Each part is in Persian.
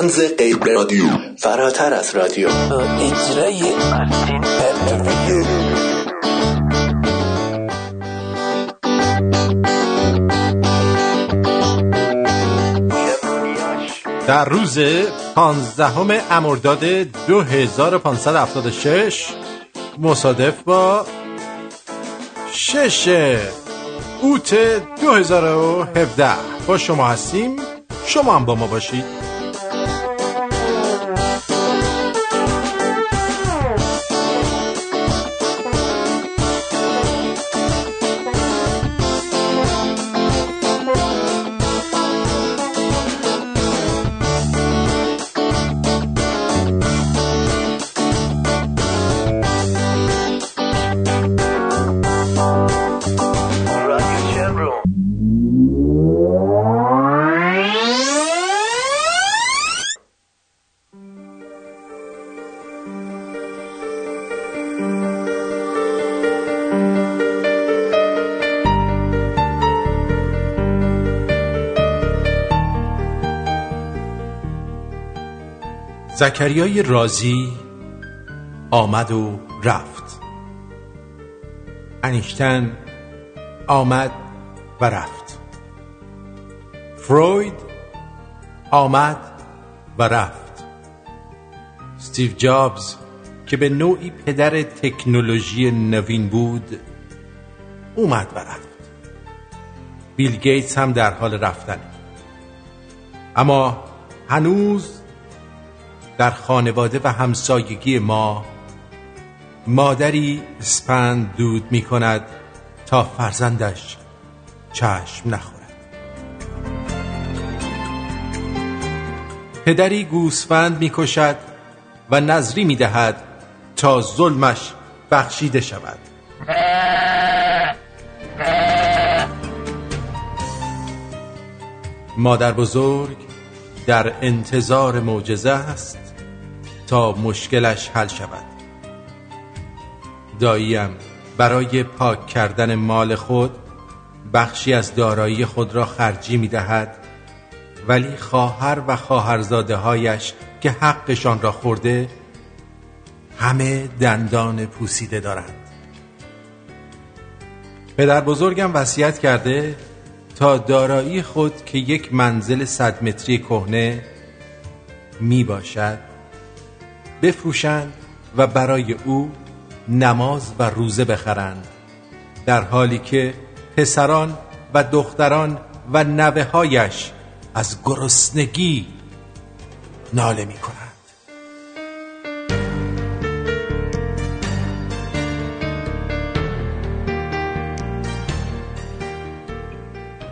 تنز غیر رادیو. فراتر از رادیو. اجرای در روز 15 امرداد 2576 مصادف با شش اوت 2017 با شما هستیم. شما هم با ما باشید. زکریای رازی آمد و رفت. انیشتن آمد و رفت. فروید آمد و رفت. ستیو جابز که به نوعی پدر تکنولوژی نوین بود اومد و رفت. بیل گیتس هم در حال رفتن اما هنوز در خانواده و همسایگی ما مادری اسپند دود می کند تا فرزندش چشم نخورد. پدری گوسفند می کشد و نظری می دهد تا ظلمش بخشیده شود. مادر بزرگ در انتظار معجزه است. تا مشکلش حل شود. داییم برای پاک کردن مال خود بخشی از دارایی خود را خرجی می دهد ولی خواهر و خواهرزاده هایش که حقشان را خورده همه دندان پوسیده دارند. پدر بزرگم وصیت کرده تا دارایی خود که یک منزل صد متری کهنه می باشد بفروشند و برای او نماز و روزه بخرند در حالی که پسران و دختران و نوه هایش از گرسنگی ناله می کنند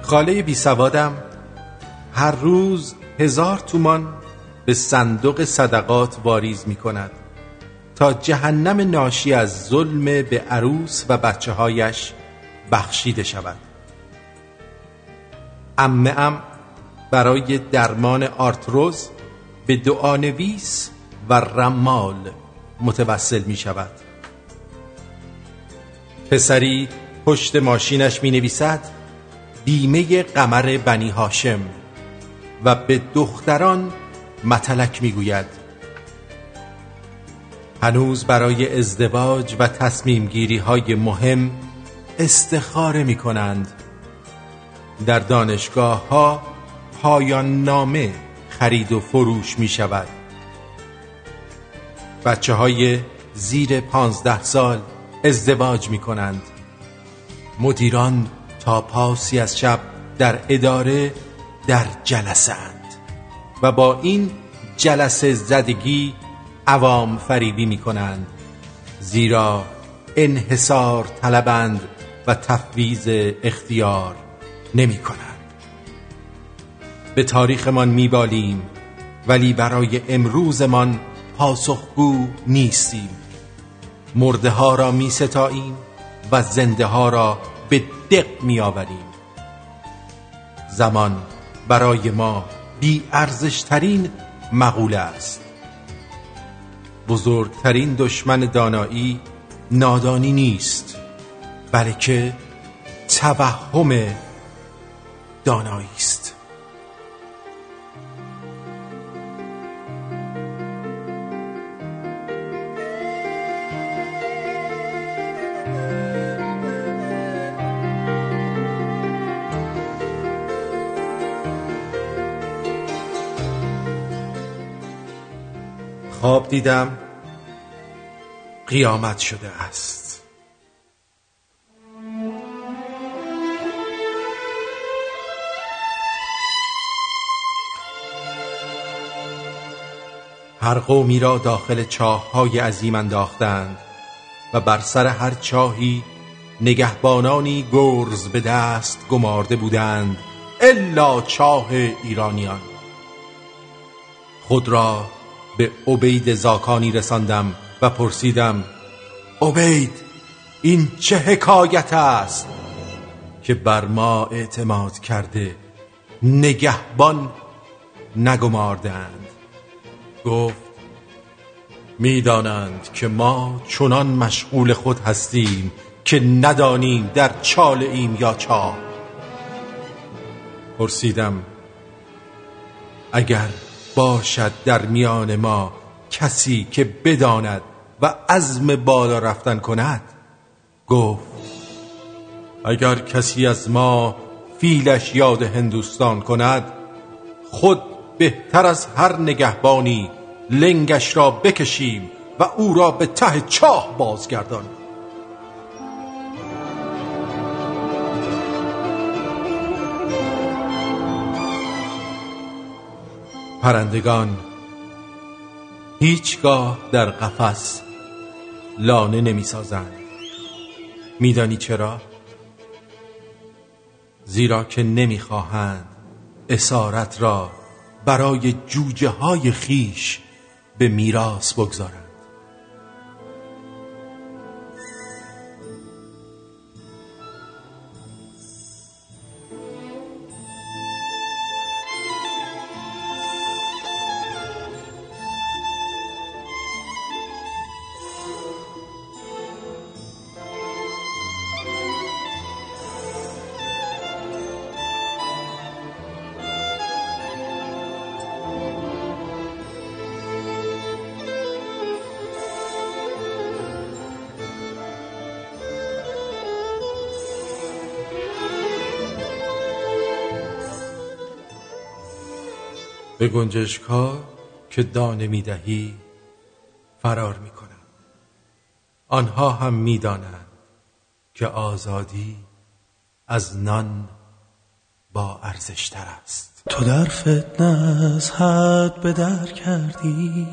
خاله بی سوادم هر روز هزار تومان به صندوق صدقات واریز می کند تا جهنم ناشی از ظلم به عروس و بچه هایش بخشیده شود. امه ام برای درمان آرتروز به دعانویس و رمال متوسل می شود پسری پشت ماشینش می نویسد بیمه قمر بنی هاشم و به دختران متلک می‌گوید هنوز برای ازدواج و تصمیم گیری های مهم استخاره می کنند در دانشگاه ها پایان نامه خرید و فروش می شود بچه های زیر پانزده سال ازدواج می کنند مدیران تا پاسی از شب در اداره در جلسه و با این جلسه زدگی عوام فریبی می کنند زیرا انحصار طلبند و تفویز اختیار نمی کنند به تاریخمان میبالیم ولی برای امروزمان پاسخگو نیستیم. مرده ها را می ستاییم و زنده ها را به دق می آوریم زمان برای ما بی ارزشترین مقوله است. بزرگترین دشمن دانایی نادانی نیست بلکه توهم دانایی است. خواب دیدم قیامت شده است. هر قومی را داخل چاه های عظیم انداختند و بر سر هر چاهی نگهبانانی گرز به دست گمارده بودند الا چاه ایرانیان. خود را به عبید زاکانی رساندم و پرسیدم عبید این چه حکایت است که بر ما اعتماد کرده نگهبان نگماردند؟ گفت می‌دانند که ما چنان مشغول خود هستیم که ندانیم در چال ایم یا چاه. پرسیدم اگر باشد در میان ما کسی که بداند و عزم بالا رفتن کند؟ گفت اگر کسی از ما فیلش یاد هندوستان کند خود بهتر از هر نگهبانی لنگش را بکشیم و او را به ته چاه بازگردان. پرندگان هیچگاه در قفس لانه نمی سازند میدانی چرا؟ زیرا که نمی‌خواهند اسارت را برای جوجه های خیش به میراث بگذارند به گنجشک ها که دانه می دهی فرار می کنم آنها هم می دانند که آزادی از نان با ارزشتر است. تو در فتنه از حد به در کردی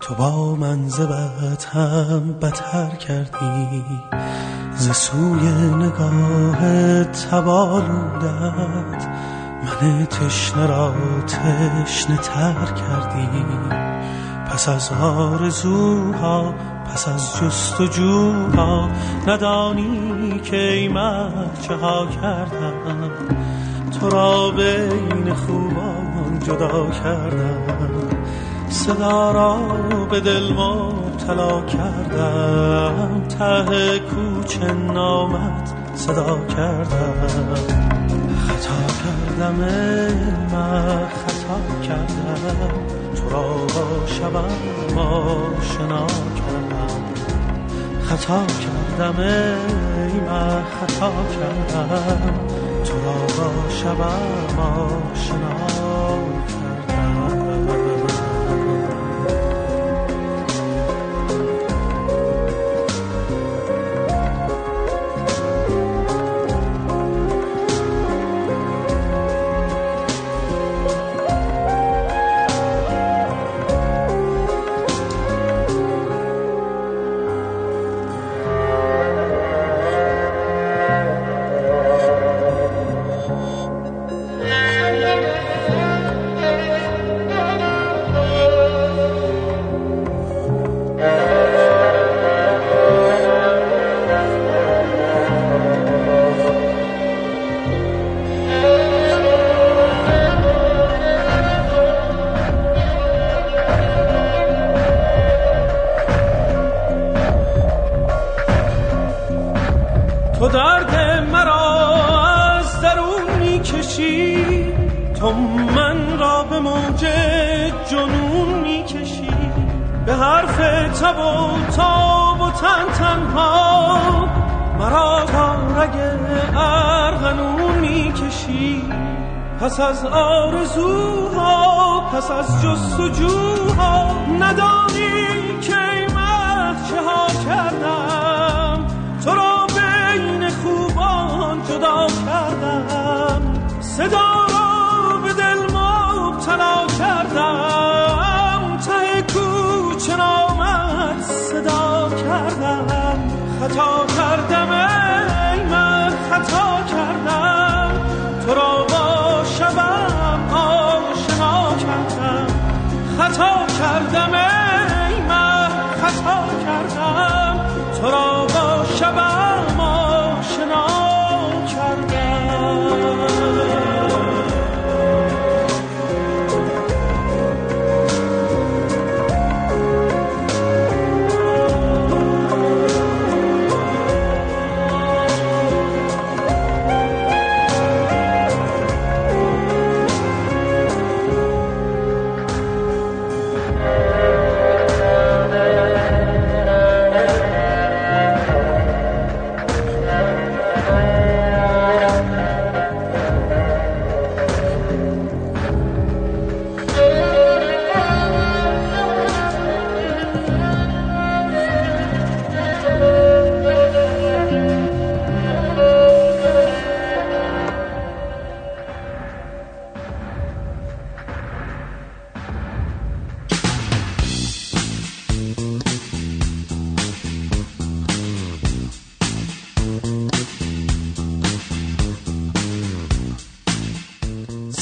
تو با منزبت هم بتر کردی. ز سوی نگاه تبالودت من تشنه را تشنه تر کردی. پس از آرزوها پس از جستجوها ندانی که ای چه ها کردم. تو را بین خوبان جدا کردم. صدا را به دل مبتلا کردم. ته کوچه نامت صدا کردم. خطا کردم من خطا کردم. تو را با شبم آشنا کردم. خطا کردم ای من خطا کردم. تو را با شبم آشنا پس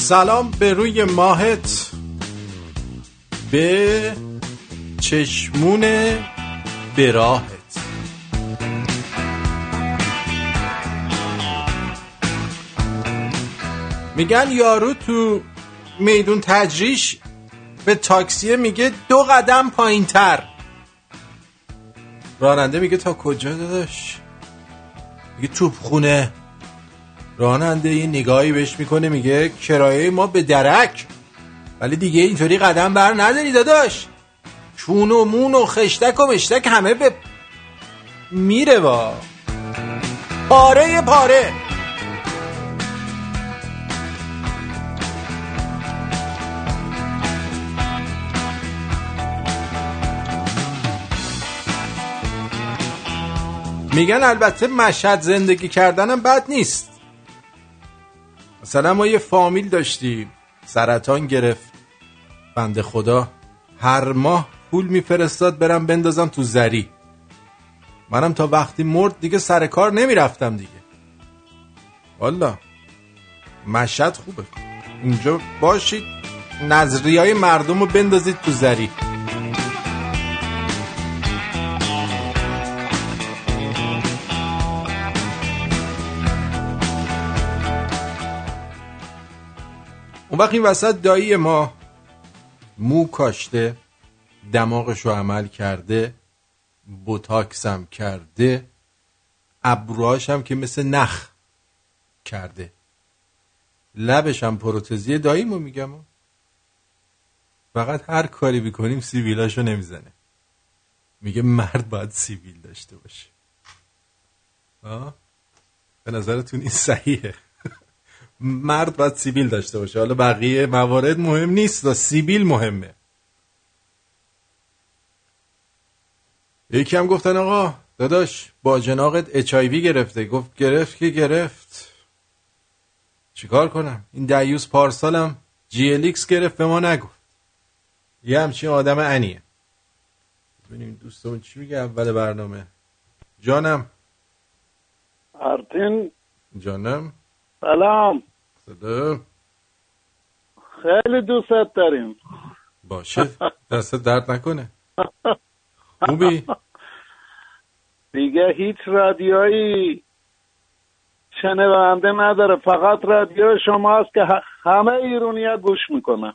سلام به روی ماهت به چشمون براهت. میگن یارو تو میدون تجریش به تاکسیه میگه دو قدم پایین تر راننده میگه تا کجا داداش؟ میگه توپ خونه. راننده یه نگاهی بهش می‌کنه میگه کرایه ما به درک. ولی دیگه اینطوری قدم بر نداری داداش. چون و مون و خشتک و مشتک همه به میره وا. پاره پاره. میگن البته مشهد زندگی کردنم بد نیست. مثلا ما یه فامیل داشتیم. سرطان گرفت. بنده خدا هر ماه پول میفرستاد برم بندازم تو زری. منم تا وقتی مرد دیگه سر کار نمی‌رفتم دیگه. والا مشهد خوبه. اینجا باشید نظری های مردم رو بندازید تو زری. اون وقت این وسط دایی ما مو کاشته دماغش رو عمل کرده بوتاکسم کرده ابروهاش هم که مثل نخ کرده. لبش هم پروتزی داییمو میگم فقط هر کاری بکنیم سیویلاشو نمی‌زنه. میگه مرد باید سیویل داشته باشه. آه؟ به نظرتون این صحیحه. مرد باید سیبیل داشته باشه. حالا بقیه موارد مهم نیست و سیبیل مهمه. یکی هم گفتن آقا داداش با جناقت اچایوی گرفته. گفت گرفت که گرفت. چیکار کنم؟ این دیوس پارسالم جی گرفت به ما نگفت. یه همچین آدم انیه. ببینیم دوستمون چی میگه اول برنامه. جانم. آرتین. جانم. سلام. سلام خیلی دوستت داریم. باشه. دست درد نکنه. خوبی؟ دیگه هیچ رادیویی شنونده نداره. فقط رادیو شماست که همه ایرونیا گوش می‌کنن.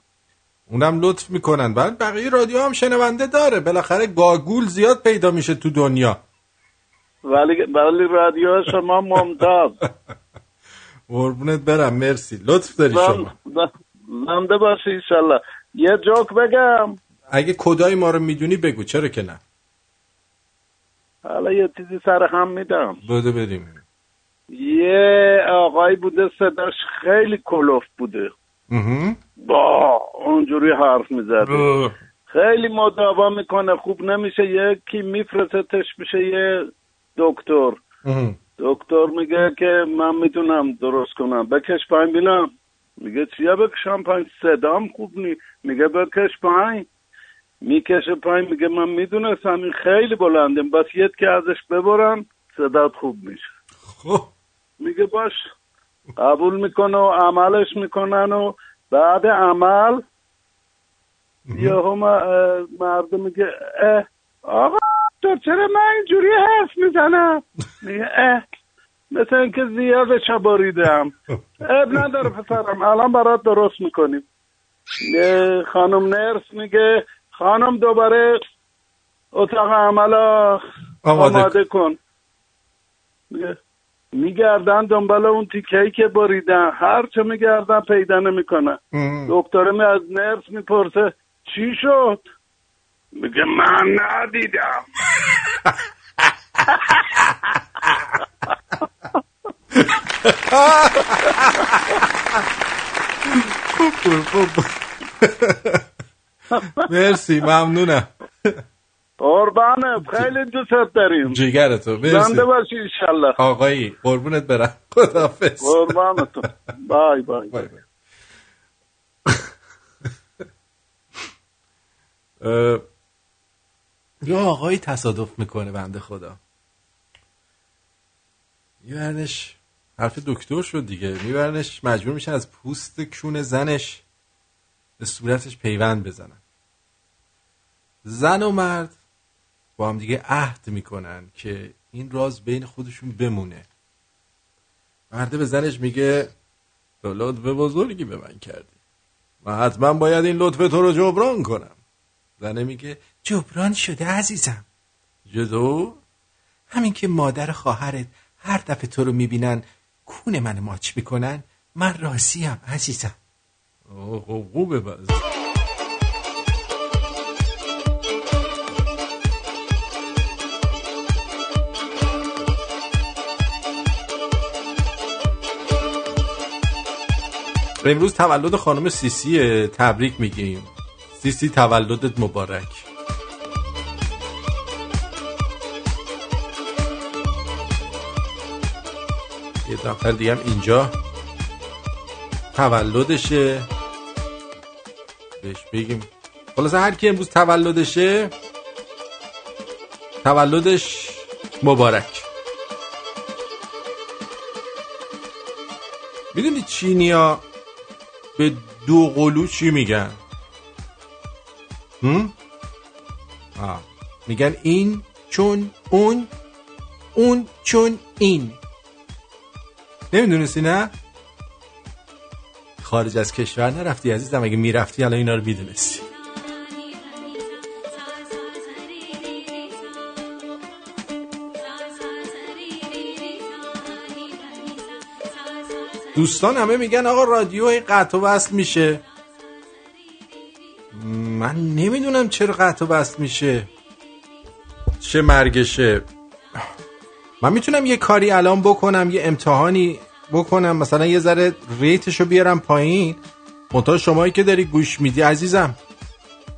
اونم لطف می‌کنن. بعد بقیه رادیو هم شنونده داره. بالاخره گاگول زیاد پیدا میشه تو دنیا. ولی ولی رادیو شما ممتاز. قربونت برم مرسی. لطف داری شما. زنده باشی ایشالله یه جوک بگم. اگه کدای ما رو می‌دونی بگو چرا که نه؟ حالا یه چیزی سر هم میدم. بده بریم. یه آقایی بوده صداش خیلی کلوف بوده. با اونجوری حرف می‌زده. خیلی مداوا می‌کنه خوب نمیشه. یکی میفرستش میشه یه دکتر. دکتر میگه که من می‌تونم درست کنم. بکش پایین بینم میگه چیه بکشم پایین صدام خوب نی میگه بکش پایین. می‌کشه پایین میگه من می‌دونستم این خیلی بلنده بس یه که ازش ببرم صدات خوب میشه. خب. میگه باش. قبول می‌کنه و عملش می‌کنن و بعد عمل یهو م- اه، مردم میگه اه آقا! تو چرا من اینجوری حرف می‌زنم؟ میگه اه مثل اینکه زیاد چباریدم. اب نداره پسرم الان برات درست می‌کنیم. خانم نرس میگه خانم دوباره اتاق عمل آماده کن. میگردن دنبال اون تیکهی که بریدن هر چه میگردن پیدا نمی‌کنن. دکتر می از نرس می‌پرسه چی شد؟ میگه من ندیدم. مرسی ممنونم. قربانه خیلی دوست داریم. جگرتو مرسی. زنده باشی انشالله آقایی قربونت برم. خدافز قربانتون. بای بای. بای بای. یه آقایی تصادف می‌کنه بنده خدا. میبرنش حرف دکتر شد دیگه. میبرنش مجبور میشن از پوست کون زنش به صورتش پیوند بزنن. زن و مرد با هم دیگه عهد می‌کنن که این راز بین خودشون بمونه. مرده به زنش میگه تو لطف بزرگی به من کردی. من حتما باید این لطف تو رو جبران کنم. زنه میگه جبران شده عزیزم. جدو؟ همین که مادر خواهرت هر دفعه تو رو می‌بینن کون من ماچ می‌کنن من راضیم عزیزم. خب خوبه بس امروز تولد خانم سیسی تبریک میگیم. سیسی تولدت مبارک. یه نفر دیگه اینجا. تولدشه. بهش بگیم. خلاصه هر کی امروز تولدشه تولدش مبارک. می‌دونی چینیا به دو قلو چی میگن؟ آه. میگن این چون اون اون چون این نمی‌دونستی نه؟ خارج از کشور نرفتی عزیزم اگه می‌رفتی الان اینا رو می‌دونستی. دوستان همه میگن آقا رادیو قطع و وصل میشه. من نمی‌دونم چرا قطع و وصل میشه. چه مرگشه. من می‌تونم یه کاری الان بکنم یه امتحانی بکنم مثلا یه ذره ریتشو بیارم پایین. منتها شمایی که داری گوش میدی عزیزم.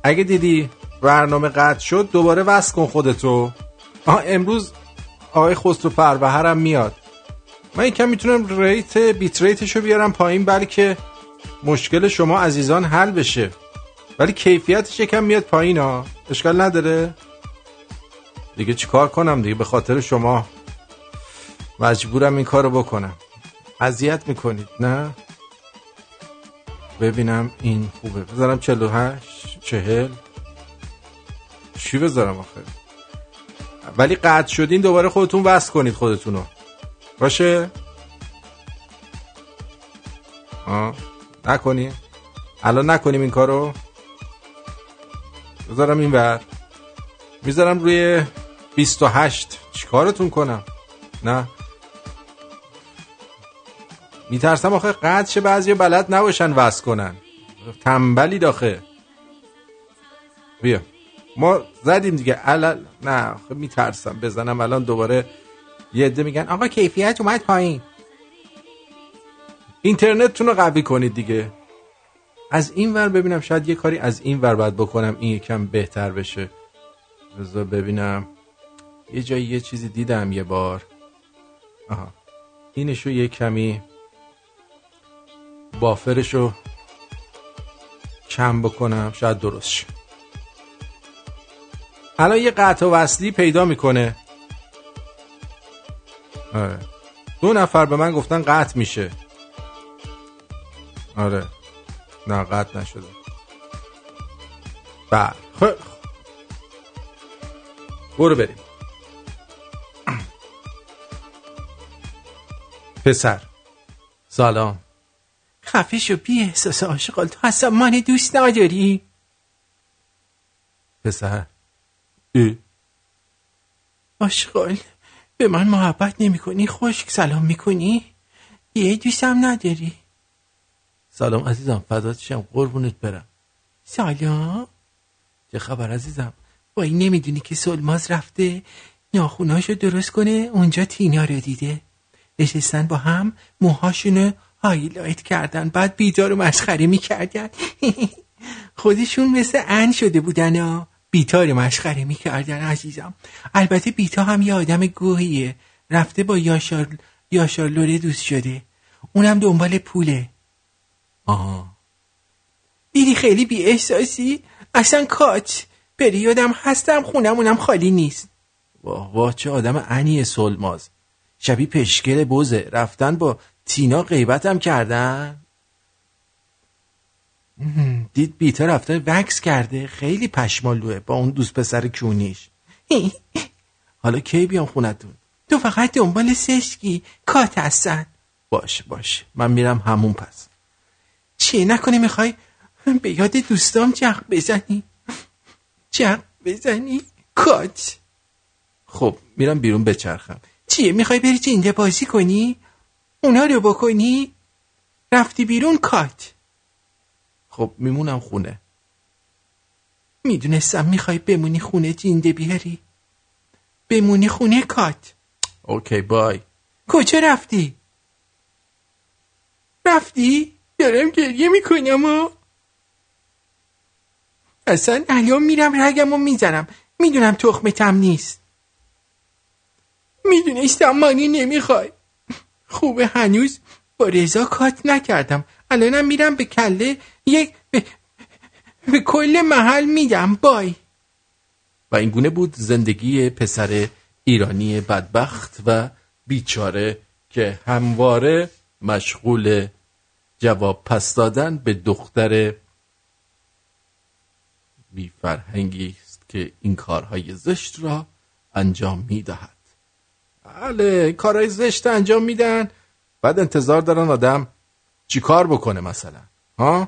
اگه دیدی برنامه قطع شد دوباره وصل کن خودتو. آها امروز آقای خسرو فروهرم میاد. من یکم می‌تونم ریت بیت ریتشو بیارم پایین بلکه مشکل شما عزیزان حل بشه. ولی کیفیتش یکم میاد پایین ها اشکال نداره. دیگه چیکار کنم دیگه به خاطر شما. مجبورم این کارو بکنم. اذیت می‌کنید نه؟ ببینم این خوبه. بذارم 48 چهل. چی بذارم آخه؟ ولی قطع شدین دوباره خودتون وصل کنید خودتونو. باشه؟ آه. نکنیم الان نکنیم این کارو؟ بذارم این ور. می‌ذارم روی 28 چیکارتون کنم؟ نه. میترسم آخه قد شه بعضی بلد نباشن وصل کنن. تنبلی داخه بیا. ما زدیم دیگه. الان نه آخه میترسم. بزنم الان دوباره یه عده میگن آقا کیفیت اومد پایین. اینترنتتون رو قوی کنید دیگه. از این ور ببینم شاید یه کاری از این ور باید بکنم این یکم بهتر بشه. بذار ببینم. یه جایی یه چیزی دیدم یه بار. آها. اینشو یه کمی بافرشو کم بکنم. شاید درست شه. الان یه قطع وصلی پیدا می‌کنه. آره. دو نفر به من گفتن قطع میشه. آره. نه قطع نشده. بله. خب. برو بریم. پسر. سلام. خفه شو بی احساس عاشقال تو اصلا من دوست نداری؟ پسر. ای. عاشقال به من محبت نمی کنی خشک سلام می‌کنی؟ یه دوستم نداری. سلام عزیزم فدات شم قربونت برم. سلام. چه خبر عزیزم؟ وای نمی‌دونی که سلماز رفته. ناخوناشو درست کنه اونجا تینا رو دیده. نشستن با هم موهاشونو هایلایت کردن. بعد بیتا رو مسخره می‌کردن. خودشون مثل ان شده بودن ها. بیتا رو مسخره می‌کردن عزیزم. البته بیتا هم یه آدم گوهیه. رفته با یاشار یاشار لوره دوست شده. اونم دنبال پوله. آها. دیدی خیلی بی احساسی؟ اصلا کاچ پریودم هستم خونمونم خالی نیست. واه واه چه آدم انی سلماز. شبیه پشکل بوزه رفتن با تینا غیبتم کردن. دید بیتا رفته وکس کرده. خیلی پشمالوه با اون دوست پسر کونیش. حالا کی بیام خونتون؟ تو فقط دنبال سشکی. کات هستن. باشه باشه من میرم همون پس. چیه نکنه می‌خوای؟ به یاد دوستام جق بزنی. جق بزنی. کات. خب میرم بیرون بچرخم. چیه می‌خوای بری جنده بازی کنی؟ اونا رو بکنی؟ رفتی بیرون کات. خب میمونم خونه. می‌دونستم می‌خوای بمونی خونه جنده بیاری. بمونی خونه کات. اوکی بای. کجا رفتی؟ رفتی؟ دارم گریه می‌کنم و اصلا الان میرم رگم و می‌زنم. می‌دونم تخمتم نیست. می‌دونستم مانی نمی‌خوای. خوبه هنوز با رضا کات نکردم. الانم میرم به کله یک به, به کل محل میدم بای. و اینگونه بود زندگی پسر ایرانی بدبخت و بیچاره که همواره مشغول جواب پس دادن به دختر بی فرهنگی است که این کارهای زشت را انجام می‌دهد. بله کارهای زشت انجام میدن بعد انتظار دارن آدم چیکار بکنه مثلا ها؟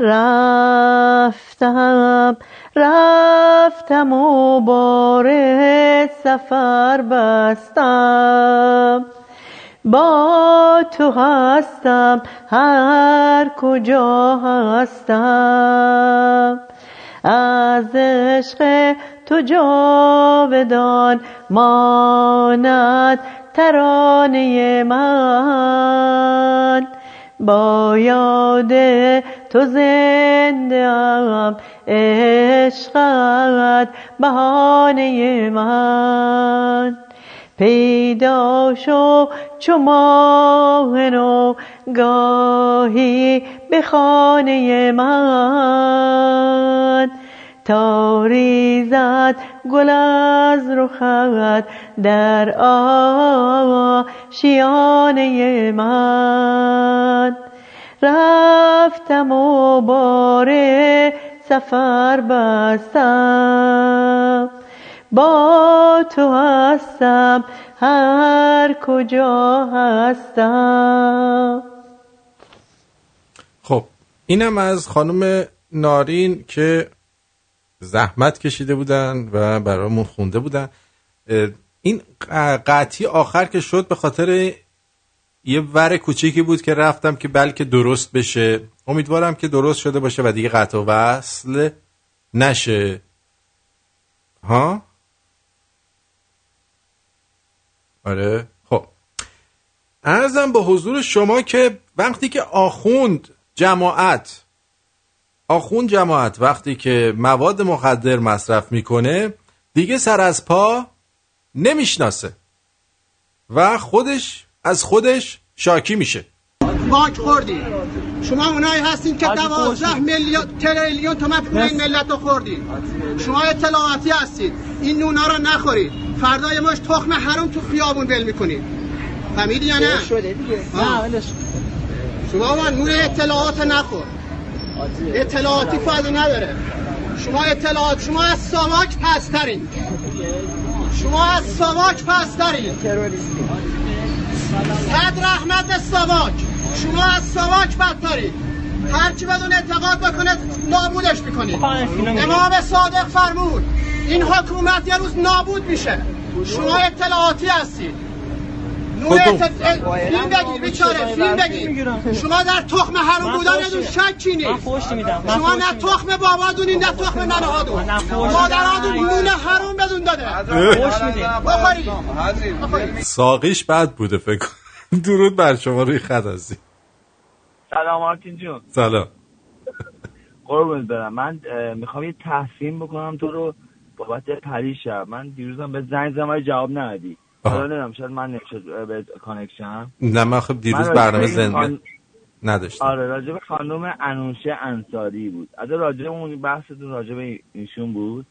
رفتم رفتم و بار سفر بستم. با تو هستم هر کجا هستم. از عشق تو جاودان ماند ترانه من. با یاد تو زنده ام عشقت بهانه من. پیدا شو چو ماه نو گاهی به خانه من. تا ریزد گل از رخت در آشیانه من. رفتم و بار سفر بستم. با تو هستم هر کجا هستم. خب اینم از خانم نارین که زحمت کشیده بودن و برامون خونده بودن. این قطعی آخر که شد به خاطر یه ور کوچیکی بود که رفتم که بلکه درست بشه. امیدوارم که درست شده باشه و دیگه قطع و وصل نشه. ها؟ آره. خب. ارزم به حضور شما که وقتی که آخوند جماعت آخوند جماعت وقتی که مواد مخدر مصرف می‌کنه دیگه سر از پا نمی‌شناسه. و خودش از خودش شاکی میشه. باک خوردی. شما اونایی هستین که دوازده میلیون تریلیون تومن پول این ملت رو خوردید شما اطلاعاتی هستید. این نونا رو نخورید فردا یه مش تخم حروم تو خیابون ول می‌کنید فهمیدی یا نه؟ شده دیگه. آه. نه ولش شما من نور اطلاعات نخور. اطلاعاتی فایده نداره. شما اطلاعات شما از ساواک پسترین. شما از ساواک پسترین. تروریستی. صد رحمت ساواک شما از ساواک بدترید. هرچی بدون اعتقاد بکنه نابودش می‌کنید. امام صادق فرمود این حکومت یه روز نابود میشه. شما اطلاعاتی هستید. اطلاع- فیلم بگیر بیچاره فیلم بگیر. شما در تخم حروم بودن یه دون شکی نیست شما نه تخم بابادونی نه تخم ننهادون مادراتون نون حروم بهتون داده. بخورید. بخورید. ساقیش بد بوده فکر کنم. درود بر شما روی خط هستی. سلام آرتین جون. سلام. قربونت برم. من می‌خوام یه تحسین بکنم تو رو بابت پریشب. من دیروزم به زنگ زدم جواب ندادی. حالا نمی‌دونم شاید من نمی‌شد به connection نه من خب دیروز من برنامه زنده. خان- نداشتم. آره راجع به خانم انوشه انصاری بود. از راجع به اون بحثتون راجع به ایشون بود.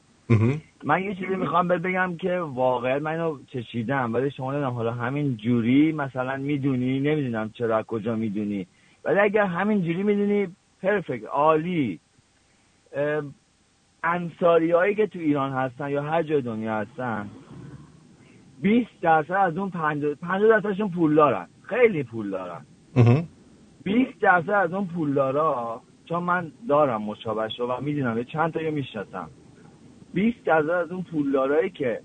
من یه چیزی می‌خوام بهت بگم که واقعا من اینو چشیدم ولی شما نمی‌دونم حالا همین جوری مثلا می‌دونی؟ نمی‌دونم چرا کجا می‌دونی؟ ولی اگر همین جوری می‌دونی پرفکت عالی. انصاری هایی که تو ایران هستن یا هر جای دنیا هستن 20 درصد از اون 50 50 درصدشون پول دارن. خیلی پول دارن. مهم. 20 درصد از اون پولدارا چون من دارم مشابهش رو و می‌دونم یه چند تا می‌شناسم. 20 درصد از اون پولدارایی که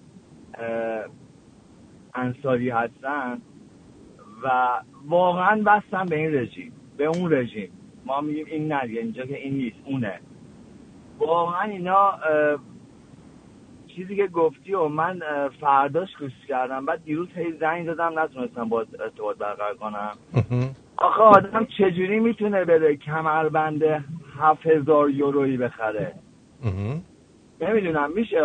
انصاری هستن و واقعا بستن به این رژیم به اون رژیم. ما میگیم این نه اینجا که این نیست اونه. واقعا اینا چیزی که گفتی و من فرداش گوش کردم. بعد دیروز هی زنگ زدم نتونستم با ارتباط برقرار کنم. آخه آدم چجوری می‌تونه بره کمربند هفت هزار یورویی بخره. نمی‌دونم میشه؟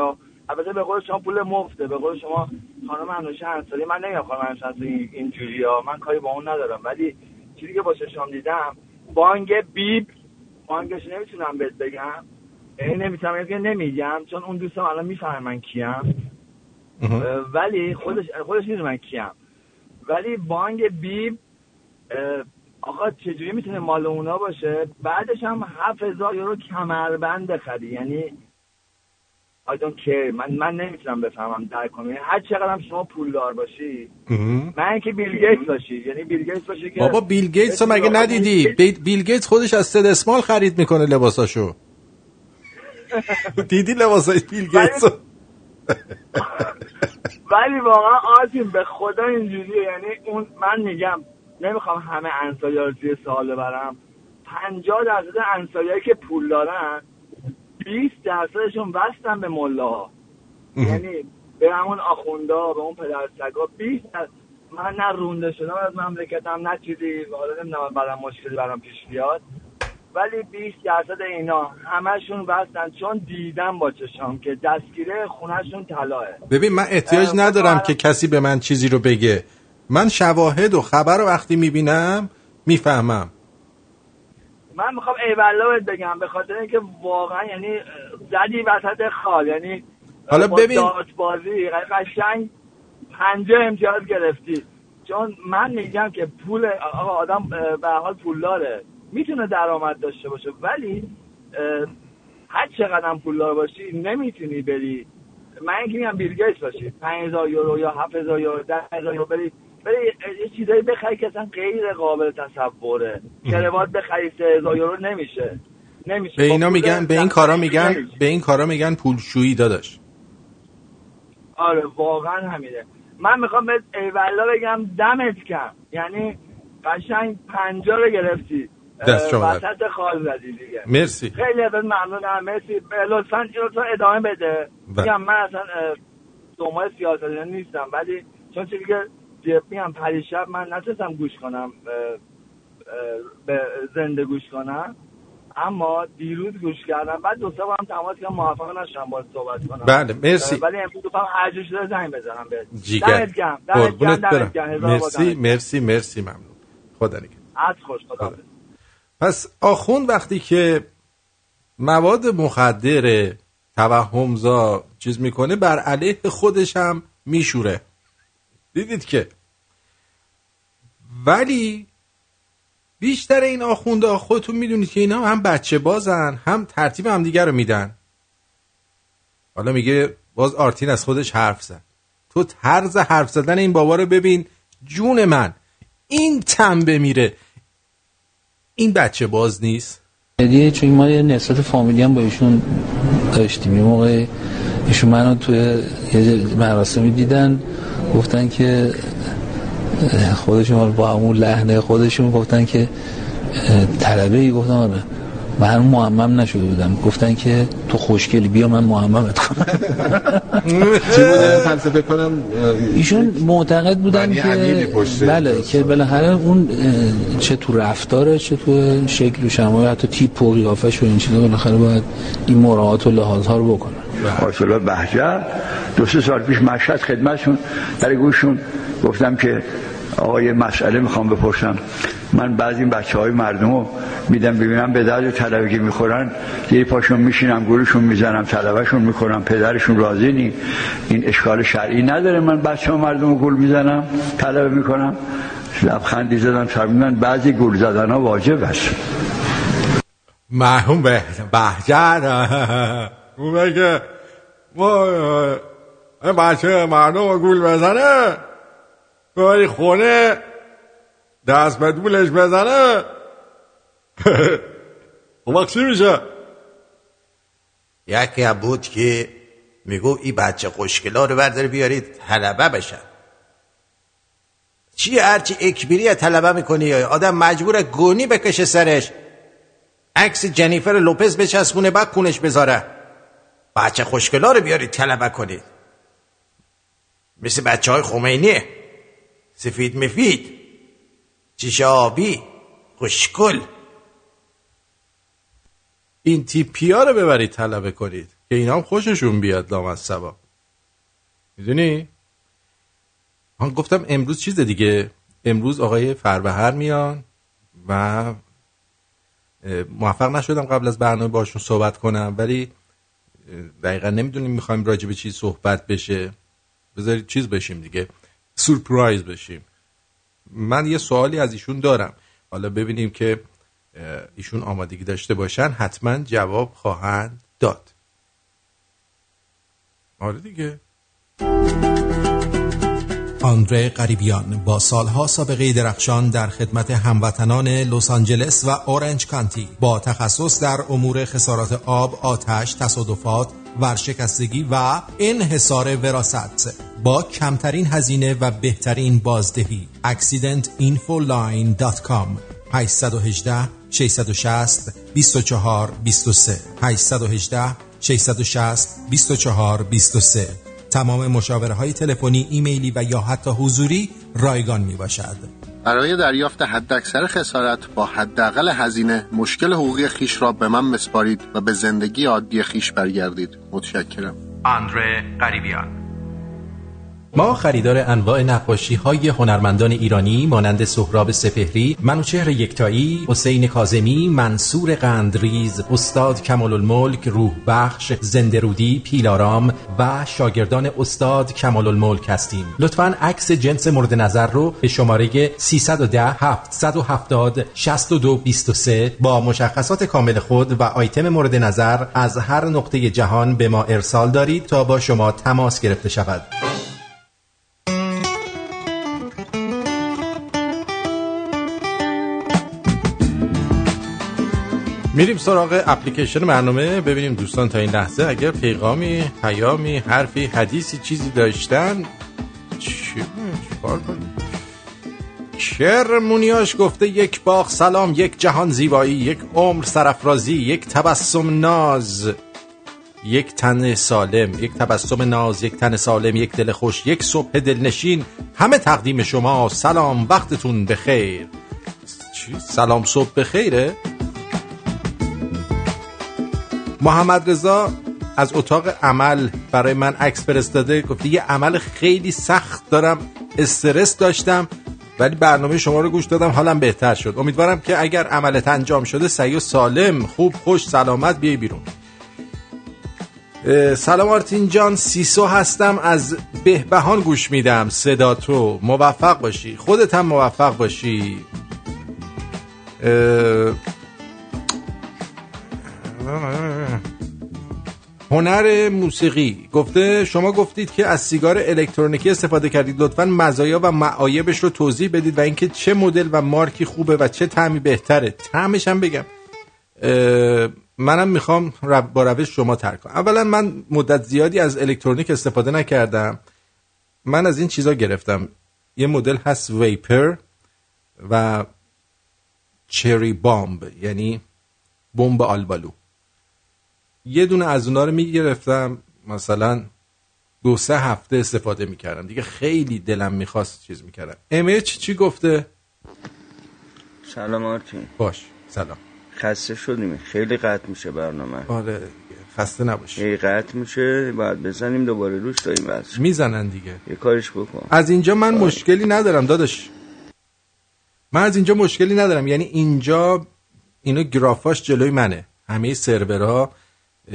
البته به قول شما پول مفته. به قول شما خانم انوشه انصاری من نمی‌دونم خانم انوشه انصاری اینجوری ها من کاری با اون ندارم. ولی چیزی که با چشام دیدم بانگ بیب بانگش نمی‌تونم بهت بگم. نمی‌تونم که نمیگم چون اون دوستم الان می‌فهمه من کیم. ولی خودش خودش می‌دونه من کیم. ولی بانگ بیب آقا چجوری می‌تونه مال اونا باشه؟ بعدش هم هفت هزار یورو کمربند بخری یعنی I don't care. من من نمی‌تونم بفهمم درک کنم. یعنی هر چقدر هم شما پولدار باشی. مگه اینکه بیل گیتس باشی. یعنی بیل گیتس باشی که بابا بیل گیتس رو مگه ندیدی؟ بیل, بیل گیتس خودش از سید اسمال خرید می‌کنه لباساشو. دیدی لباسای بیل گیتس؟ ولی واقعا آرتین به خدا اینجوریه. یعنی اون من میگم نمی‌خوام همه انصاریا رو توی سوال ببرم. پنجاه درصد انصاریایی که پول دارن 20 درصدشون وستن به ملاها. یعنی به همون آخوندا به اون پدر سگا 20 درصد من نه رونده شدم از مملکتم نه چیزی. حالا نمی‌دونم برام مشکلی برام پیش بیاد. ولی 20 درصد اینا همشون وستن چون دیدم با چشام که دستگیره خونهشون طلاه. ببین من احتیاج ندارم خب، که کسی به من چیزی رو بگه. من شواهد و خبر رو وقتی می‌بینم می‌فهمم. من می‌خوام ایوالا بگم به خاطر اینکه واقعا یعنی زدی وسط خال یعنی حالا ببین- بازی قشنگ پنجه امتیاز گرفتی. چون من میگم که پول آقا آدم به حال پولداره می‌تونه درآمد داشته باشه ولی هر چقدر هم پولدار باشی نمی‌تونی بری. من اینکه میگم بیل گیتس باشی 5000 یورو یا 7000 یورو 10000 یورو بری بری یه چیزایی بخری که اصلا غیر قابل تصوره. کروات بخری 3000 یورو نمیشه. نمیشه. به اینا میگن به این کارا میگن. به این کارا میگن پولشویی داداش. آره واقعا همینه. من می‌خوام بهت ایوالا بگم دمت کم یعنی قشنگ پنجا رو گرفتی. دست شما. وسط خال زدی دیگه. مرسی. خیلی ازت ممنونم. مرسی. لطفا لطفا ادامه بده. بله. میگم من اصلا دنبال سیاست نیستم ولی چون چیزی که میگم پریشب من نتونستم گوش کنم به زنده گوش کنم اما دیروز گوش کردم. بعد دو سه بارم تماس کردم موفق نشدم باهات صحبت کنم. بله، مرسی. ولی امروز گفتم هر جور شده زنگ بزنم بهت. جیگر. دمت گرم قربونت برم. مرسی. مرسی مرسی ممنون. خدا نگهدار. از خوش خدا پس آخوند وقتی که مواد مخدر توهمزا چیز می‌کنه بر علیه خودش هم میشوره. دیدید که؟ ولی بیشتر این آخونده خودتون می‌دونید که اینا هم بچه بازن هم ترتیب هم دیگر رو میدن. حالا میگه باز آرتین از خودش حرف زد. تو طرز حرف زدن این بابا رو ببین جون من این تنبه میره این بچه باز نیست؟ هدیه چون ما یه نسبت فامیلی هم با ایشون داشتیم. یه موقع ایشون منو توی یه مراسمی دیدن گفتن که خودشون با همون لحنه خودشون گفتن که طلبه ای گفتم آره. من معمم نشده بودم. گفتن که تو خوشگلی بیا من معممت کنم. چی بوده فلسفه کنم ایشون معتقد بودن عمیقی که بله که بالاخره اون اه، چه تو رفتاره چه تو شکل و شمایل حتی تیپ و قیافش و این چیزا بالاخره باید این مراعات و لحاظ ها رو بکنن. آیت بهجت دو سه سال پیش مشهد خدمتشون در گوششون گفتم که آقا یه مسئله می‌خوام بپرسم. من بعضی بچه های مردم رو میدم ببینم به درد طلبه که می‌خورن. یه پاشون میشینم گولشون می‌زنم طلبهشون می‌خورم پدرشون راضی نی. این اشکال شرعی نداره من بچه ها مردم رو گول می‌زنم طلبه می‌کنم. لبخندی زدم شرمیدن بعضی گول زدن ها واجب است. مرحوم به بهجت اونه که ما بچه مردم رو گول بزنه. بری خونه دست به دولش بزنه. اون چی میشه؟ یکی هم بود که میگو این بچه خوشگلا رو برداری بیارید طلبه بشن. چی هرچی اکبیری طلبه می‌کنی؟ آدم مجبور گونی بکشه سرش. عکس جنیفر لوپز بچسبونه بعد کونش بذاره. بچه خوشگلا رو بیارید طلبه کنید. مثل بچه های خمینیه. سفید مفید چیش آبی خوشگل این ها رو ببرید طلبه کنید که اینا هم خوششون بیاد لام از سبا. می‌دونی؟ من گفتم امروز چیز دیگه. امروز آقای فربهر میان و موفق نشدم قبل از برنامه باشون صحبت کنم ولی دقیقا نمی‌دونیم می‌خوایم راجع به چی صحبت بشه. بذارید چیز بشیم دیگه. سورپرایز بشیم. من یه سوالی از ایشون دارم. حالا ببینیم که ایشون آمادگی داشته باشن حتما جواب خواهند داد. آره دیگه. آندره قریبیان با سالها سابقه درخشان در خدمت هموطنان لس آنجلس و اورنج کانتی با تخصص در امور خسارات آب، آتش، تصادفات، ورشکستگی و انحصار وراست با کمترین هزینه و بهترین بازدهی. accidentinfoline.com 818 660 24 23 818 660 24 23 تمام مشاوره های تلفنی، ایمیلی و یا حتی حضوری رایگان می باشد. برای دریافت حداکثر خسارت با حداقل هزینه مشکل حقوقی خیش را به من مسپارید و به زندگی عادی خیش برگردید. متشکرم. آندره قریبیان ما خریدار انواع نقاشی های هنرمندان ایرانی مانند سهراب سپهری، منوچهر یکتایی، حسین کازمی، منصور قندریز، استاد کمال الملک، روح بخش، زندرودی، پیلارام و شاگردان استاد کمال الملک هستیم. لطفا عکس جنس مورد نظر رو به شماره 310 770 6223 با مشخصات کامل خود و آیتم مورد نظر از هر نقطه جهان به ما ارسال دارید تا با شما تماس گرفته شود. میریم سراغ اپلیکیشن برنامه. ببینیم دوستان تا این لحظه اگر پیغامی پیامی حرفی حدیثی چیزی داشتن. چی؟ چیکار کنیم؟ شر مونیاش گفته یک باغ سلام یک جهان زیبایی یک عمر سرفرازی یک تبسم ناز. یک تن سالم یک تبسم ناز یک تن سالم یک دل خوش یک صبح دلنشین. همه تقدیم شما. سلام وقتتون بخیر. چی؟ سلام صبح بخیره؟ محمد رضا از اتاق عمل برای من عکس فرستاده. گفته یه عمل خیلی سخت دارم استرس داشتم ولی برنامه شما رو گوش دادم حالم بهتر شد. امیدوارم که اگر عملت انجام شده سعی و سالم خوب خوش سلامت بیای بیرون. سلام آرتین جان سیسو هستم از بهبهان گوش میدم. صدا تو موفق باشی. خودت هم موفق باشی. هنر موسیقی. گفته شما گفتید که از سیگار الکترونیکی استفاده کردید. لطفا مزایا و معایبش رو توضیح بدید و اینکه چه مدل و مارکی خوبه و چه تعمی بهتره. تعمش هم بگم. منم می‌خوام با روش شما ترک کنم. اولا من مدت زیادی از الکترونیک استفاده نکردم. من از این چیزا گرفتم. یه مدل هست ویپر و چری بامب یعنی بمب آلبالو. یه دونه از اونا رو می‌گرفتم مثلا دو سه هفته استفاده می‌کردم. دیگه خیلی دلم می‌خواست چیز می‌کردم. امچ چی گفته؟ سلام آرتین. باش سلام. خسته شدیم. خیلی قطع میشه برنامه. آره خسته نباشی خیلی قطع میشه. باید بزنیم دوباره. روش داریم بس می‌زنن دیگه. یه کارش بکن. از اینجا من آره. مشکلی ندارم داداش. من از اینجا مشکلی ندارم. یعنی اینجا اینو گرافاش جلوی منه. همه سرورها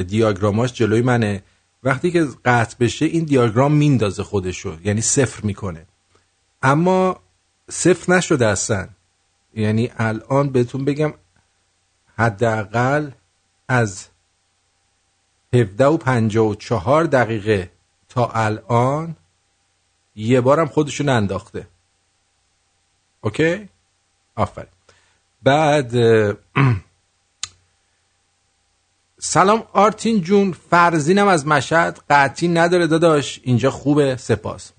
دیاگراماش جلوی منه. وقتی که قطع بشه این دیاگرام میندازه خودشو یعنی صفر می‌کنه. اما صفر نشده اصلا. یعنی الان بهتون بگم حداقل از 17 و 54 دقیقه تا الان یه بارم خودشون انداخته اوکی؟ آفرین. بعد سلام آرتین جون فرزینم از مشهد. قطعی نداره داداش. اینجا خوبه. سپاس.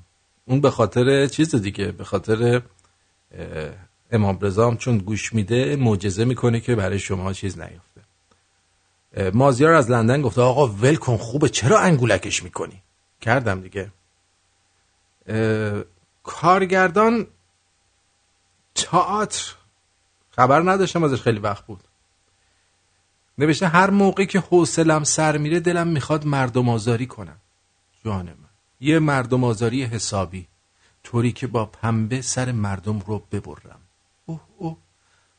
اون به خاطر چیز دیگه به خاطر امام رضا چون گوش میده معجزه می‌کنه که برای شما چیز نیفته. مازیار از لندن گفته آقا ول کن خوبه. چرا انگولکش می‌کنی؟ کردم دیگه. کارگردان تئاتر. خبر نداشتم ازش خیلی وقت بود. نوشته هر موقع که حوصلم سر میره دلم می‌خواد مردم آزاری کنم. جان من یه مردم آزاری حسابی. طوری که با پنبه سر مردم رو ببرم. اوه اوه.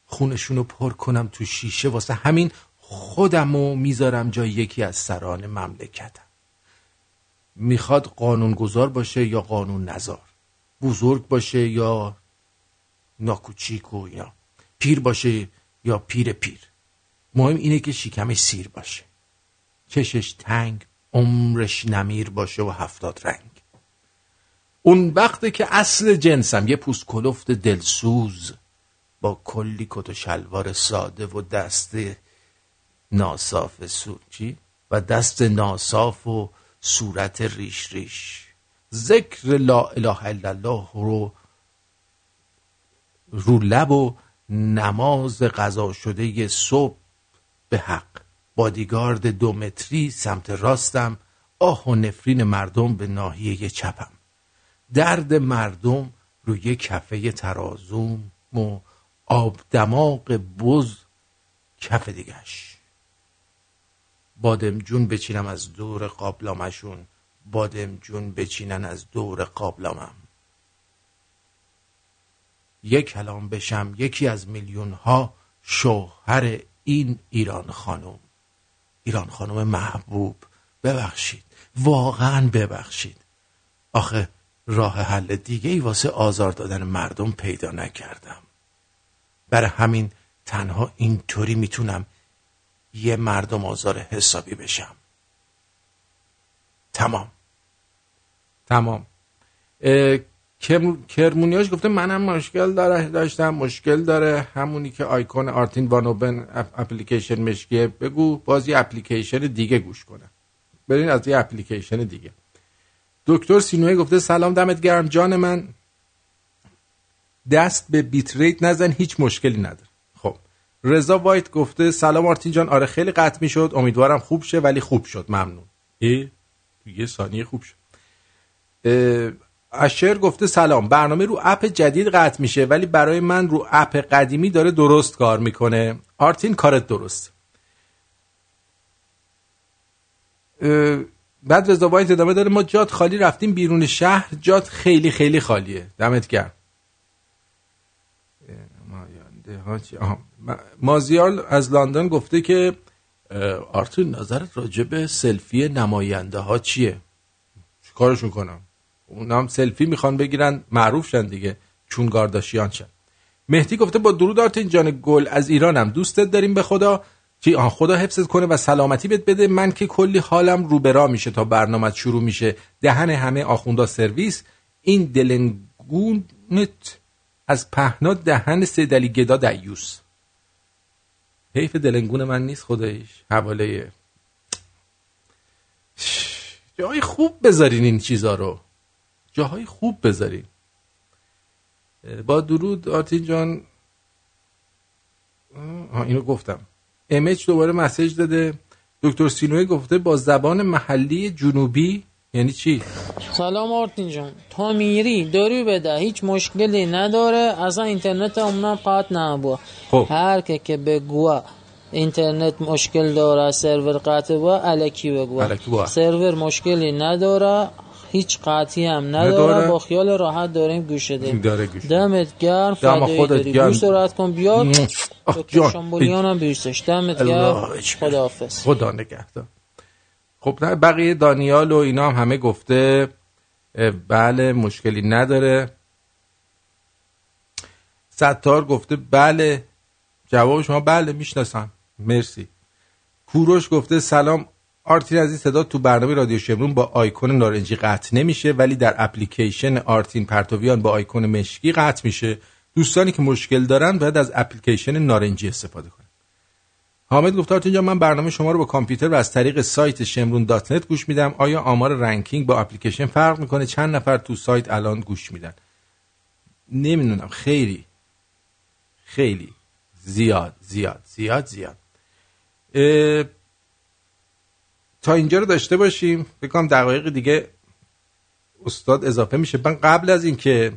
خونشونو پر کنم تو شیشه. واسه همین خودمو می‌ذارم جای یکی از سران مملکتم. می‌خواد قانونگذار باشه یا قانون نزار بزرگ باشه یا ناکوچیک و یا پیر باشه یا پیر پیر؟ مهم اینه که شکمش سیر باشه. چشش تنگ عمرش نمیر باشه و هفتاد رنگ. اون وقته که اصل جنسم یه پوست کلفت دلسوز با کلی کت و شلوار ساده و دست ناصاف سوچی و دست ناصاف و صورت ریش ریش. ذکر لا اله الا الله رو رو لب و نماز قضا شده صبح به حق. بادیگارد دو متری سمت راستم آه و نفرین مردم به ناحیه چپم. درد مردم روی کفه ترازوم و آب دماغ بز کف دیگش. بادمجون بچینم از دور قابلامشون. بادمجون بچینن از دور قابلامم. یک کلام بشم یکی از میلیون ها شوهر این ایران خانم ایران خانم محبوب ببخشید واقعا ببخشید. آخه راه حل دیگه ای واسه آزار دادن مردم پیدا نکردم. برای همین تنها اینطوری می‌تونم یه مردم آزار حسابی بشم. تمام. تمام. کرمونیاش گفته منم مشکل داره داشتم مشکل داره. همونی که آیکون آرتین وانوبن اپلیکیشن مشکیه بگو باز یه اپلیکیشن دیگه گوش کنه. برین از یه اپلیکیشن دیگه. دکتر سینوی گفته سلام دمت گرم جان من. دست به bit rate نزن هیچ مشکلی نداره. خب. رضا وایت گفته سلام آرتین جان آره خیلی قطع می شد امیدوارم خوب شه ولی خوب شد. ممنون. یه ثانیه خوب شد اشر گفته سلام برنامه رو اپ جدید قطع میشه ولی برای من رو اپ قدیمی داره درست کار می‌کنه. آرتین کارت درست. بعد رضا وایت ادامه داره ما جات خالی رفتیم بیرون شهر جات خیلی خیلی خالیه. دمت گرم. مازیار از لندن گفته که آرتین نظرت راجع به سلفی نماینده ها چیه؟ چیکارشون کنم؟ اونا هم سلفی می‌خوان بگیرن معروف شن دیگه چون کارداشیان شن. مهدی گفته با درود آرتین جان گل از ایرانم دوستت داریم به خدا که خدا حفظت کنه و سلامتی بهت بده. من که کلی حالم رو برا میشه تا برنامه شروع میشه. دهن همه آخوندا سرویس. این دلنگونت از پهنا دهن سیدلی گدا دیوس. حیف دلنگون من نیست خدایش حواله. جای خوب بذارین این چیزا رو. جاهای خوب بذارین با درود آرتین جان. اینو گفتم. امچ دوباره مسیج داده. دکتر سینوی گفته با زبان محلی جنوبی یعنی چی؟ سلام آرتین جان. تا میری داری بده. هیچ مشکلی نداره. اصلا اینترنت اونا قطع نبود. خب. هر که که بگوه اینترنت مشکل داره سرور قطع با الکی بگو. سرور مشکلی نداره. هیچ قطعی هم نداره. با خیال راحت داریم گوش دیم داره گوش دمت گرم فدایی خودت داری گرم. گوش دارت کن دکتر جان. شامبولیان هم بیستش دمت گرم. خداحافظ. خدا نگهدار. خب نه بقیه دانیال و اینا هم همه گفته بله مشکلی نداره. ستار گفته بله. جواب شما بله می‌شناسم. مرسی. کوروش گفته سلام. آرتین این صدا تو برنامه رادیو شمرون با آیکون نارنجی قطع نمیشه ولی در اپلیکیشن آرتین پرتویان با آیکون مشکی قطع میشه. دوستانی که مشکل دارن باید از اپلیکیشن نارنجی استفاده کنن. حامد گفت آرتین جان من برنامه شما رو با کامپیوتر و از طریق سایت شمرون dot net گوش میدم. آیا آمار ranking با اپلیکیشن فرق می‌کنه؟ چند نفر تو سایت الان گوش میدن؟ نمی‌دونم. خیلی. خیلی. زیاد زیاد زیاد زیاد. تا اینجا رو داشته باشیم. بکنم دقایق دیگه استاد اضافه میشه. من قبل از اینکه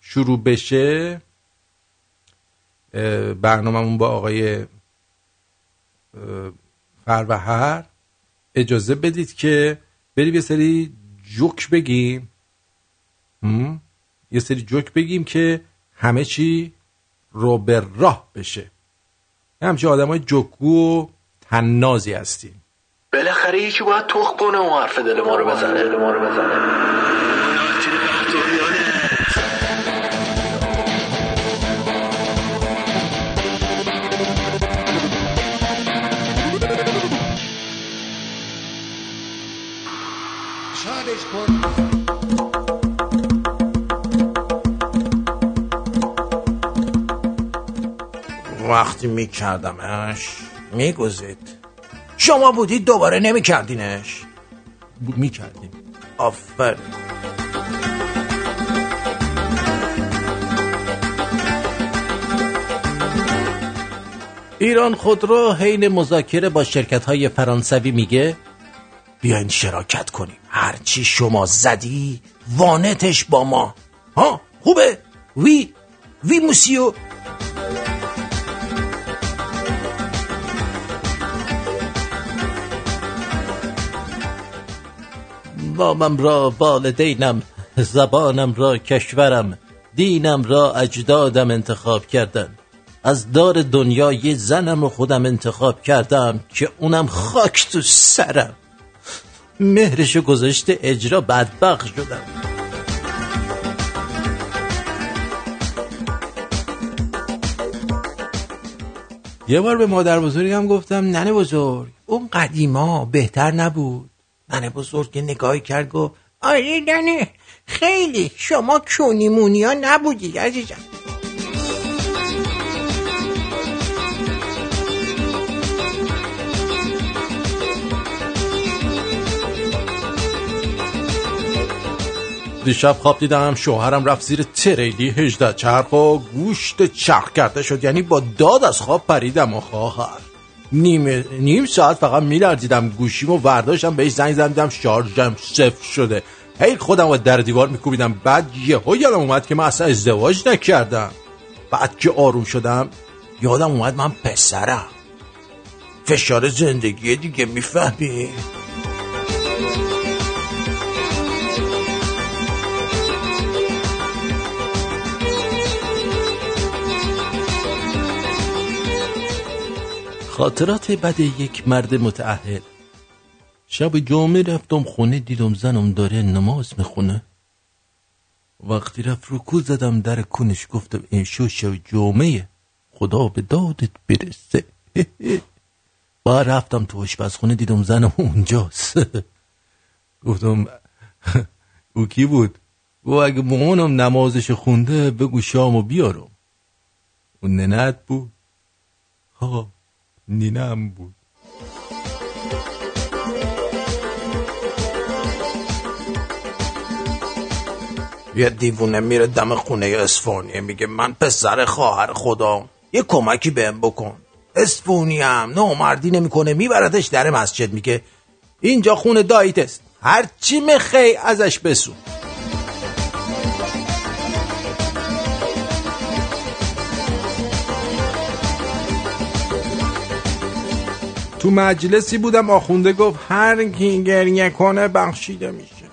شروع بشه برنامه‌مون با آقای فروهر اجازه بدید که بریم یه سری جوک بگیم؟ یه سری جوک بگیم که همه چی رو به راه بشه. همچه آدم های جوکگو و تنازی هستیم. بالاخره یکی باید تخ کنه و حرف دل ما رو بزنه. دل ما رو بزنه. وقتی کن. وقتی میکردمش میگذید شما بودید دوباره نمیکردینش؟ می‌کردیم. آفر. ایران خودرو حین مذاکره با شرکت های فرانسوی میگه؟ بیاین شراکت کنیم. هرچی شما زدی وانتش با ما. ها خوبه؟ وی وی موسیو. بامم را والدینم زبانم را کشورم دینم را اجدادم انتخاب کردن. از دار دنیا یه زنم رو خودم انتخاب کردم که اونم خاک تو سرم. مهرشو گذاشته اجرا بدبخ شدم. یه بار به مادر بزرگم گفتم ننه بزرگ اون قدیما بهتر نبود. ننه بزرگ نگاهی کرد گفت آره ننه خیلی شما کونیمونی ها نبودی عزیزم. دیشب خواب دیدم شوهرم رفت زیر تریلی هجده چرخ و گوشت چرخ کرده شد یعنی با داد از خواب پریدم و خواهر. نیم, نیم ساعت فقط میلرزیدم گوشیم و ورداشتم بهش زنگ زدم شارژم صفر شده. هی خودم و در دیوار میکوبیدم. بعد یهو یادم اومد که من اصلا ازدواج نکردم. بعد که آروم شدم یادم اومد من پسرم. فشار زندگی دیگه می‌فهمی خاطرات بد یک مرد متعهل. شب جمعه رفتم خونه دیدم زنم داره نماز می‌خونه. وقتی رفت رکو زدم در کنش گفتم این شو شب جمعه خدا به دادت برسه. با رفتم تو آشپزخونه دیدم زنم اونجاست. گفتم او کی بود؟ و اگه مامانم نمازش خونده بگو شامو بیارم. اون ننت بود. ها. نینم بود. یه دیوونه میره دم خونه اسفانیه میگه من پسر خواهر خدا یه کمکی بهم بکن. اسفونی هم نامردی نمی‌کنه میبردش در مسجد میگه اینجا خونه داییت است. هرچی مخی ازش بسون تو مجلسی بودم آخونده گفت هر کی گریه کنه بخشیده میشه.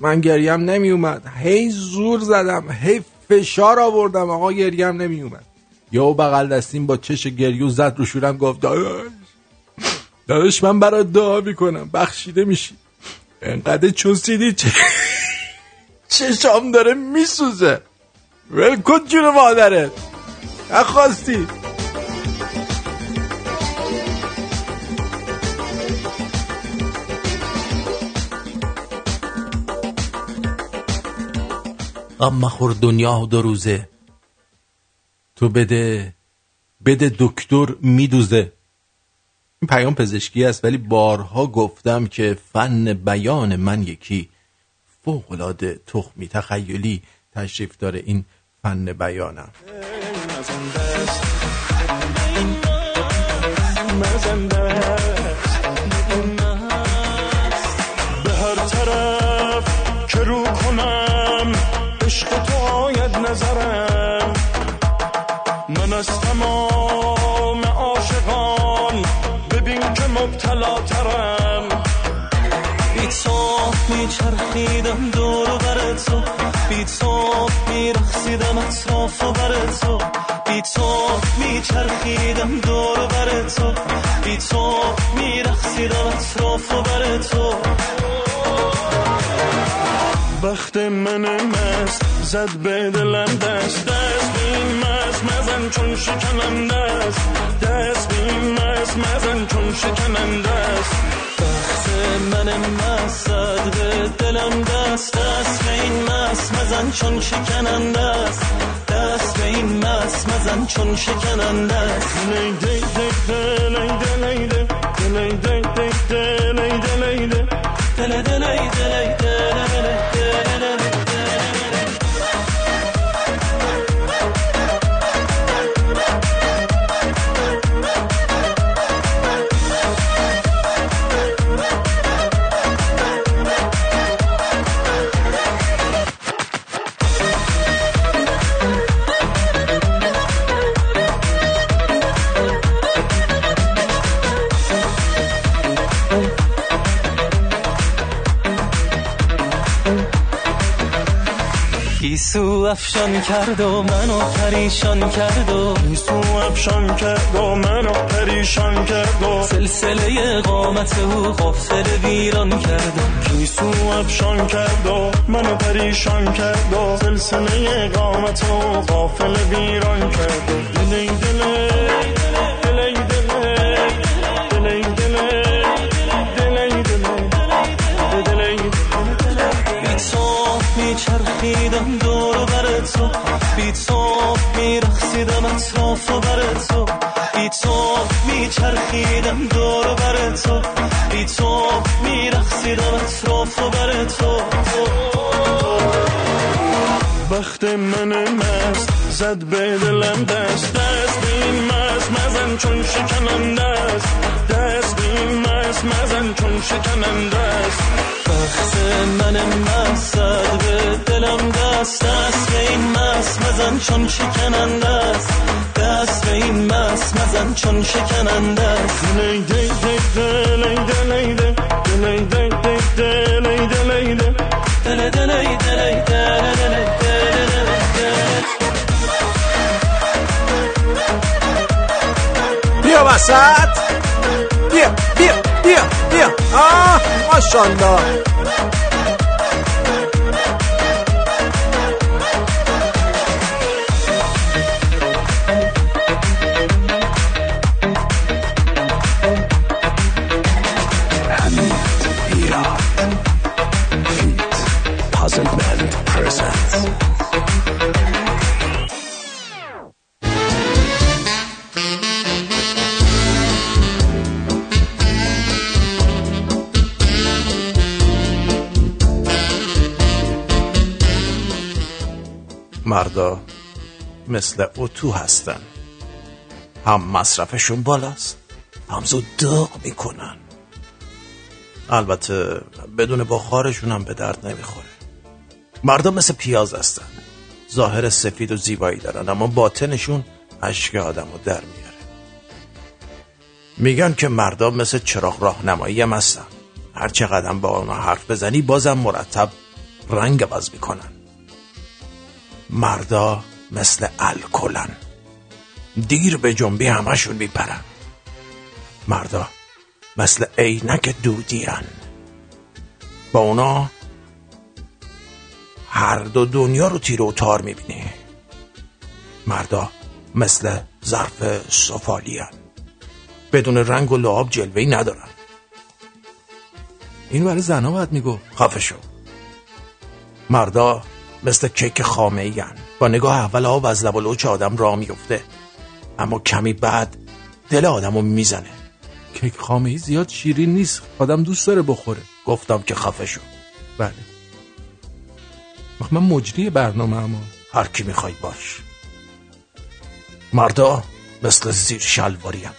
من گریم نمی اومد هی زور زدم هی فشار آوردم آقا گریم نمی اومد یا بغل دستیم با چش گریو زد رو شورم گفت داداش داداش من برای دعا می‌کنم بخشیده میشی. انقدر چوسیدی چه چشام داره میسوزه. ول کن جون مادرت. نخواستی. غم مخور دنیا دو روزه. تو بده بده دکتر میدوزه. این پیام پزشکی است ولی بارها گفتم که فن بیان من یکی فوقلاده تخمی تخیلی تشریف داره این فن بیانم. میچرخیدم دور و بر تو بی تو میرخصیدم اطراف و بر تو بی تو میچرخیدم دور و بر تو بی تو میرخصیدم اطراف و بر تو وقت من مست زد به دلم دست دست بین مست مزن چون شکنم دست دست بین مست مزن چون شکنم دست وقت من مست زد به دلم دست دست به این مست مزن چون شکننده است. دست به این مس مزن چون شکننده است. دل دل دل گیسو افشان کرد و منو پریشان کرد و گیسو افشان کرد و منو پریشان کرد و سلسله قامت او غافل ویران کرد و گیسو افشان کرد و منو پریشان کرد و سلسله قامت و غافل ویران کرد و دلی میچرخیدم دور بر تو. بی تو میرخصیدم اطراف و بر تو. وقت من مست زد به دلم دست. دست این مست مزن چون است. دست مست مزن چون شکننده است وقت من مست به دلم دست دست به این مست مزن چون شکننده است دست به این مست مزن چون شکننده است دی دلی دی دی دلی دلی دی دل دل دل دل بیا وسط 变变变变啊！二选的。مثل اتو هستن. هم مصرفشون بالاست هم زود داغ می‌کنن. البته بدون بخارشون هم به درد نمی‌خوره. مردا مثل پیاز هستن. ظاهر سفید و زیبایی دارن اما باطنشون اشک آدم رو در میاره. میگن که مردا مثل چراغ راهنمایی هم هستن. هر چقدر با اونا حرف بزنی بازم مرتب رنگ عوض می‌کنن. مردا مثل الکلن. دیر به جنبی همشون میپرن. مردا مثل عینک دودیان. با اونا هر دو دنیا رو تیر و تار می‌بینی. مردا مثل ظرف سفالیان. بدون رنگ و لعاب جلوهی ندارن. این برای زنها باید میگو خفه شو. مردا مثل کیک خامه با نگاه اول آب از لب و آدم را میفته اما کمی بعد دل آدم رو می‌زنه. کیک خامه ای زیاد شیرین نیست آدم دوست داره بخوره. گفتم که خفه شو. بله. من مجری برنامه اما. هر کی می‌خوای باش. مردا مثل زیر شلواریم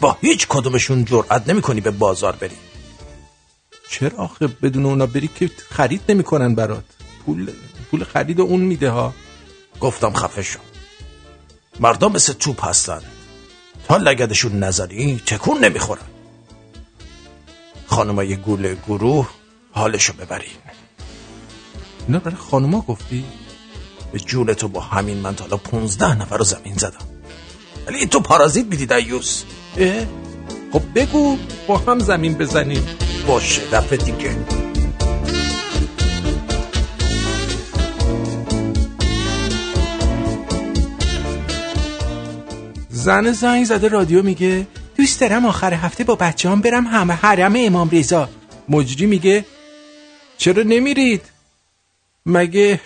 با هیچ کدومشون جرأت نمی‌کنی به بازار بری. چرا آخه بدون اونا بری که خرید نمی‌کنن برات؟ پول پول خرید اون میده ها گفتم خفه شو. مردا مثل توپ هستن. تا لگدشون نزنی تکون نمی‌خورن. خانمای گول گروه حالشو ببرین. اینا برای خانوما گفتی؟ به جون تو با همین من تا حالا 15 نفر رو زمین زدم. ولی این تو پارازیت بیدی دیوس اه؟ خب بگو با هم زمین بزنیم. باشه دفعه دیگه. زن زنگ زده رادیو میگه دوست دارم آخر هفته با بچه هم برم همه حرم امام رضا. مجری میگه چرا نمیرید؟ مگه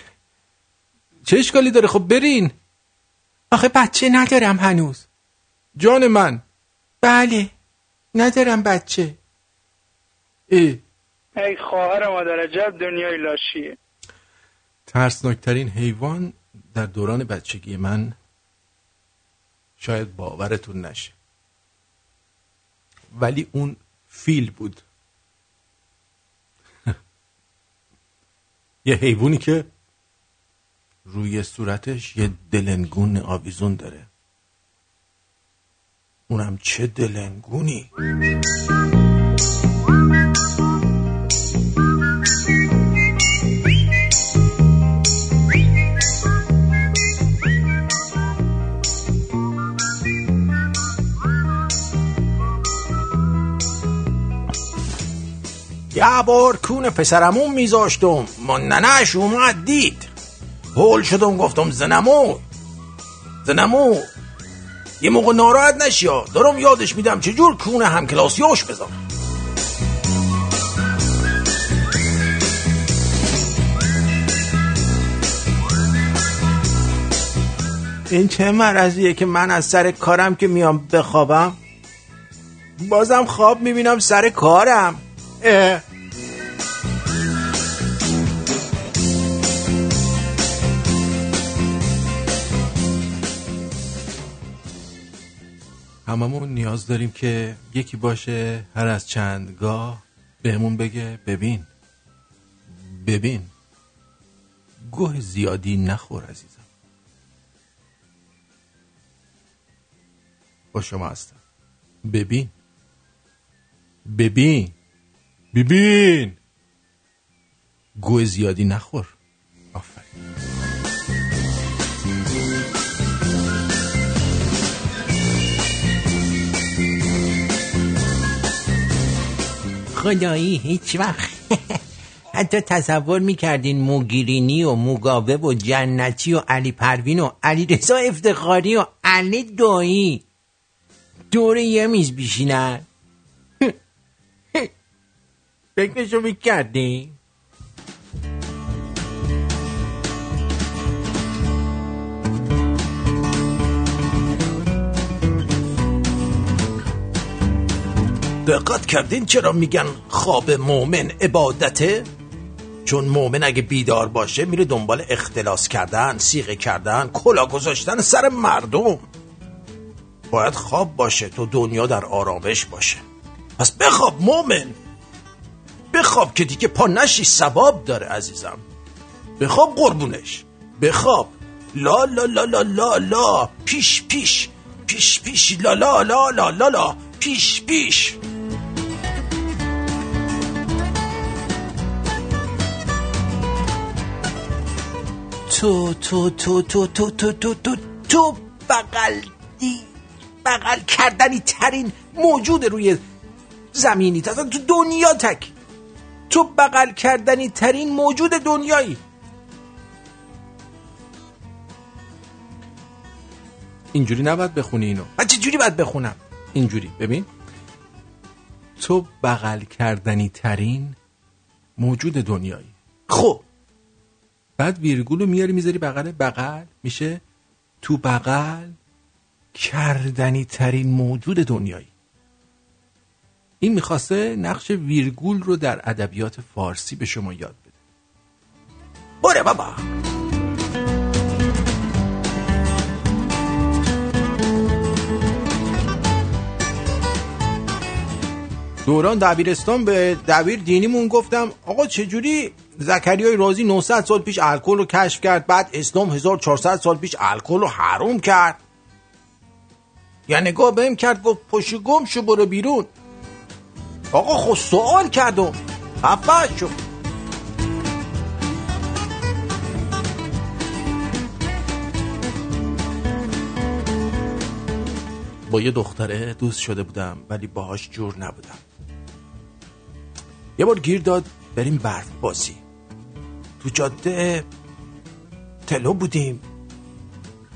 چه اشکالی داره؟ خب برین. آخه بچه ندارم هنوز. جان من. بله ندارم بچه. ای. ای خواهر مادر عجب دنیای لاشیه. ترسناکترین حیوان در دوران بچگی من شاید باورتون نشه. ولی اون فیل بود. یه حیوانی که روی صورتش یه دلنگون آویزون داره. اونم چه دلنگونی. یه بار کون پسرمون میذاشتم. ما ننش اومد دید. هول شدم گفتم زنمو. زنمو یه موقع ناراحت نشیا دارم یادش میدم چجور کونه هم کلاسیاش بذار این چه مرضیه که من از سر کارم که میام بخوابم؟ بازم خواب می‌بینم سر کارم. اه. هممون نیاز داریم که یکی باشه هر از چندگاه بهمون بگه ببین. ببین. گوه زیادی نخور عزیزم. با شما هستم. ببین. ببین. ببین. گوه زیادی نخور. خدایی هیچ وقت. حتی تصور می‌کردین موگیرینی و موگاوه و جنتی و علی پروین و علی رضا افتخاری و علی دایی. دور یه میز بیشینن. فکرشو می‌کردی؟ دقت کردین چرا میگن خواب مؤمن عبادته؟ چون مؤمن اگه بیدار باشه میره دنبال اختلاس کردن سیغه کردن کلا گذاشتن سر مردم. باید خواب باشه تو دنیا در آرامش باشه. پس بخواب مؤمن بخواب که دیگه پا نشی ثواب داره عزیزم. بخواب قربونش. بخواب. لا لا لا لا لا لا. پیش پیش. پیش پیش. لا لا لا لا لا لا. پیش پیش. تو تو تو تو تو تو تو تو تو بغل دی بغل کردنی ترین موجود روی زمینی. اصلا تو دنیا تک. تو بغل کردنی ترین موجود دنیایی. اینجوری نباید بخونی اینو. من چه جوری باید بخونم؟ اینجوری. ببین. تو بغل کردنی ترین موجود دنیایی. خب. بعد ویرگول رو میاری می‌ذاری بغل. بغل میشه تو بغل کردنی ترین موجود دنیایی. این می‌خواسته نقش ویرگول رو در ادبیات فارسی به شما یاد بده. بره بابا. دوران دبیرستان به دبیر دینیمون گفتم آقا چجوری زکریای رازی 900 سال پیش الکل رو کشف کرد بعد اسلام 1400 سال پیش الکل رو حروم کرد. یا نگاه بهم کرد گفت پشو گم شو برو بیرون. آقا خود سوال کردم خفه شو با یه دختره دوست شده بودم ولی باهاش جور نبودم. یه بار گیر داد بریم برف بازی. تو جاده تلو بودیم.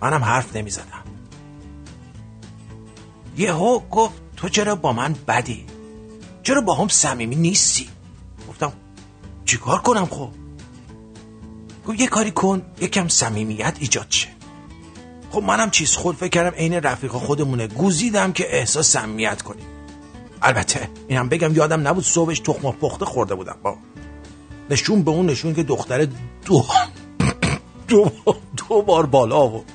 منم حرف نمی زدم یهو گفت تو چرا با من بدی؟ چرا با هم صمیمی نیستی؟ گفتم چیکار کنم خب؟ گفت یه کاری کن یکم صمیمیت ایجاد شه. خب منم چیز خود فکر کردم عین رفیق خودمونه. گوزیدم که احساس صمیمیت کنیم البته اینم بگم یادم نبود صبحش تخم پخته خورده بودم با نشون به اون نشون که دختر دو دو, دو بار بالا آورد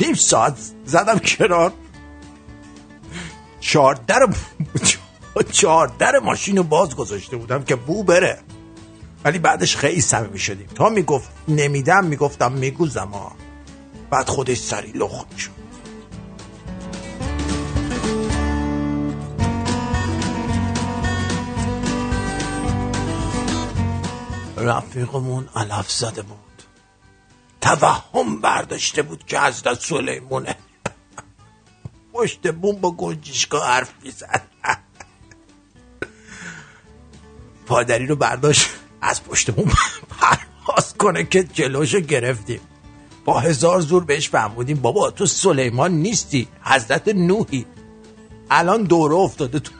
نیم ساعت زدم کنار. چهاردر چهاردر ماشین رو باز گذاشته بودم که بو بره. ولی بعدش خیلی صمیمی شدیم. تا می‌گفت نمیدم می‌گفتم میگوزم ها. بعد خودش سری لخ می‌شد رفیقمون علف زده بود. توهم برداشته بود که حضرت سلیمونه. پشت بوم با گنجشگاه حرف می‌زد. پادری رو برداشت از پشت بوم پرواز کنه که جلوشو گرفتیم. با هزار زور بهش فهمودیم بابا تو سلیمان نیستی حضرت نوحی. الان دوره افتاده تو,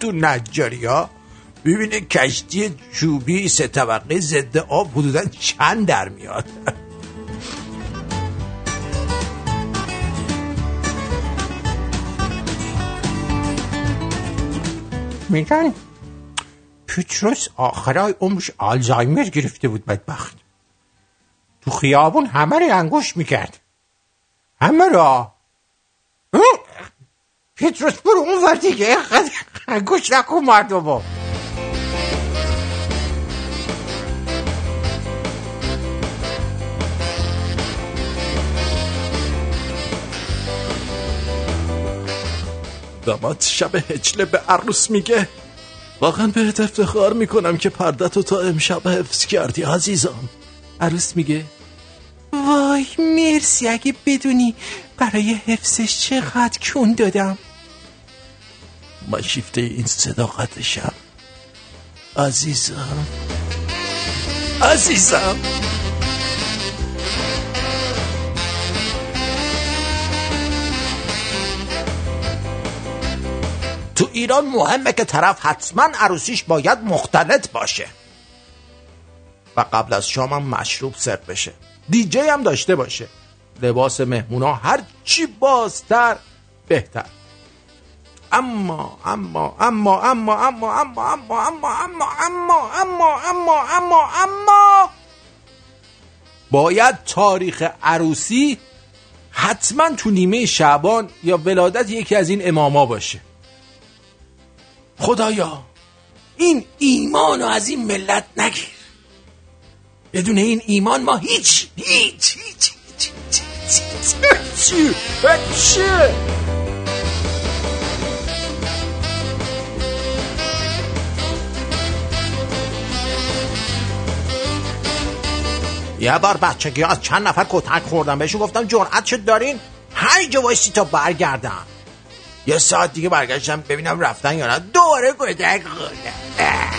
تو نجاری ها ببینه کشتی چوبی سه طبقه ضد آب حدودا چند در میاد. میگن پیتروس آخرای عمرش آلزایمر گرفته بود بدبخت. تو خیابون همه رو انگوش می‌کرد. همه را پیتروس برو اون ور دیگه انگوش نکن مردم داماد شب هجله به عروس میگه. واقعا بهت افتخار می‌کنم که پردتو تا امشب حفظ کردی عزیزم. عروس میگه وای مرسی اگه بدونی برای حفظش چقدر کون دادم. من شیفته این صداقتشم عزیزم. عزیزم. تو ایران مهمه که طرف حتما عروسیش باید مختلط باشه و قبل از شام هم مشروب سرو بشه دیجی هم داشته باشه لباس مهمونا هر چی بازتر بهتر اما اما اما اما اما اما اما اما اما اما اما اما اما اما باید تاریخ عروسی حتما تو نیمه شعبان یا ولادت یکی از این اماما باشه خدایا این ایمان رو از این ملت نگیر. بدون این ایمان ما هیچ هیچ هیچ هیچ هیچ یه بار بچگی از چند نفر کتک خوردم بهشون گفتم جرأت شد دارین؟ هر جا وایسی تا برگردم یه ساعت دیگه برگشتم ببینم رفتن یا نه دوباره کتک خوردم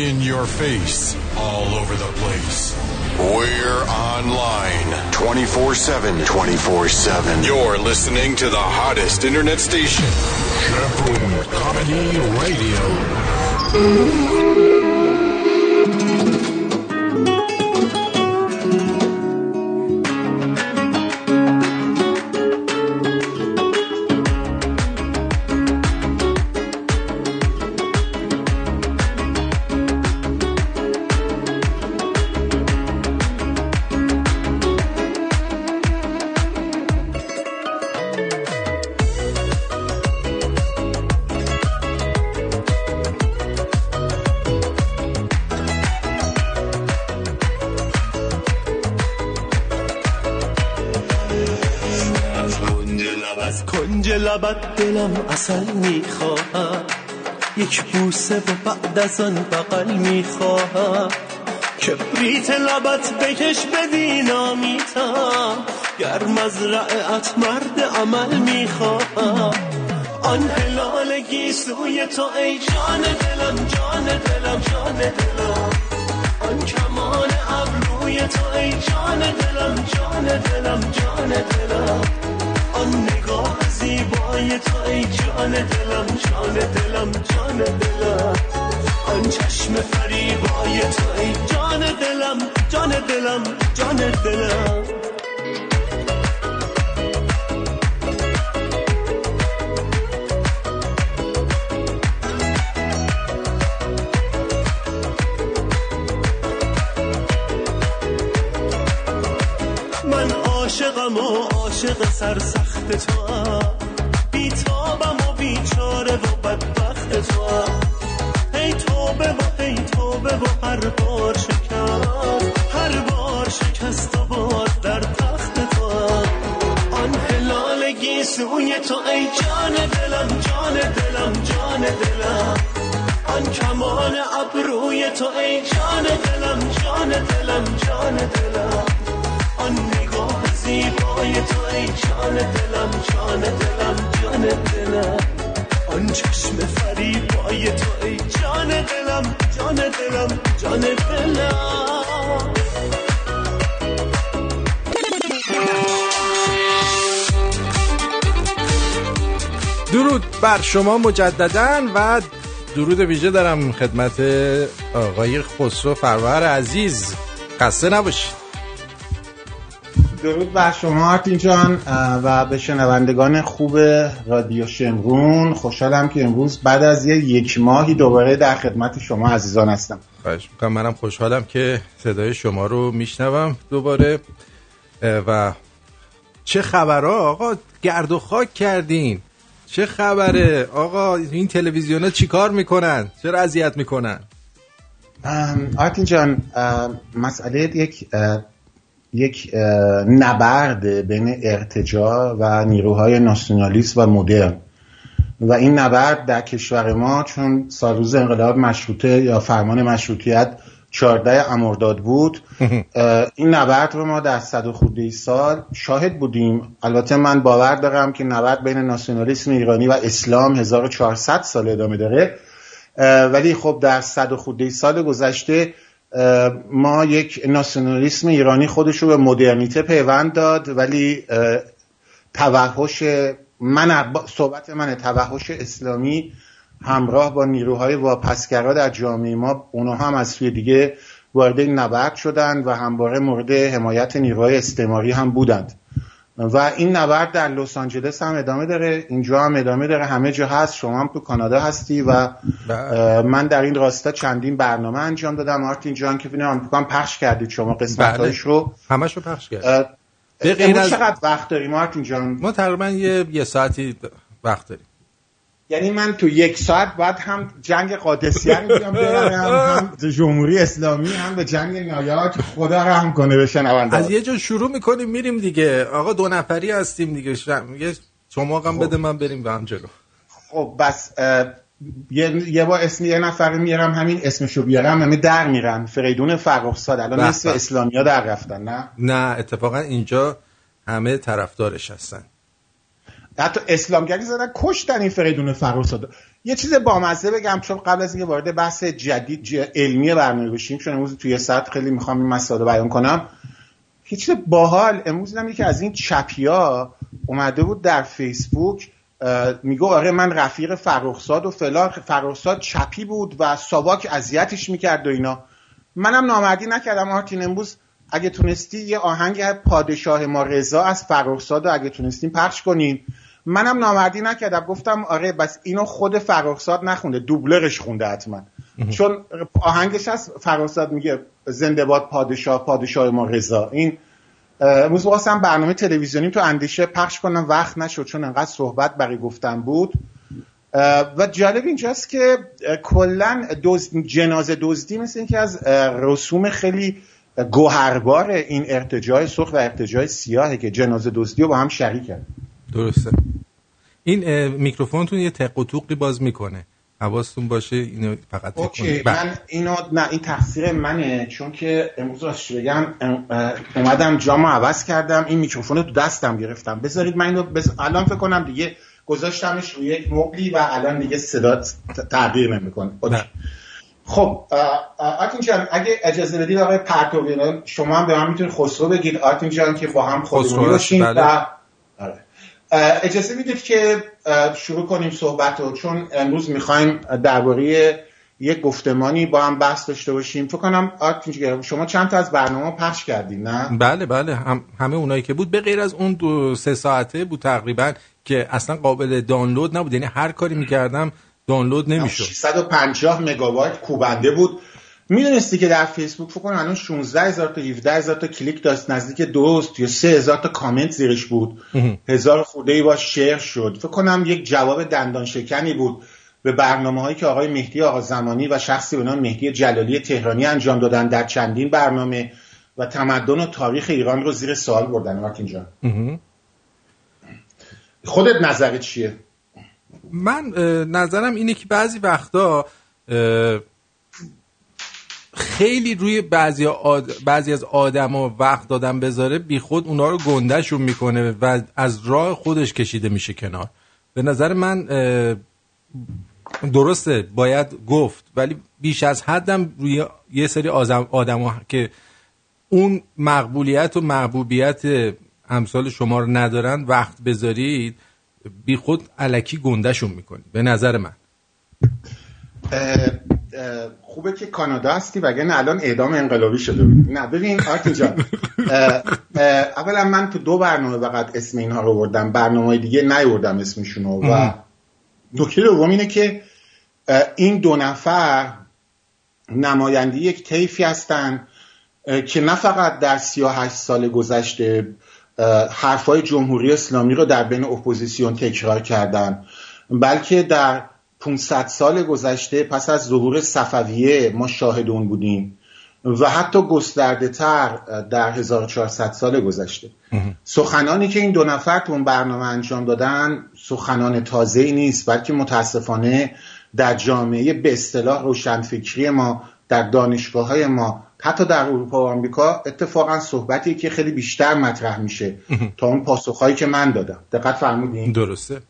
In your face, all over the place. We're online 24 7. 24 7. You're listening to the hottest internet station. Champion Comedy Radio. لبت دلم اصل می‌خواهم یک بوسه و بعد از آن بغل می‌خواهم کبریت لبت بکش بدینامیتم گر مزرعت مرد عمل می‌خواهم آن هلال گیسوی تو ای جان دلم جان دلم جان دلم. آن کمان ابروی تو ای جان دلم جان دلم جان دلم. آن نگاه زیبای تو ای جان دلم جان دلم جان دلم. آن چشم فریبای تو ای جان دلم جان دلم جان دلم. عاشق سرسخت تو. هم بیتابم و بیچاره و بدبخت تو. هم هی توبه و هی توبه و هر بار شکست. هر بار شکست و باز در تخت تو. آن هلال گیسوی تو ای جان دلم جان دلم جان دلم. آن کمان ابروی تو ای جان دلم جان دلم جان دلم. آن زیبای ای جان دلم جان دلم جان دلم. آن چشم فریبای ای جان دلم جان دلم جان دلم. درود بر شما مجددا و درود ویژه دارم خدمت آقای خسرو فرور عزیز. خسته نباشید. درود بر شما آرتین جان و به شنوندگان خوب رادیو شمرون. خوشحالم که امروز بعد از یه یک ماهی دوباره در خدمت شما عزیزان هستم. خواهش می‌کنم. منم خوشحالم که صدای شما رو میشنوم دوباره. و چه خبرها آقا گرد و خاک کردین. چه خبره؟ آقا این تلویزیون ها چی کار می‌کنن؟ چرا اذیت می‌کنن؟ آرتین جان مسئله یک یک نبرد بین ارتجاع و نیروهای ناسیونالیست و مدرن. و این نبرد در کشور ما چون سال روز انقلاب مشروطه یا فرمان مشروطیت 14 امرداد بود این نبرد رو ما در صد و خورده سال شاهد بودیم. البته من باور دارم که نبرد بین ناسیونالیسم ایرانی و اسلام 1400 سال ادامه داره. ولی خب در صد و خورده سال گذشته ما یک ناسیونالیسم ایرانی خودش رو به مدرنیته پیوند داد ولی توحش من صحبت من توحش اسلامی همراه با نیروهای واپسگرا در جامعه ما اونها هم از سوی دیگه وارد نبرد شدند و همواره مورد حمایت نیروهای استعماری هم بودند. و این نبرد در لس آنجلس هم ادامه داره. اینجا هم ادامه داره. همه جا هست. شما هم تو کانادا هستی و من در این راستا چندین برنامه انجام دادم. آرتین جان که فیلم هم پخش کردید شما قسمت‌هاش رو همش رو پخش کرد به از... چقدر وقت داریم آرتین جان؟ ما تقریبا یه, یه ساعتی وقت داریم. یعنی من تو یک ساعت بعد هم جنگ قادسیه برم هم جمهوری اسلامی هم به جنگ نایات خدا رحم کنه به شنونده. از یه جا شروع می‌کنیم میریم دیگه. آقا دو نفری هستیم دیگه. میگه شما هم بده من بریم به هم جلو. خب بس یه یه با اسم یه نفر میارم همین اسمشو بیارم همه در میرن. فریدون فرخزاد. الان نصف اسلامیا در رفتن نه؟ نه اتفاقا اینجا همه طرفدارش هستن. حتی اسلامگری زدن کشتن این فریدون فرخزاد یه چیز بامزه بگم چون قبل از اینکه وارد بحث جدید. علمی برنامه بشیم چون امروز توی ساعت خیلی می‌خوام این مسائل بیان کنم. یه چیز باحال امروز دیدم یکی از این چپیا اومده بود در فیسبوک میگو آره من رفیق فرخزاد و فلان فرخزاد چپی بود و ساواک اذیتش می‌کرد و اینا. منم نامردی نکردم آرتین امروز اگه تونستی یه آهنگ پادشاه ما رضا از فرخزاد اگه تونستیم پخش کنین. منم نامردی نکردم. گفتم آره بس اینو خود فرخزاد نخونده. دوبلرش خونده حتما. چون آهنگش از فرخزاد میگه زنده باد پادشاه پادشاه ما رضا. این امروز واسم برنامه تلویزیونی تو اندیشه پخش کنم. وقت نشد چون انقدر صحبت برای گفتن بود. و جالب اینجاست که کلا جنازه دزدی مثل اینکه از رسوم خیلی گوهربار این ارتجاع سرخ و ارتجاع سیاهه که جنازه دزدی رو با هم شریکن درسته. این میکروفونتون یه تق و توقی باز می‌کنه. حواستون باشه اینو فقط okay من اینو نه این تقصیر منه چون که امروز راستش بگم اومدم جامو عوض کردم این میکروفون رو تو دستم گرفتم. بذارید من اینو بز... الان فکر کنم دیگه گذاشتمش روی یک مبلی و الان دیگه صدا تغییر نمی‌کنه. خب آرتین جان اگه اجازه بدید آقای پرتویان شما هم به من می‌تونید خسرو بگید. آرتین جان که با هم خودمونی باشیم بله. و اجازه می‌دید که شروع کنیم صحبت رو. چون امروز می‌خوایم درباره یک گفتمانی با هم بحث داشته باشیم. فکر کنم شما چند تا از برنامه پخش کردین نه؟ بله بله. هم همه اونایی که بود. به غیر از اون دو سه ساعته بود تقریبا که اصلا قابل دانلود نبود. یعنی هر کاری می‌کردم دانلود نمی‌شد. 650 مگابایت کوبنده بود. می‌دونستی که در فیسبوک فکر کنم الان 16 هزار تا 17 هزار تا کلیک داشت نزدیک دوست یا 3 هزار تا کامنت زیرش بود. هزار خورده ای باش شیر شد. فکر کنم یک جواب دندان شکنی بود به برنامه هایی که آقای مهدی آقا زمانی و شخصی به نام مهدی جلالی تهرانی انجام دادن در چندین برنامه و تمدن و تاریخ ایران رو زیر سوال بردن. مارتین جان. خودت نظرت چیه؟ من نظرم اینه که بعضی وقتا خیلی روی بعضی, آد... بعضی از آدم وقت دادن بذاره بی خود اونا رو گندهشون می‌کنه و از راه خودش کشیده میشه کنار. به نظر من درسته باید گفت ولی بیش از حدم روی یه سری آدم که اون مقبولیت و محبوبیت امثال شما رو ندارن وقت بذارید بی خود علکی گندهشون می‌کنید. به نظر من. خوبه که کانادا هستی وگرنه الان اعدام انقلابی شده بود نه ببین آرتین جان اولا من تو دو برنامه فقط اسم اینها رو بردم برنامه دیگه نیوردم اسمشون رو و. نکته دوم اینه که این دو نفر نماینده یک طیفی هستن اه، که نه فقط در 38 سال گذشته حرفای جمهوری اسلامی رو در بین اپوزیسیون تکرار کردن بلکه در 500 سال گذشته پس از ظهور صفویه ما شاهد اون بودیم و حتی گسترده تر در 1400 سال گذشته. سخنانی که این دو نفر تو اون برنامه انجام دادن سخنان تازه ای نیست بلکه متاسفانه در جامعه به اصطلاح روشنفکری ما در دانشگاه های ما حتی در اروپا و آمریکا اتفاقا صحبتی که خیلی بیشتر مطرح میشه تا اون پاسخهایی که من دادم. دقت فرمودین؟ درسته.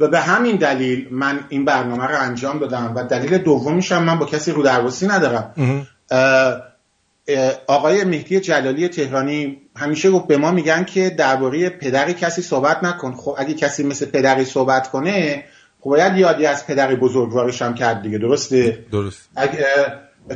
و به همین دلیل من این برنامه رو انجام دادم و دلیل دومیش هم من با کسی رو درواسی ندارم. آقای مهدی جلالی تهرانی همیشه گفت به ما میگن که درباره پدر کسی صحبت نکن. خب اگه کسی مثل پدری صحبت کنه خب باید یادی از پدر بزرگوارش هم کرد دیگه. درسته؟ درست. اگه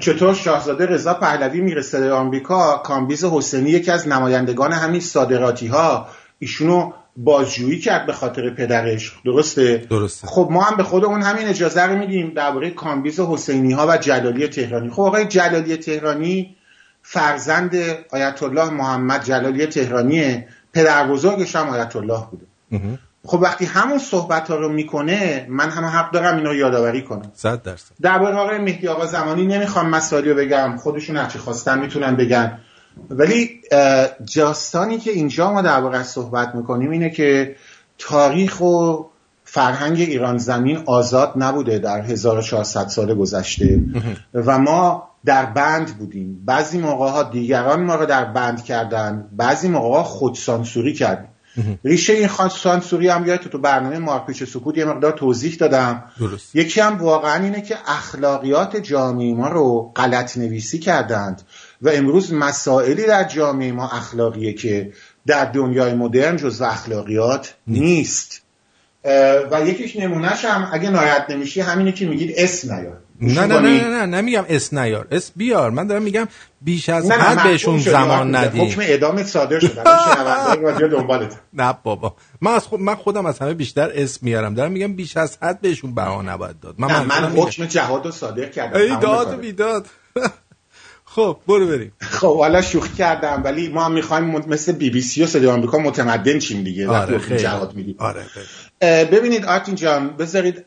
چطور شاهزاده رضا پهلوی می‌رسه به آمریکا کامبیز حسینی یکی از نمایندگان همین صادراتی ها ایشونو بازجویی کرد به خاطر پدرش. درسته؟ درسته. خب ما هم به خودمون همین اجازه رو میدیم درباره کامبیز حسینی ها و جلالی تهرانی. خب آقای جلالی تهرانی فرزند آیت الله محمد جلالی تهرانیه. پدر بزرگش هم آیت الله بوده خب وقتی همون صحبت ها رو می‌کنه من هم حق دارم اینو یادآوری کنم. صد درصد. درباره آقای مهدی آقا زمانی نمی‌خوام مسائلی رو بگم. خودشون هرچی خواستن می‌تونن بگن. ولی جاستانی که اینجا ما درباره صحبت می‌کنیم اینه که تاریخ و فرهنگ ایران زمین آزاد نبوده در 1400 سال گذشته. و ما در بند بودیم. بعضی موقع ها دیگران ما رو در بند کردن بعضی موقع ها خودسانسوری کردیم. ریشه این سانسوری هم یادت تو برنامه مارپیچ سکوت یه مقدار توضیح دادم. درست. یکی هم واقعا اینه که اخلاقیات جامعه ما رو غلط نویسی کردند. و امروز مسائلی در جامعه ما اخلاقیه که در دنیای مدرن جز اخلاقیات نیست. و یکیش نمونهش هم اگه ناراحت نمیشی همینه که میگید اسم نیار. نه نه نه نه نمیگم اسم نیار. اسم بیار. من دارم میگم بیش از حد بهشون زمان. ندی حکم اعدامت صادر شد. الان شنونده‌های رادیو دنبالت. نه بابا. من از خود من خودم از همه بیشتر اسم میارم. دارم میگم بیش از حد بهشون بها نباید داد. نه من اینه. حکم جهاد رو صادر کردم. ای داد. و بیداد. خب برو بریم. خب حالا شوخی کردم ولی ما هم می‌خوایم مثل بی بی سی و صدای آمریکا متمدن شیم دیگه. آره خیلی. جهاد میدیم. آره ببینید آرتین جان بذارید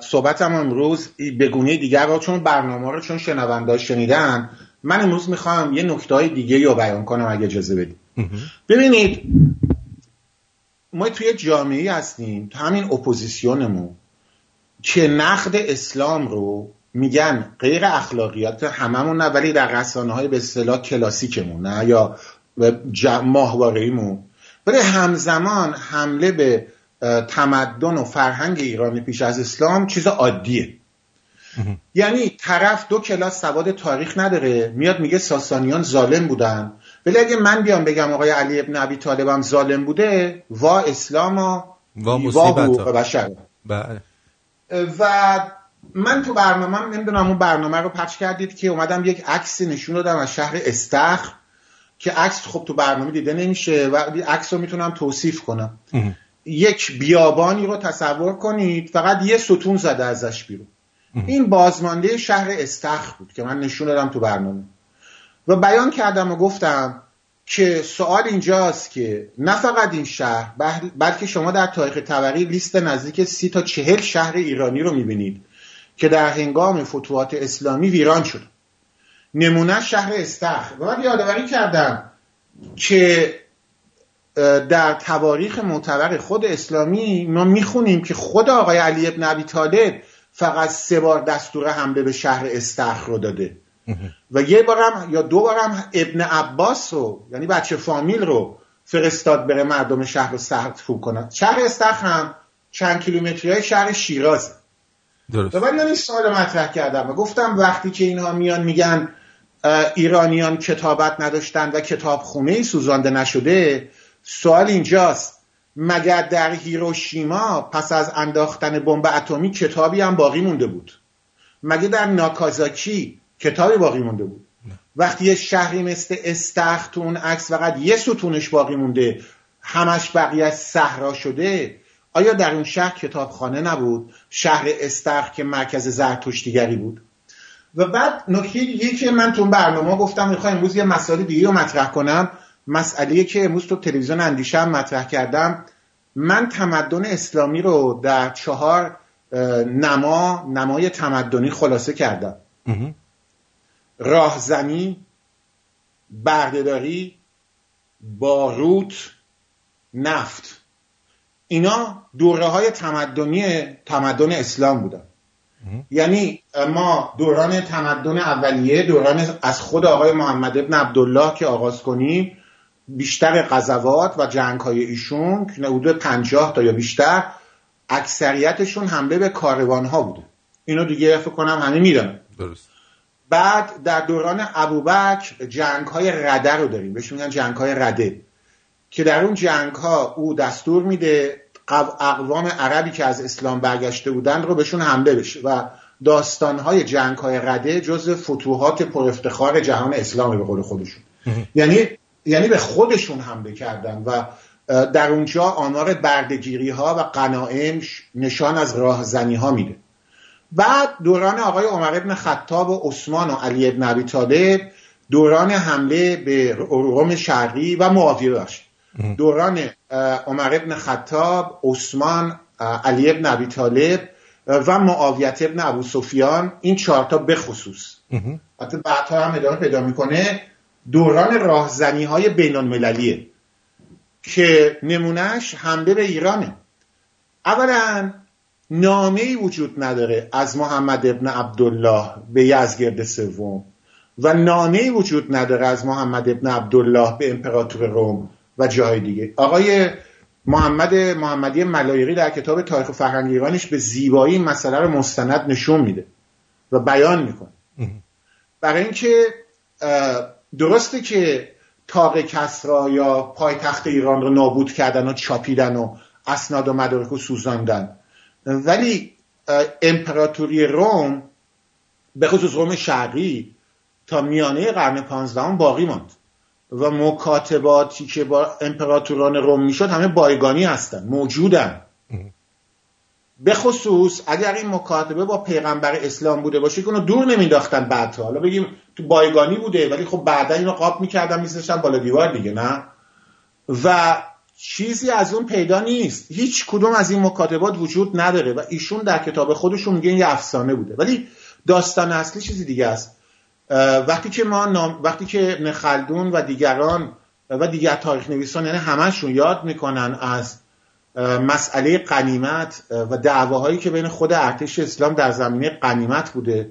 صحبتم امروز به گونه دیگر رو چون برنامه رو چون شنونده شنیدن من امروز می‌خوام یه نکته های دیگه رو بیان کنم اگه اجازه بدید. ببینید ما توی جامعه هستیم تو همین اپوزیسیونمون که نقد اسلام رو میگن غیر اخلاقیات هممون نه ولی در رسانه های به اصطلاح کلاسیکمون نه؟ یا ماهواره‌ایمون. ولی همزمان حمله به تمدن و فرهنگ ایرانی پیش از اسلام چیز عادیه. یعنی طرف دو کلاس سواد تاریخ نداره میاد میگه ساسانیان ظالم بودن. ولی اگه من بیام بگم آقای علی ابن ابی طالب هم ظالم بوده وا اسلام و وا حقوق بشر. بله. و من تو برنامه نمی‌دونم اون برنامه رو پخش کردید که اومدم یک عکسی نشون دادم از شهر استخر که عکس خب تو برنامه دیده نمیشه و عکس رو می‌تونم توصیف کنم. یک بیابانی رو تصور کنید فقط یه ستون زده ازش بیرون. این بازمانده شهر استخر بود که من نشون دادم تو برنامه. و بیان کردم و گفتم که سوال اینجاست که نه فقط این شهر بل- بلکه شما در تاریخ تبری لیست نزدیک سی تا چهل شهر ایرانی رو می‌بینید. که در هنگام فتوحات اسلامی ویران شد. نمونه شهر استخر. و من یادآوری کردم که در تواریخ معتبر خود اسلامی ما می‌خونیم که خود آقای علی ابن ابی طالب فقط سه بار دستور حمله به شهر استخر رو داده. و یه بارم یا دو بارم ابن عباس رو یعنی بچه فامیل رو فرستاد بره مردم شهر رو سرکوب کنن. شهر استخر هم چند کیلومتری های شهر شیراز درست. و من این سوال مطرح کردم و گفتم وقتی که اینها میان میگن ایرانیان کتابت نداشتن و کتابخونه ای سوزانده نشده سوال اینجاست. مگر در هیروشیما پس از انداختن بمب اتمی کتابی هم باقی مونده بود؟ مگه در ناکازاکی کتابی باقی مونده بود؟ وقتی یه شهری مثل استخر تو اون عکس فقط یه ستونش باقی مونده همش بقیه صحرا شده آیا در اون شهر کتابخانه نبود؟ شهر استخر که مرکز زرتشتیگری بود. و بعد نکته دیگه که من تو برنامه گفتم می‌خوام امروز یه مسائل دیگه رو مطرح کنم. مسئله که امروز تو تلویزیون اندیشه هم مطرح کردم. من تمدن اسلامی رو در چهار نما نمای تمدنی خلاصه کردم. راهزنی بردهداری باروت نفت. اینا دوره های تمدنی تمدن اسلام بودن. یعنی ما دوران تمدن اولیه دوران از خود آقای محمد ابن عبدالله که آغاز کنیم بیشتر غزوات و جنگ های ایشون که حدود پنجاه تا یا بیشتر اکثریتشون حمله به کاروان ها بوده. اینو دیگه فکر کنم همه می‌دونن. درست. بعد در دوران ابوبکر جنگ های رده رو داریم. بهش میگن جنگ های رده. که در اون جنگ ها او دستور میده قو- اقوام عربی که از اسلام برگشته بودن رو بهشون حمله بشه و داستان های جنگ های رده جز فتوحات پر افتخار جهان اسلام به قول خودشون. یعنی یعنی به خودشون حمله کردن و در اونجا آمار بردگیری ها و قنائم ش- نشان از راهزنی ها میده. بعد دوران آقای عمر ابن خطاب و عثمان و علی ابن ابی طالب دوران حمله به روم شرقی و معاویه داشت دوران عمر ابن خطاب عثمان علی ابن ابی طالب و معاویت ابن ابو سفیان این چهارتا بخصوص حتی بعدها هم ادامه پیدا می‌کنه. دوران راهزنی های بین المللیه که نمونهش حمله به ایرانه. اولا نامه ای وجود نداره از محمد ابن عبدالله به یزگرد سوم و نامه ای وجود نداره از محمد ابن عبدالله به امپراتور روم. و جای دیگه. آقای محمد محمدی ملایقی در کتاب تاریخ فرهنگ ایرانش به زیبایی مسئله رو مستند نشون میده و بیان می‌کنه. برای اینکه درسته که تاق کسرا یا پایتخت ایران رو نابود کردن و چاپیدن و اسناد و مدارک رو سوزاندن. ولی امپراتوری روم به خصوص روم شرقی تا میانه قرن پانزدهم باقی ماند. و مکاتباتی که با امپراتوران روم می‌شد همه بایگانی هستن موجودن. به خصوص اگر این مکاتبه با پیغمبر اسلام بوده باشه که اونو دور نمینداختن بعدها. حالا بگیم تو بایگانی بوده ولی خب بعدا اینو قاب می‌کردن میذاشتن بالا دیوار دیگه نه؟ و چیزی از اون پیدا نیست. هیچ کدوم از این مکاتبات وجود نداره و ایشون در کتاب خودشون میگن یه افسانه بوده. ولی داستان اصلی چیزی دیگه است. وقتی که ما نام... وقتی که ابن خلدون و دیگران و دیگر تاریخ نویسان یعنی همشون یاد می‌کنن از مسئله قنیمت و دعواهایی که بین خود ارتش اسلام در زمینه قنیمت بوده.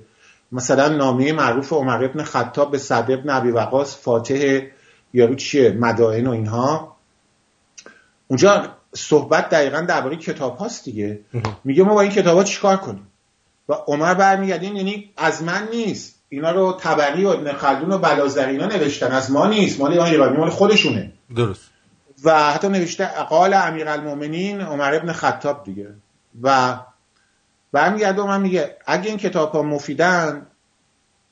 مثلا نامه معروف عمر ابن خطاب به سعد ابن ابی وقاص فاتح یارو چیه؟ مدائن و اینها. اونجا صحبت دقیقا درباره کتاب هاست دیگه. میگه ما با این کتاب ها چیکار کنیم؟ و عمر برمیگرده یعنی از من نیست. اینا رو تبری و ابن خلدون و بلازر اینا نوشتن. از ما نیست. مال ایرانی مال خودشونه. درست. و حتی نوشته قال امیرالمومنین عمر ابن خطاب دیگه. و برمیگرده و من میگه اگه این کتاب ها مفیدن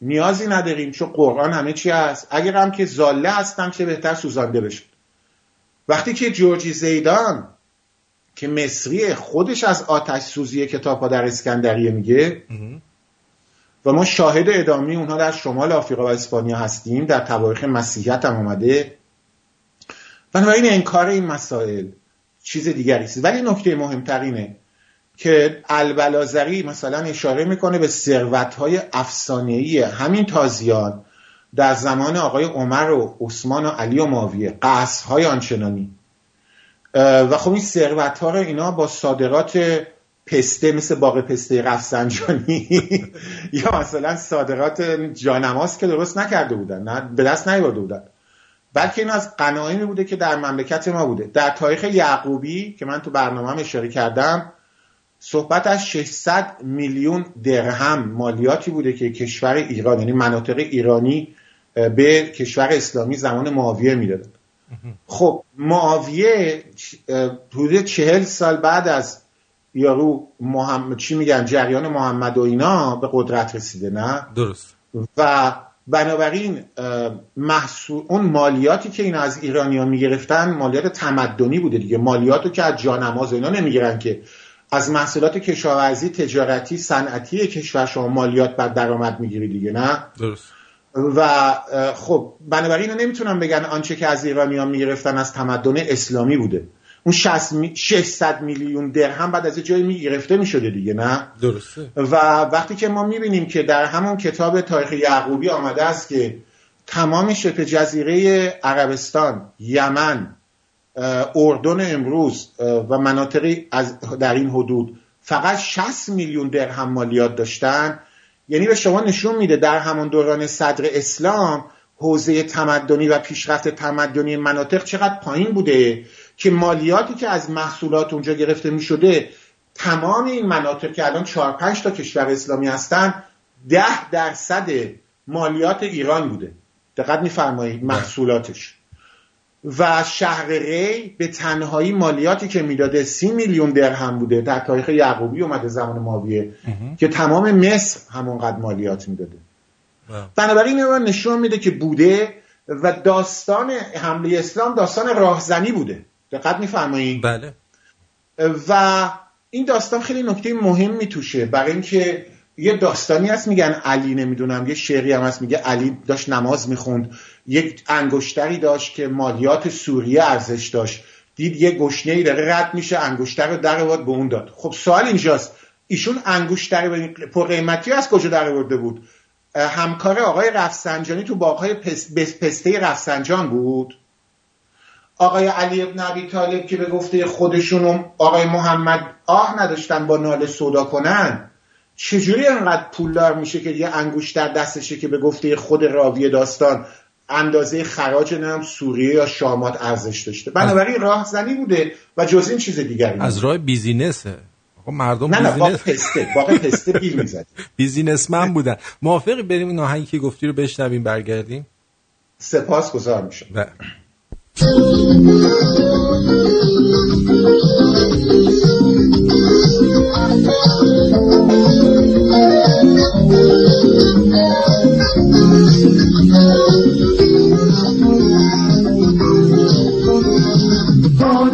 نیازی نداریم چون قرآن همه چی هست. اگر هم که زاله هستم چه بهتر سوزانده بشه. وقتی که جورجی زیدان که مصری خودش از آتش سوزی کتاب ها در اسکندریه میگه و ما شاهد ادامه اونها در شمال آفریقا و اسپانیا هستیم در تواریخ مسیحیت هم اومده. بنابراین انکار این مسائل چیز دیگری است. ولی نکته مهمتر اینه که البلازری مثلا اشاره می‌کنه به ثروت های افسانه‌ای همین تازیان در زمان آقای عمر و عثمان و علی و معاویه قصرهای آنچنانی. و خب این ثروت ها رو اینا با صادرات پسته مثل باغ پسته رفسنجانی. یا مثلا صادرات جانماز که درست نکرده بودن نه به دست نیاورده بودن. بلکه این از قنایمی بوده که در مملکت ما بوده. در تاریخ یعقوبی که من تو برنامه اشاره کردم صحبت از 600 میلیون درهم مالیاتی بوده که کشور ایران یعنی مناطق ایرانی به کشور اسلامی زمان معاویه می‌دادن. خب معاویه حدود چهل سال بعد از یارو محمد چی میگن؟ جریان محمد و اینا به قدرت رسیده نه؟ درست. و بنابراین محصول اون مالیاتی که این از ایرانیا می‌گرفتن مالیات تمدنی بوده دیگه. مالیاتو که از جانماز اینا نمی‌گیرن که. از محصولات کشاورزی تجارتی صنعتی کشور شما مالیات بر درآمد می‌گیری دیگه نه؟ درست. و خب بنابراین نمی‌تونم بگن آنچه که از ایرانیان می‌گرفتن از تمدن اسلامی بوده. اون 600 میلیون درهم بعد از جایی می‌گرفته می‌شده دیگه نه؟ درسته. و وقتی که ما می‌بینیم که در همون کتاب تاریخ یعقوبی آمده است که تمام شبه جزیره عربستان یمن اردن امروز و مناطقی از در این حدود فقط 60 میلیون درهم مالیات داشتن یعنی به شما نشون میده در همون دوران صدر اسلام حوزه تمدنی و پیشرفت تمدنی مناطق چقدر پایین بوده. که مالیاتی که از محصولات اونجا گرفته می‌شده تمام این مناطق که الان 4 5 تا کشور اسلامی هستن 10 درصد مالیات ایران بوده. دقت میفرمایید محصولاتش. و شهر ری به تنهایی مالیاتی که می‌داده سی میلیون درهم بوده. در تاریخ یعقوبی اومده زمان ماویه. که تمام مصر همونقدر مالیات می‌داده. بنابراین این نشون میده که بوده و داستان حمله اسلام داستان راهزنی بوده. دقت میفرمایید. بله. و این داستان خیلی نکته مهمی توشه برای اینکه یه داستانی هست میگن علی نمی‌دونم یه شعری هم هست میگه علی داشت نماز می‌خوند. یک انگشتری داشت که مالیات سوریه ارزش داشت. دید یه گشنه ای داره رد میشه انگشتر رو در به اون داد. خب سوال اینجاست. ایشون انگشتر پر قیمتی از کجا در آورده بود؟ همکار آقای رفسنجانی تو باغهای پس، پسته رفسنجان بود؟ آقای علی ابن ابی طالب که به گفته خودشون آقای محمد آه نداشتن با ناله صدا کنن چجوری انقدر پولدار میشه که یه انگشتر دستشه که به گفته خود راوی داستان اندازه خراج نم سوریه یا شامات ارزش داشته؟ بنابراین راهزنی بوده و جز این چیز دیگری از راه بیزینسه. آقا مردم نه نه بیزینس باقی پسته باقی پسته بیل می‌زد بیزینسمن بودن. موافقی بریم این آهنگی که گفتی رو بشنویم برگردیم؟ سپاس گذار میشم بله.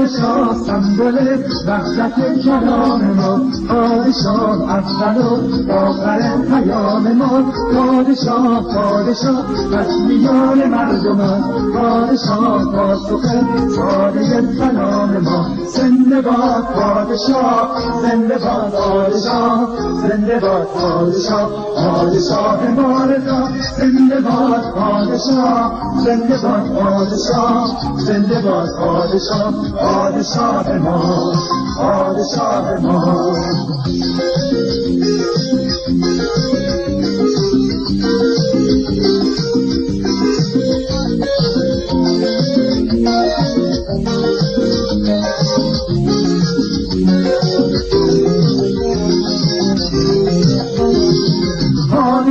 پادشاه سنبل وحدت کلام ما پادشاه اول و آخر پیام ما. پادشاه پادشاه از میان مردم پادشاه پاسخ ساده سلام ما. زنده باد پادشاه زنده باد پادشاه زنده باد پادشاه پادشاه ما رضا زنده باد پادشاه زنده باد پادشاه زنده باد پادشاه Hadi sabemos, hadi sabemos.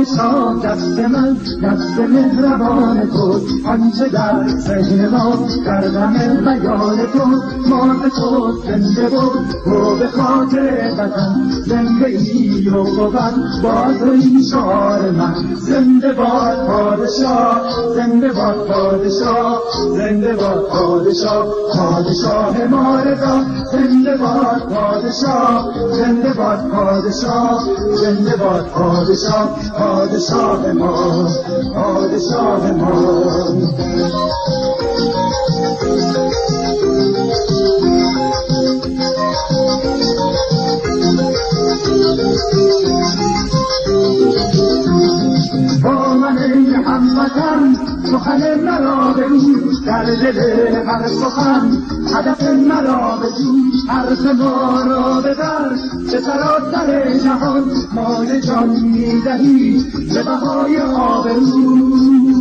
پادشاه ما پادشاه ما مهربان تو. آنچه در ذهن ما در غم بیان تو. ما به تو زنده بود تو به خاطر وطن زنده ای و بود این شعار من. زنده باد پادشاه زنده باد پادشاه زنده باد پادشاه. پادشاه ما رضا زنده باد پادشاه. زنده باد پادشاه زنده باد پادشاه. پادشاه ما پادشاه ما با من ای هموطن سخن مرا بگو در دل هر سخن هدف مرا بگو حرف ما را ببر به سراسر جهان مال جان می‌دهی به بهای آبرو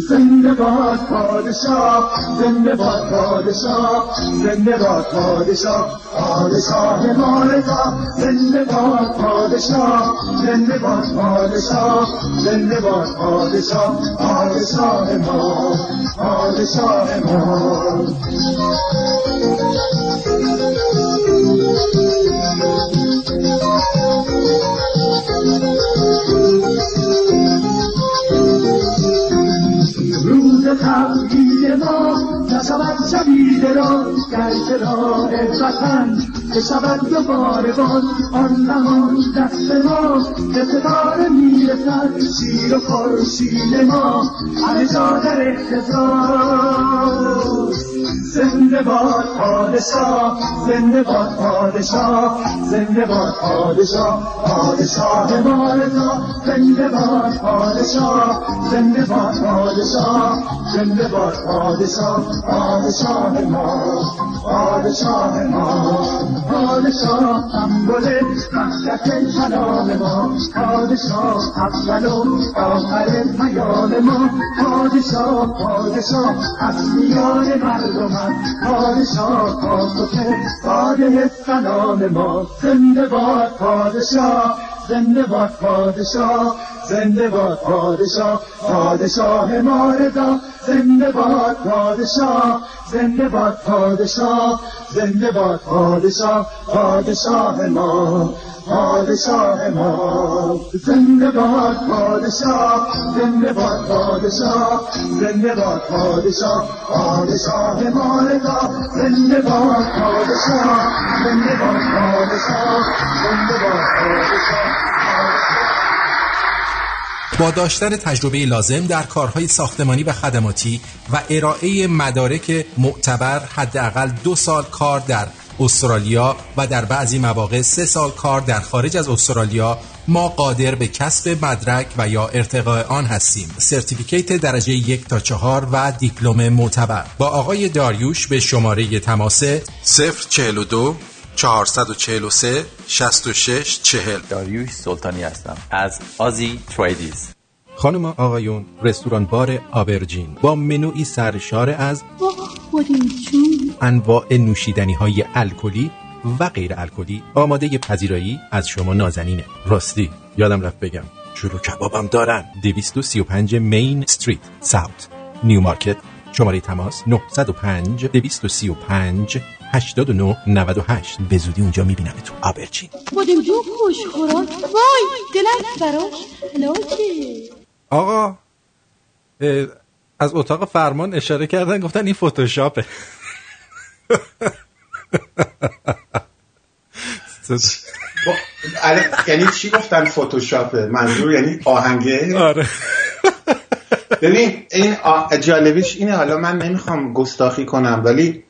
زنده باد پادشاه زنده باد پادشاه زنده باد پادشاه پادشاه ما رضا زنده باد پادشاه زنده باد پادشاه زنده باد پادشاه پادشاه ما پادشاه ما. راه وطن که شود دوباره باز آن زمان دست ما به ستاره می‌رسد شیر و خورشید ما. همه جا در احتضار زنده باد پادشاه زنده باد پادشاه زنده باد پادشاه پادشاه ما رضا زنده باد پادشاه زنده باد پادشاه زنده باد پادشاه پادشاه ما. پادشاه ما. پادشاه سمبل مملکت کلام ما. پادشاه اول و آخر پیام ما. پادشاه پادشاه اصلیان مردمم پادشاه پاسخ فاتح سلام ما. زنده باد پادشاه زنده باد پادشاه. زنده باد پادشاه پادشاه ما رضا زنده باد پادشاه زنده باد پادشاه زنده باد پادشاه پادشاه ما پادشاه ما زنده باد پادشاه زنده باد پادشاه زنده باد پادشاه پادشاه ما رضا زنده باد پادشاه زنده باد پادشاه زنده باد پادشاه با داشتن تجربه لازم در کارهای ساختمانی و خدماتی و ارائه مدارک معتبر حداقل دو سال کار در استرالیا و در بعضی مواقع سه سال کار در خارج از استرالیا ما قادر به کسب مدرک و یا ارتقاء آن هستیم. سرتیفیکیت درجه یک تا چهار و دیپلم معتبر. با آقای داریوش به شماره تماس 042 443 66 40 داریوش سلطانی هستم. از آزی تریدیز. خانم آقایون رستوران بار آبرجین. با منوی سرشار از انواع نوشیدنی های الکلی و غیر الکلی آماده پذیرایی از شما نازنینه. راستی. یادم رفت بگم. شروع کبابم دارن. 235 مین استریت ساوت. نیو مارکت شماره تماس 905 235 89 98 به زودی اونجا می‌بینم تو آبرچین. بادم جو خوش خوراک. وای دلم براش. هلاکه آقا از اتاق فرمان اشاره کردن گفتن این فتوشاپه. الان یعنی چی گفتن فتوشاپه؟ منظور یعنی آهنگه؟ آره. ببین این آ- جالبیش اینه حالا من نمی‌خوام گستاخی کنم ولی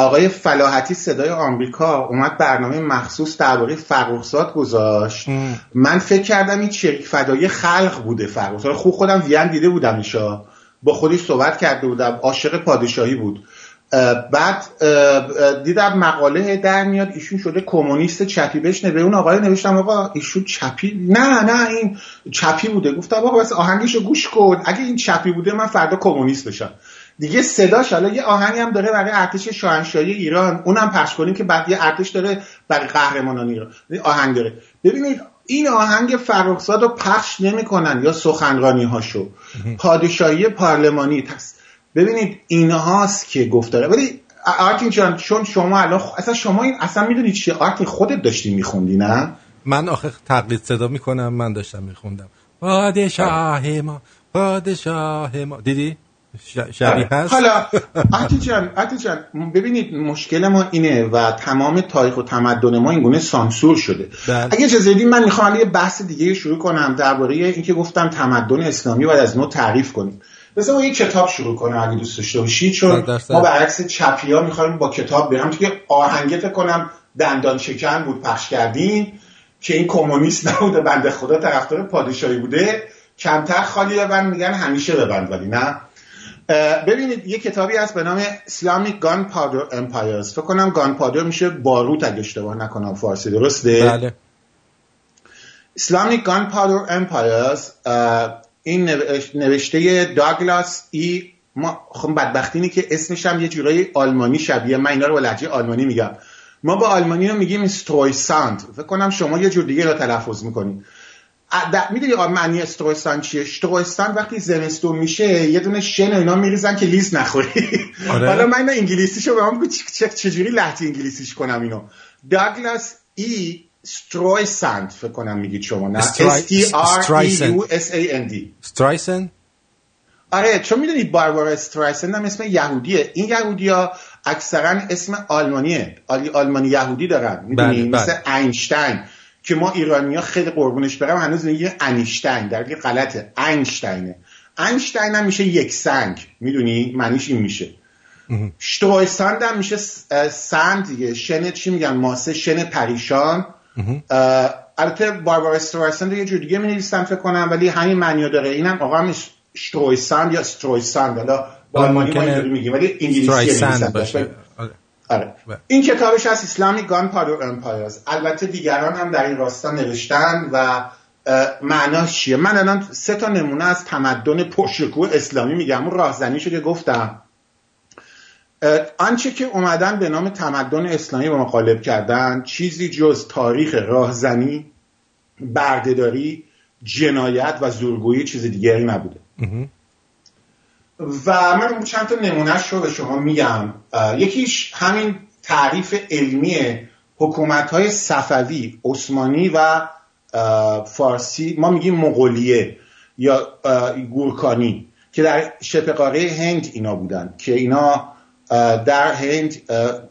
آقای فلاحتی صدای آمریکا اومد برنامه مخصوص درباره فرخزاد گذاشت. من فکر کردم این چریک فدایی خلق بوده فرخزاد. خوب خودم وین دیده بودم ایشا با خودش صحبت کرده بودم. عاشق پادشاهی بود. بعد دیدم مقاله در میاد. ایشون شده کمونیست چپی بهش به اون آقای نوشتم آقا ایشون چپی نه نه این چپی بوده. گفتم آقا بس آهنگشو گوش کن. اگه این چپی بوده من فردا کمونیست بشم. دیگه صداش حالا یه آهنگی هم داره برای ارتش شاهنشاهی ایران. اونم پخش کنیم که بعد یه ارتش داره برای قهرمانان ایران. آهنگ داره. ببینید این آهنگ فرخزاد رو پخش نمی‌کنن یا سخنرانی هاشو پادشاهی پارلمانی هست ببینید اینهاست که گفتاره ولی آرتین جان چون شما الان خ- اصلا شما این اصلا می‌دونید چیه؟ آرتین خودت داشتی میخوندی نه؟ من آخه تقلید صدا می‌کنم من داشتم میخوندم. پادشاه ما پادشاه ما. دیدی؟ شبیه هست؟ حالا آتی جان ببینید مشکل ما اینه و تمام تاریخ و تمدن ما اینگونه سانسور شده. بله. اگه اجازه بدید من می‌خوام یه بحث دیگه شروع کنم درباره اینکه گفتم تمدن اسلامی باید از نو تعریف کنیم. با یه کتاب شروع کنم اگه دوست داشته باشید چون. ما برعکس چپی ها می‌خوایم با کتاب بریم. که آهنگه فکر کنم دندان شکن بود پخش کردین که این کمونیست نبوده بنده خدا طرفدار پادشاهی بوده. کمتر خالی ببند میگن همیشه ببند ولی نه. ببینید یه کتابی هست به نام Islamic Gunpowder Empires. فکر کنم گانپادر میشه باروت اگه اشتباه نکنم فارسی درسته؟ بله. Islamic Gunpowder Empires اه، این نوشت- نوشته داگلاس ای ما خب بدبختی اینه که اسمش هم یه جورایی آلمانی شبیه من اینا رو با لهجه آلمانی میگم. ما با آلمانی رو میگیم Streusand فکر کنم شما یه جور دیگه رو تلفظ می‌کنید. می‌دونی معنی Streusand چیه؟ Streusand وقتی زمستون میشه یه دونه شن اینا میریزن که لیز نخوری. آره. حالا من انگلیسیشو به من چجوری لهجه انگلیسیش کنم اینو؟ داگلاس ای استرویساند فکر کنم میگید شما نه؟ S T R E. U S A N D. سترایسن آره چون می‌دونید باربارا استرایسند هم اسم یهودیه. این یهودی ها اکثرا اسم آلمانیه. آلمانی یهودی دارن. می‌دونی؟ بله، مثل بله. اینشتین. که ما ایرانی ها خیلی قربونش برم. هنوز میگه انیشتین در که غلطه اینشتینه. اینشتین هم میشه یک سنگ. می‌دونی؟ معنیش این میشه. شترویساند هم میشه سند دیگه. شن چی میگن؟ ماسه شن پریشان. البته باربارا استرویساند رو یه جور دیگه می فکر کنم ولی همین معنی داره. اینم آقا هم شترویساند یا استرویساند حالا با ممکنه میگیم. ولی انگلیسی. باشه. آره. این کتابش از اسلامی گان پادر امپایرز البته دیگران هم در این راستا نوشتن و معناش چیه؟ من الان سه تا نمونه از تمدن پرشکوه اسلامی میگم. اون راهزنیشو که گفتم. آنچه که اومدن به نام تمدن اسلامی به ما غالب کردن چیزی جز تاریخ راهزنی بردهداری جنایت و زورگویی چیز دیگری نبوده. و من چند تا نمونهش رو به شما میگم. یکیش همین تعریف علمی حکومت های صفوی عثمانی و فارسی ما میگیم مغولیه یا گورکانی که در شبه قاره هند اینا بودن که اینا در هند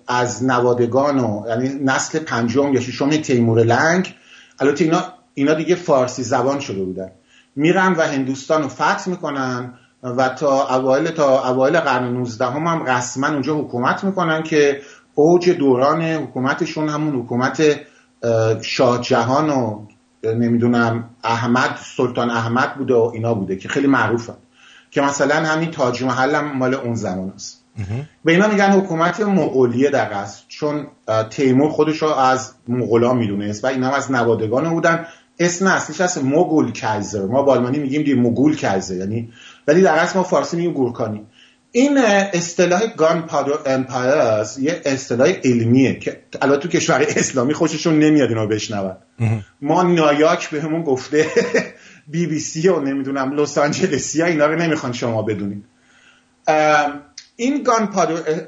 از نوادگان و یعنی نسل پنجم یا ششم تیمور لنگ البته اینا اینا دیگه فارسی زبان شده بودن. میرن و هندوستان رو فتح می‌کنن و تا اوایل تا اوایل قرن 19 هم, هم رسما اونجا حکومت می‌کنن که اوج دوران حکومتشون همون حکومت اه، شاه جهان و نمی‌دونم احمد سلطان احمد بوده و اینا بوده که خیلی معروفن که مثلا همین تاج محل هم مال اون زمان است. به اینا میگن حکومت مغولیه در اصل چون تیمور خودش رو از مغولا می‌دونست و اینا هم از نوادگان بودن. اسم اصلیش هست Mogulkaiser. ما با آلمانی میگیم die Mogulkaiser. یعنی ولی در اصل ما فارسی میگیم گورکانی. این اصطلاح gun empires یه اصطلاح علمیه که البته تو کشور اسلامی خوششون نمیاد اینو بشنون. ما نایاک بهمون گفته بی بی سی و نمی‌دونم لس آنجلسی ها اینا رو نمی‌خوان شما بدونید این گان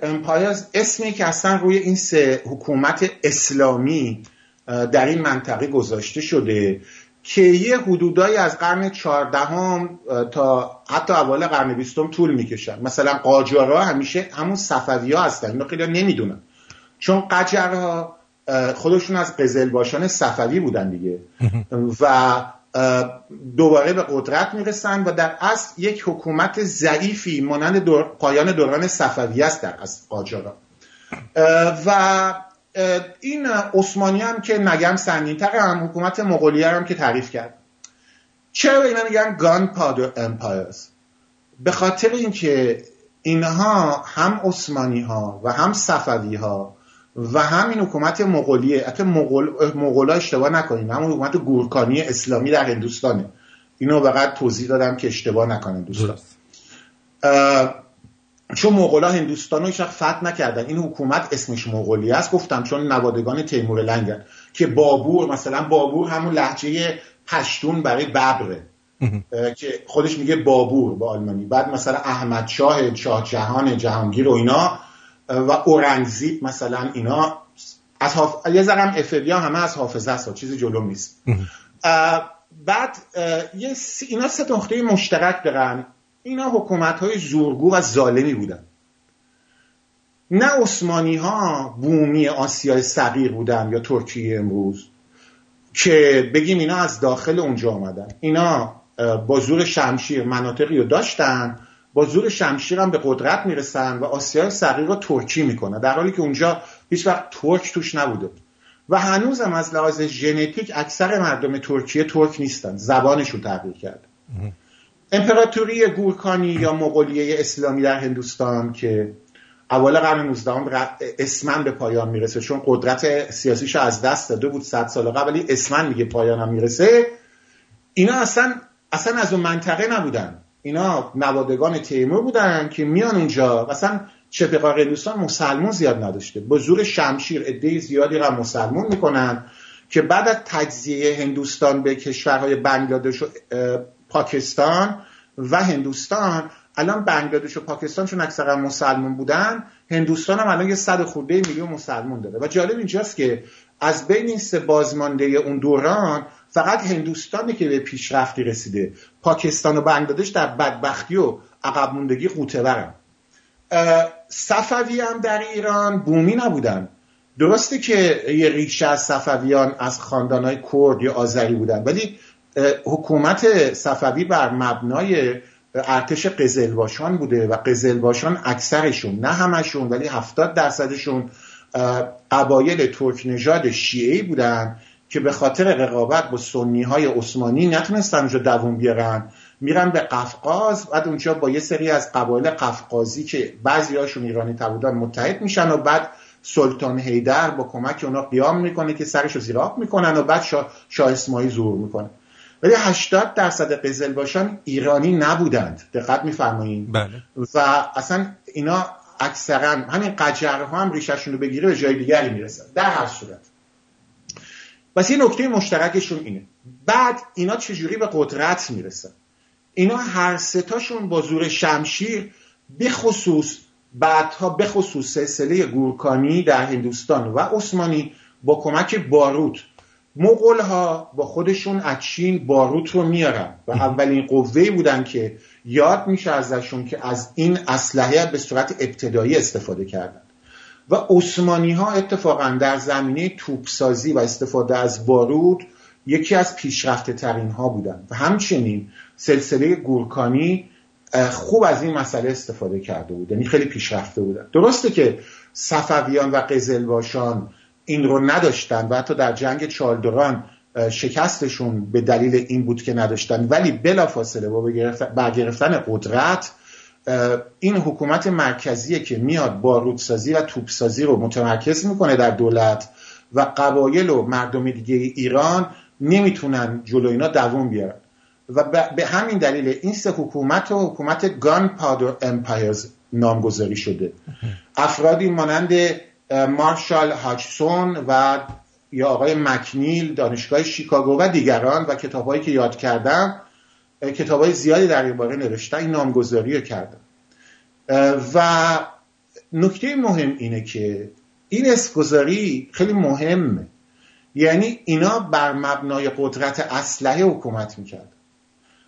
امپایرز اسمی که اصلا روی این سه حکومت اسلامی در این منطقه گذاشته شده. که یه حدودایی از قرن چهاردهم تا حتی اول قرن بیستم طول می‌کشن مثلا قاجارها همیشه همون صفوی ها هستن. اینو خیلی نمی‌دونن. چون قجرها خودشون از قزلباشان صفوی بودن دیگه. و دوباره به قدرت می‌رسن و در اصل یک حکومت ضعیفی مانند دور... پایان دوران صفوی است در اصل قاجارا. و این عثمانی هم که نگم سنگین‌تر هم حکومت مغولیه هم که تعریف کرد. چرا به اینا میگن گان پادر امپایرز به خاطر اینکه اینها هم عثمانی ها و هم صفوی ها و همین حکومت مغولیه. حتی مغول مغولا اشتباه نکنین. همون حکومت گورکانی اسلامی در هندوستانه. اینو فقط توضیح دادم که اشتباه نکنین دوستان. چون مغولا هندوستان رو فتح نکردن. این حکومت اسمش مغولی است. گفتم چون نوادگان تیمور لنگن که بابور مثلا بابور همون لحجه پشتون برای ببره. که خودش میگه بابور با آلمانی. بعد مثلا احمد شاه شاه جهان جهانگیر و اینا و اورنگزیب مثلا اینا از حاف... یه ذرم افبیا همه از حافظه است چیزی جلو نیست. بعد یه س- اینا سه تا نقطه مشترک دارن. اینا حکومت های زورگو و ظالمی بودن. نه عثمانی ها بومی آسیای صغیر بودن یا ترکیه امروز که بگیم اینا از داخل اونجا آمدن. اینا با زور شمشیر مناطقی رو داشتن با زور شمشیر هم به قدرت می‌رسن و آسیای صغیر رو ترکی می‌کنن. در حالی که اونجا هیچ وقت ترک توش نبوده. و هنوزم از لحاظ ژنتیک اکثر مردم ترکیه ترک نیستن. زبانشون تغییر کرده. امپراتوری گورکانی یا مغولیه اسلامی در هندوستان که اول قرن 19 اسمن به پایان می‌رسه چون قدرت سیاسیش از دست داده بود 100 سال قبل ولی اسمن میگه پایانم می‌رسه. اینا اصلا اصلا از اون منطقه نبودن. اینا نوادگان تیمور بودن که میان اونجا. اصلا شبه هندوستان مسلمون زیاد نداشته. با زور شمشیر عده زیادی را مسلمون می‌کنن که بعد از تجزیه هندوستان به کشورهای بنگلادش و پاکستان و هندوستان. الان بنگلادش و پاکستان چون اکثرا مسلمون بودن هندوستان هم الان یه صد خورده میلیون مسلمون داره. و جالب اینجاست که از بین این سه بازمانده اون دوران فقط هندوستانی که به پیشرفتی رسیده. پاکستان و بنگلادش در بدبختی و عقب موندگی قوطه برن صفوی هم در ایران بومی نبودن. درسته که یه ریشه از صفویان از خاندانهای کرد یا آذری بودن ولی حکومت صفوی بر مبنای ارتش قزلباشان بوده و قزلباشان اکثرشون نه همشون ولی هفتاد درصدشون اه، قبایل ترک نژاد شیعی بودن که به خاطر رقابت با سنی های عثمانی نتونستن اونجا دووم بیارن. میرن به قفقاز بعد اونجا با یه سری از قبایل قفقازی که بعضی هاشون ایرانی تر بودن متحد میشن و بعد سلطان هیدر با کمک اونا قیام می‌کنه که سرش رو زیر آب می‌کنن و بعد شاه, شاه اسماعیل ظهور می‌کنه. ولی 80 درصد قزل باشان ایرانی نبودند. دقت میفرمایید. بله. و اصلا اینا اکثرا همین قجرها هم ریشهشون رو بگیره به جای دیگری می‌رسن. در هر صورت. بس یه نکته مشترکشون اینه. بعد اینا چجوری به قدرت می‌رسن؟ اینا هر ستاشون با زور شمشیر بخصوص بعدها بخصوص سلسله گورکانی در هندوستان و عثمانی با کمک باروت مغول ها با خودشون از چین باروت رو میارن و اولین قوه بودن که یاد میشه ازشون که از این اسلحه به صورت ابتدایی استفاده کردن. و عثمانی ها اتفاقا در زمینه توپسازی و استفاده از باروت یکی از پیشرفته ترین ها بودن و همچنین سلسله گورکانی خوب از این مسئله استفاده کرده بود یعنی خیلی پیشرفته بودن. درسته که صفویان و قزلباشان این رو نداشتن و حتی در جنگ چالدوران شکستشون به دلیل این بود که نداشتن. ولی بلافاصله با برگرفتن قدرت این حکومت مرکزیه که میاد بارودسازی و توپسازی رو متمرکز می‌کنه در دولت و قبایل و مردم دیگه ایران نمی‌تونن جلو اینا دووم بیارن. و به همین دلیل این سه حکومت و حکومت گان پادر امپایرز نامگذاری شده. افرادی مانند مارشال هاچسون و یا آقای مکنیل دانشگاه شیکاگو و دیگران و کتابهایی که یاد کردم کتاب های زیادی در این باره نوشتن این نامگذاری رو کردن اه، و نکته مهم اینه که این اسمگذاری خیلی مهمه. یعنی اینا بر مبنای قدرت اسلحه حکومت می‌کردن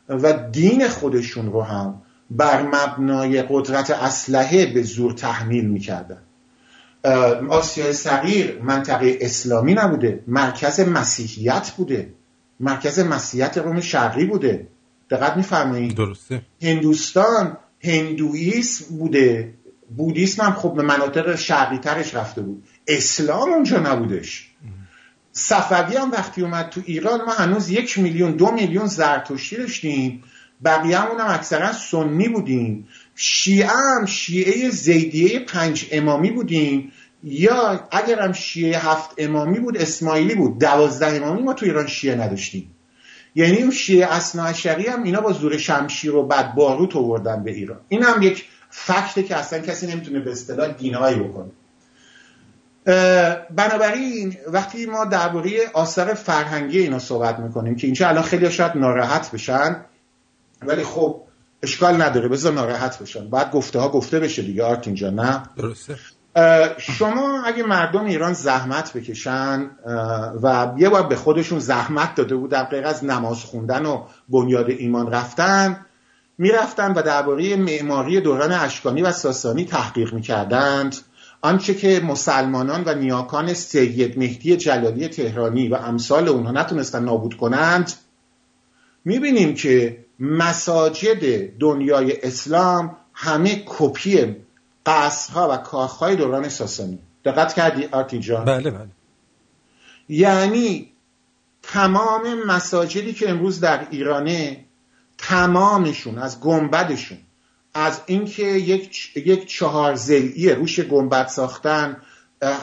و دین خودشون رو هم بر مبنای قدرت اسلحه به زور تحمیل می‌کردن. آسیای صغیر منطقه اسلامی نبوده مرکز مسیحیت بوده. مرکز مسیحیت روم شرقی بوده. دقت میفرمایید؟ درسته. هندوستان هندویسم بوده. بودیسم هم خب به مناطق شرقی ترش رفته بود. اسلام اونجا نبودش. صفوی هم وقتی اومد تو ایران ما هنوز یک میلیون دو میلیون زرتشتی داشتیم. بقیه هم اکثرا سنی بودیم. شیعه هم شیعه زیدیه پنج امامی بودیم. یا اگر هم شیعه هفت امامی بود اسماعیلی بود. دوازده امامی ما تو ایران شیعه نداشتیم. یعنی اون شیعه اصناعشری هم اینا با زور شمشیر و بعد باروت آوردن به ایران. این هم یک فکته که اصلا کسی نمی‌تونه به اصطلاح دینایی بکنه. بنابراین وقتی ما درباره آثار فرهنگی اینا صحبت می‌کنیم که اینجا الان خیلی شاید ناراحت بشن ولی خب اشکال نداره بذار ناراحت بشن بعد گفته ها گفته بشه دیگه آرت اینجا نه؟ درسته. شما اگه مردم ایران زحمت بکشن و یه بار به خودشون زحمت داده بود در غیر از نماز خوندن و بنیاد ایمان رفتن می‌رفتن و درباره معماری دوران اشکانی و ساسانی تحقیق می‌کردند. آنچه که مسلمانان و نیاکان سید مهدی جلالی تهرانی و امثال اونها نتونستن نابود کنند می‌بینیم که مساجد دنیای اسلام همه کپی قصرها و کاخهای دوران ساسانی. دقت کردی آرتی جان؟ بله بله. یعنی تمام مساجدی که امروز در ایرانه تمامشون از گنبدشون از اینکه یک یک چهار زلی روش گنبد ساختن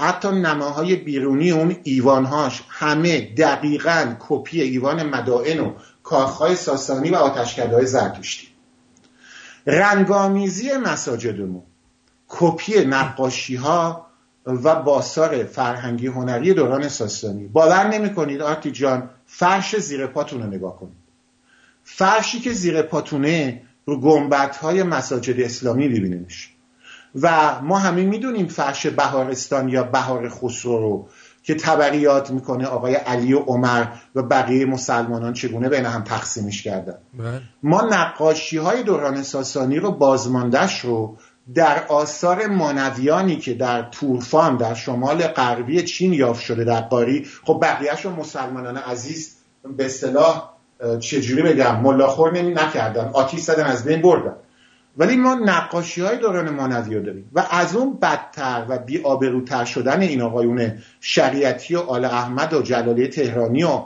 حتی نماهای بیرونی اون ایوانهاش همه دقیقا کپی ایوان مدائن و کاخهای ساسانی و آتشکدهای زرتشتی رنگامیزی مساجدمون کپی نقاشی ها و باثار فرهنگی هنری دوران ساسانی. باور نمی کنید آرتی جان فرش زیر پاتون رو نگاه کنید. فرشی که زیر پاتونه رو گنبت های مساجد اسلامی ببینیمش و ما همه می‌دونیم فرش بهارستان یا بهار خسرو رو که تبریات می‌کنه آقای علی و عمر و بقیه مسلمانان چگونه بین هم تقسیمش کردن. ما نقاشی های دوران ساسانی رو بازماندش رو در آثار مانویانی که در تورفان در شمال غربی چین یافت شده در قاری خب بقیهش رو مسلمانان عزیز به اصطلاح چجوری بگم ملاخور نمی نکردن آتیش زدن از بین بردن. ولی ما نقاشی های دوران مانوی رو داریم. و از اون بدتر و بی آبروتر شدن این آقایون شریعتی و آل احمد و جلالی تهرانی و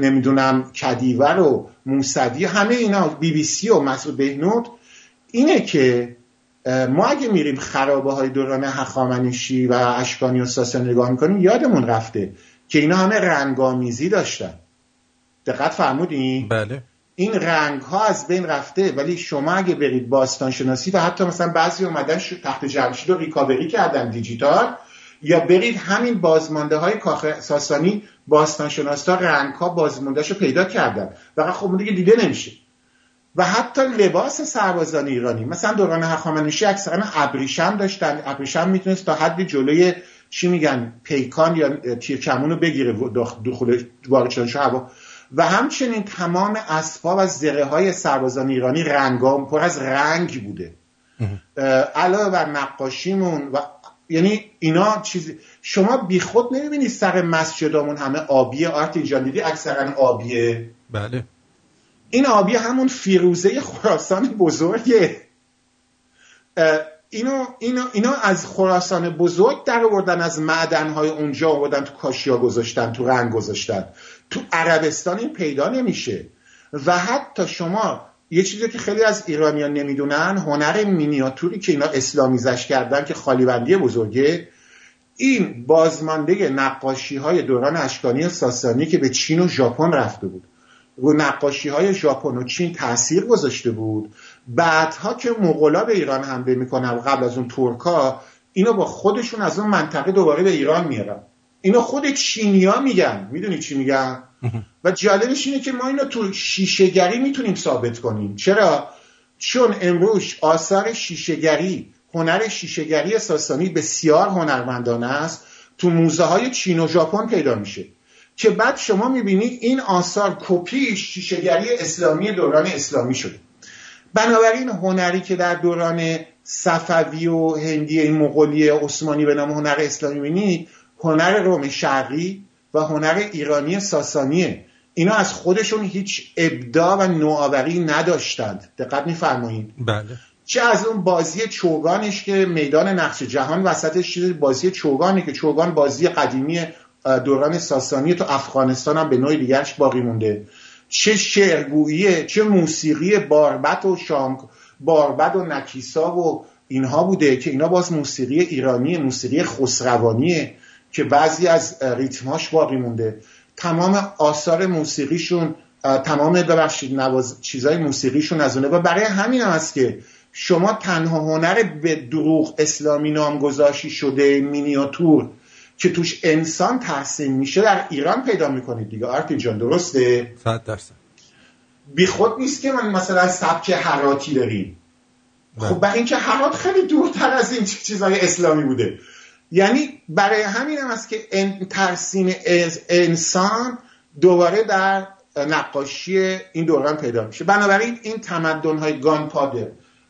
نمی‌دونم کدیور و موسدی همه اینا بی بی سی و مسعود بهنود اینه که ما اگه میریم خرابه های دوران هخامنشی و اشکانی و ساسانی نگاه می‌کنیم یادمون رفته که اینا همه رنگامیزی داشتن. دقت فرمودین؟ بله. این رنگ ها از بین رفته ولی شما اگه برید باستان شناسی و حتی مثلا بعضی اومدن تحت جمشید رو ریکاوری کردن دیجیتال یا برید همین بازمانده های کاخ ساسانی باستان شناسا رنگ ها بازماندهش رو پیدا کردن. و خب دیگه دیده نمیشه. و حتی لباس سربازان ایرانی مثلا دوران هخامنشی اکثرا ابریشم داشتن. ابریشم می‌تونست تا حدی جلوی چی میگن پیکان یا تیرکمون رو بگیره دخول وارد هوا. و همچنین تمام اسباب و زره های سربازان ایرانی رنگام پر از رنگ بوده. علاوه بر نقاشیمون و یعنی اینا چیزی شما بیخود نمی‌بینید سر مسجدامون همه آبیه آرت اینجا. دیدی اکثرا آبیه؟ بله. این آبی همون فیروزه خراسان بزرگه. اینو, اینو, اینو از خراسان بزرگ در آوردن از معدنهای اونجا آوردن تو کاشیا گذاشتن تو رنگ گذاشتن. تو عربستان این پیدا نمیشه. و حتی شما یه چیزی که خیلی از ایرانیان نمی‌دونن هنر مینیاتوری که اینا اسلامیزش کردن که خالیبندی بزرگه این بازمانده نقاشی های دوران اشکانی و ساسانی که به چین و ژاپن رفته بود. رو نقاشی های ژاپن و چین تاثیر گذاشته بود. بعدها که مغلا به ایران حمله می‌کنن قبل از اون ترکا اینو با خودشون از اون منطقه دوباره به ایران میارن. اینو خود چینیا میگن. می‌دونی چی میگن؟ و جالبش اینه که ما اینو تو شیشهگری می‌تونیم ثابت کنیم. چرا؟ چون امروز آثار شیشهگری هنر شیشهگری ساسانی بسیار هنرمندانه است. تو موزه های چین و ژاپن پیدا میشه. که بعد شما می‌بینی این آثار کپی شیشهگری اسلامی دوران اسلامی شده. بنابراین هنری که در دوران صفوی و هندی مغولی عثمانی به نام هنر اسلامی بینید هنر روم شرقی و هنر ایرانی ساسانیه. اینا از خودشون هیچ ابداع و نوآوری نداشتند. دقت میفرمایید. بله. چه از اون بازی چوگانش که میدان نقش جهان وسطش چیز بازی چوگانه که چوگان بازی قدیمی دوران ساسانی تو افغانستان هم به نوع دیگرش باقی مونده. چه شعرگوییه چه موسیقی باربد و شام باربد و نکیسا و اینها بوده که اینا باز موسیقی ایرانی موسیقی خسروانیه. که بعضی از ریتماش باقی مونده. تمام آثار موسیقیشون تمام ببخشید نواز چیزای موسیقیشون از اونه و برای همین هم هست که شما تنها هنر به دروغ اسلامی نامگذاشی شده مینیاتور که توش انسان تحسین میشه در ایران پیدا می‌کنید دیگه. آرتین جان درسته؟ صد درصد. بی خود نیست که من مثلا سبک حراتی داریم. خب برای اینکه حرات خیلی دورتر از این چیزهای اسلامی بوده. یعنی برای همین هم است که ان- ترسیم از- انسان دوباره در نقاشی این دوران پیدا میشه. بنابراین این تمدن های گان پادر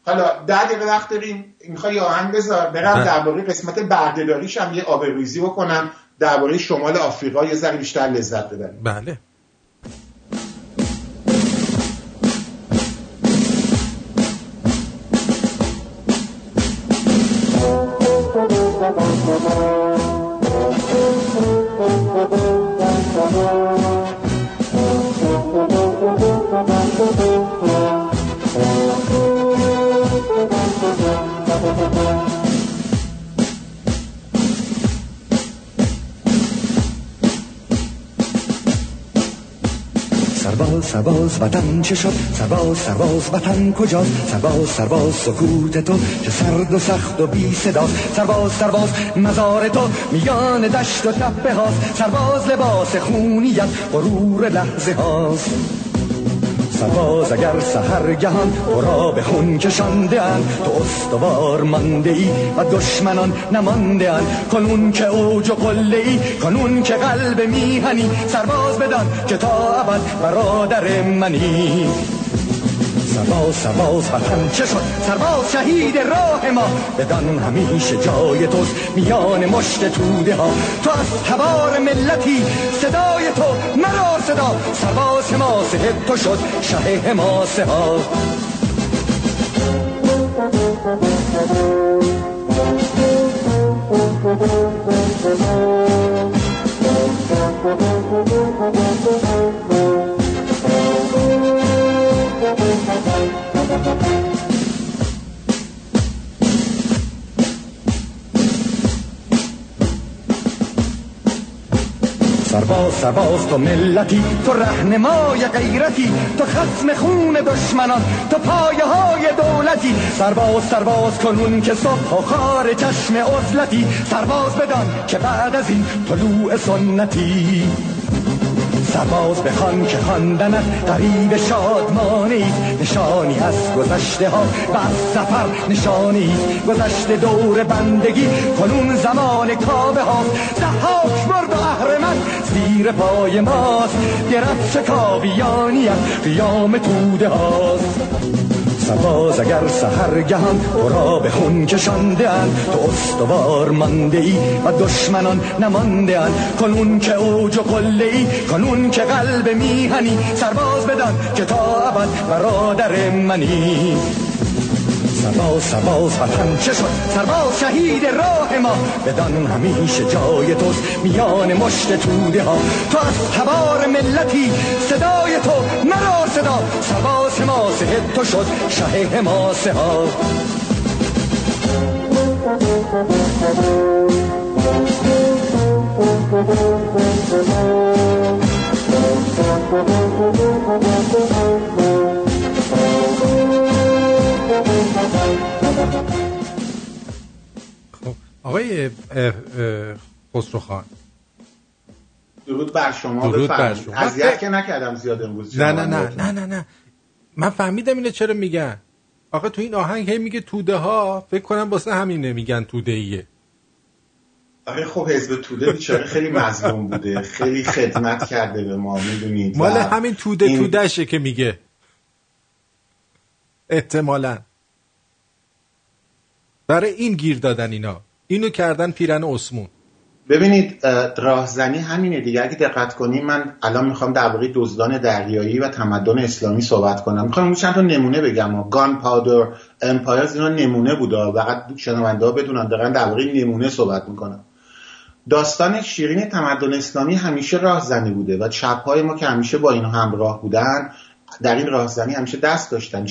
حالا ده دقیقه وقت داریم. می‌خوای یه آهنگ بذار؟ برم بله. درباره قسمت بردهداریش هم یه آبروریزی بکنم. درباره شمال آفریقا یه ذره بیشتر لذت ببریم. بله. Thank you. سرباز سرباز وطن چه شد؟ سرباز سرباز وطن کجاست؟ سرباز سرباز سکوت تو چه سرد و سخت و بی صدا. سرباز سرباز مزار تو میان دشت و تپه هاست. سرباز لباس خونیت غرور لحظه هاست. سرباز اگر سهرگهان تو را به خون کشانده اند تو استوار مانده ای و دشمنان نمانده اند کنون که اوج و قله ای کنون که قلب میهنی سرباز بدان که تا ابد برادر منی. سرباز سرباز وطن چه شد؟ سرباز شهید راه ما. بدان همیشه جای توست میان مشت توده ها. تو از تبار ملتی صدای تو مرا صدا. سرباز حماسه تو شد شه حماسه ها سرباز سرباز تو ملتی تو رهنمای غیرتی تو خسم خون دشمنان تو پایه های دولتی. سرباز سرباز کنون که صبح و خار چشم عزلتی. سرباز بدان که بعد از این طلوع سنتی. سرباز بخوان که خواندنت قریب شادمانی نشانی از گذشته ها و از سفر نشانی گذشته دور بندگی کنون زمان کابه ها زحاک مرد و اهرمن زیر پای ماست. گرفت شکاویانیت قیام توده هاست. سرباز اگر سهرگهان تو را به خون کشانده اند تو استوار مانده ای و دشمنان نمانده اند کنون که اوج و قله ای کنون که قلب میهنی سرباز بدان که تا ابد برادر منی. سرباز سرباز وطن چه شد؟ سرباز شهید راه ما. بدان همیشه جای توست میان مشت توده ها. تو از تبار ملتی صدای تو مرا صدا. سرباز حماسه تو شد شه حماسه ها آقای اه، اه، خسرو خان درود بر شما درود بر شما. اذیت که نکردم زیاد امروز نه نه نه. نه نه نه. من فهمیدم اینو چرا میگن. آقا تو این آهنگ هی میگه توده ها فکر کنم واسه همینه میگن توده ایه آره خب حزب توده بیچاره خیلی مظلوم بوده. خیلی خدمت کرده به ما می‌دونید مال همین توده تودشه که میگه. احتمالا. برای این گیر دادن اینا. اینو کردن پیرن اسمون ببینید اه، راهزنی همینه دیگه. اگه دقت کنیم من الان می‌خوام درباره دزدان دریایی و تمدن اسلامی صحبت کنم. می‌خوام چند تا نمونه بگم. گان پاودر امپایرز اینا نمونه بوده فقط شنونده ها بدونن. دارن درباره نمونه صحبت می‌کنم داستان شیرین تمدن اسلامی همیشه راهزنی بوده و چپ های ما که همیشه با اینها همراه بودن در این راهزنی همیشه دست داشتن.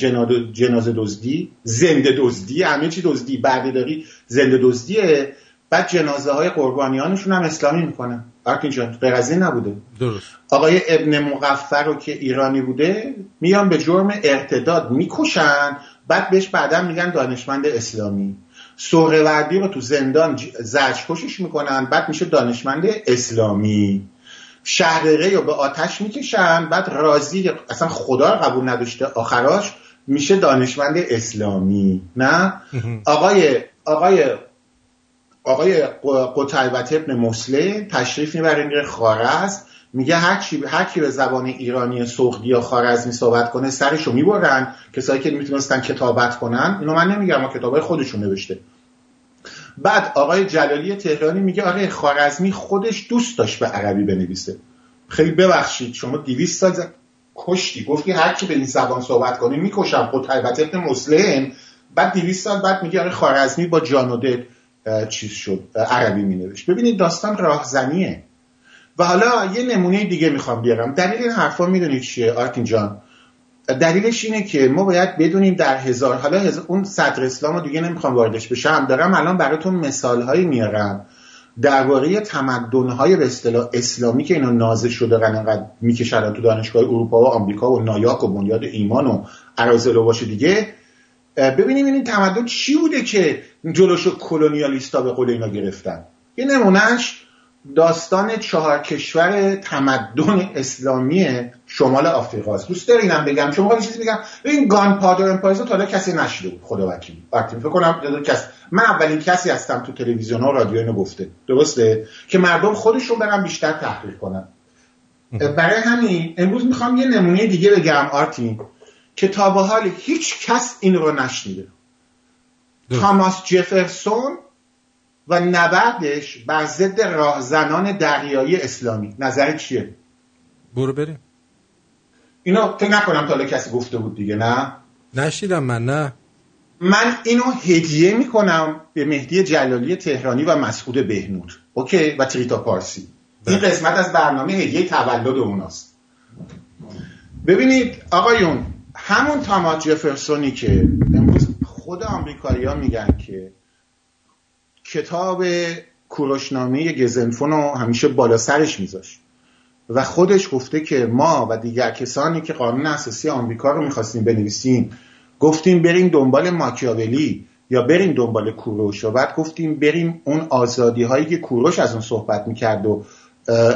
جنازه دزدی زنده دزدی همه چی دزدی بردهداری. زنده دزدیه بعد جنازه های قربانیانشون هم اسلامی می‌کنن. آرتین جان غیر از این نبوده. درست. آقای ابن مقفر رو که ایرانی بوده میان به جرم ارتداد می‌کشن بعد بهش بعدا میگن دانشمند اسلامی. سهروردی رو تو زندان زجرکشش می‌کنن بعد میشه دانشمند اسلامی. شهرقه رو به آتش می‌کشن بعد راضی اصلا خدا رو قبول نداشته آخراش میشه دانشمند اسلامی. نه؟ آقای آقای آقای ق- قتیبت ابن مسلم تشریف می‌بره میره خارز میگه هر کی هر کی به زبان ایرانی سغدی یا خارزمی صحبت کنه سرشو می‌برن. کسایی که می‌تونستن کتابت کنن اینو من نمیگم ما کتابای خودشون نوشته. بعد آقای جلالی تهرانی میگه آره خارزمی خودش دوست داشت به عربی بنویسه. خیلی ببخشید شما 200 سال کشتی. گفتی هر کی به این زبان صحبت کنه می‌کشم. قتیبت ابن مسلم بعد 200 سال بعد میگه آره خارزمی با جان و دل اه، چیز شد عربی مینوشت. ببینید داستان راهزنیه. و حالا یه نمونه دیگه می‌خوام بیارم. دلیل این حرفا می‌دونید چیه آرتین جان؟ دلیلش اینه که ما باید بدونیم در هزار حالا هزار اون صدر اسلام دیگه نمی‌خوام واردش بشم. دارم الان براتون مثال هایی میارم. درباره تمدن های به اصطلاح اسلامی که اینا نازل شده انقدر می‌کشن تو دانشگاه اروپا و آمریکا و نایاک و بنیاد ایمان و عرازل و باشه دیگه ببینیم این تمدن چی بوده که جلوشو کلونیالیستا به قول اینا گرفتن؟ یه نمونهش داستان چهار کشور تمدن اسلامی شمال آفریقاست. دوست دارینم بگم؟ شما یه چیزی بگم این گان پادر امپایز تا حالا کسی نشده بود خدا وکیلی. وقتی فکر کنم کس من اولین کسی هستم تو تلویزیون ها و رادیو اینو گفته. درسته؟ که مردم خودشون برن بیشتر تحقیق کنن. برای همین امروز می‌خوام یه نمونه دیگه بگم آرتین. که تا به حال هیچ کس این رو نشنیده. تاماس جفرسون و نبردش بر ضد راهزنان دریایی اسلامی. نظر چیه؟ برو بریم. اینو فکر نکنم تا حالا کسی گفته بود دیگه نه؟ نشیدم من نه. من اینو هدیه می‌کنم به مهدی جلالی تهرانی و مسعود بهنود اوکی؟ و تریتا پارسی. این قسمت از برنامه هدیه تولد اوناست. ببینید آقایون همون تامات جفرسونی که امروز خود آمریکایی ها میگن که کتاب کوروشنامه گزنفون رو همیشه بالا سرش میذاشت. و خودش گفته که ما و دیگر کسانی که قانون اساسی آمریکا رو می‌خواستیم بنویسیم گفتیم بریم دنبال ماکیاولی یا بریم دنبال کوروش و بعد گفتیم بریم اون آزادی هایی که کوروش از اون صحبت می‌کرد و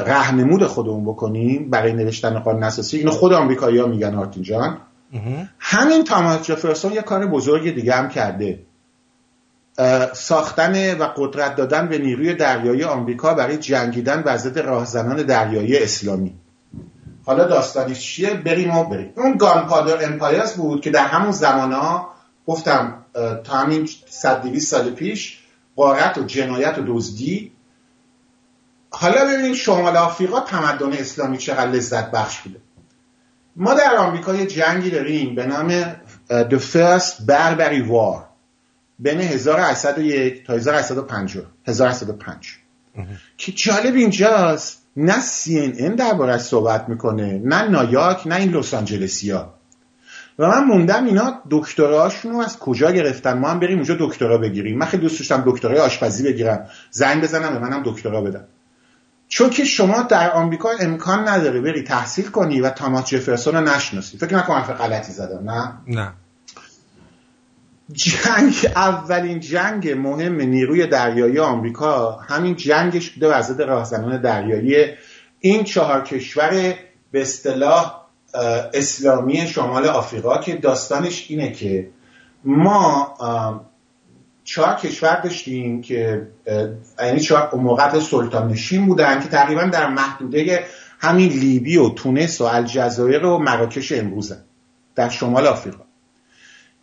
رهنمود خودمون بکنیم برای نوشتن قانون اساسی. اینو خود آمریکایی ها میگن آرتین جان. همین تاماس جفرسون یه کار بزرگ دیگه هم کرده. ساختن و قدرت دادن به نیروی دریایی آمریکا برای جنگیدن بر ضد راهزنان دریایی اسلامی. حالا داستانش چیه؟ بریم و بریم. اون گانپادر امپایرز بود که در همون زمان ها گفتم تا همین 100 200 سال پیش قارت و جنایت و دزدی. حالا ببینیم شمال آفریقا تمدن اسلامی چقدر لذت بخش بوده. ما در آمریکا یه جنگی داریم به نام The First Barbary War. بین 1801 تا 1850 1805 که جالب اینجاست نه CNN دربارش صحبت می‌کنه نه نایاک نه این لس آنجلسیا. و من موندم اینا دکتراشون رو از کجا گرفتن؟ ما هم بریم اونجا دکترا بگیریم. من خیلی دوست داشتم دکترای آشپزی بگیرم. زنگ بزنم به منم دکترا بدم چون که شما در آمریکا امکان نداره بری تحصیل کنی و تاماس جفرسون رو نشناسی. فکر نکنم حرف غلطی زدم نه؟ نه. جنگ اولین جنگ مهم نیروی دریایی آمریکا همین جنگش بوده بر ضد راهزنان دریایی این چهار کشور به اصطلاح اسلامی شمال آفریقا که داستانش اینه که ما چهار کشور داشتیم که یعنی چهار موقع سلطان نشین بودن که تقریبا در محدوده همین لیبی و تونس و الجزایر و مراکش امروزن در شمال آفریقا.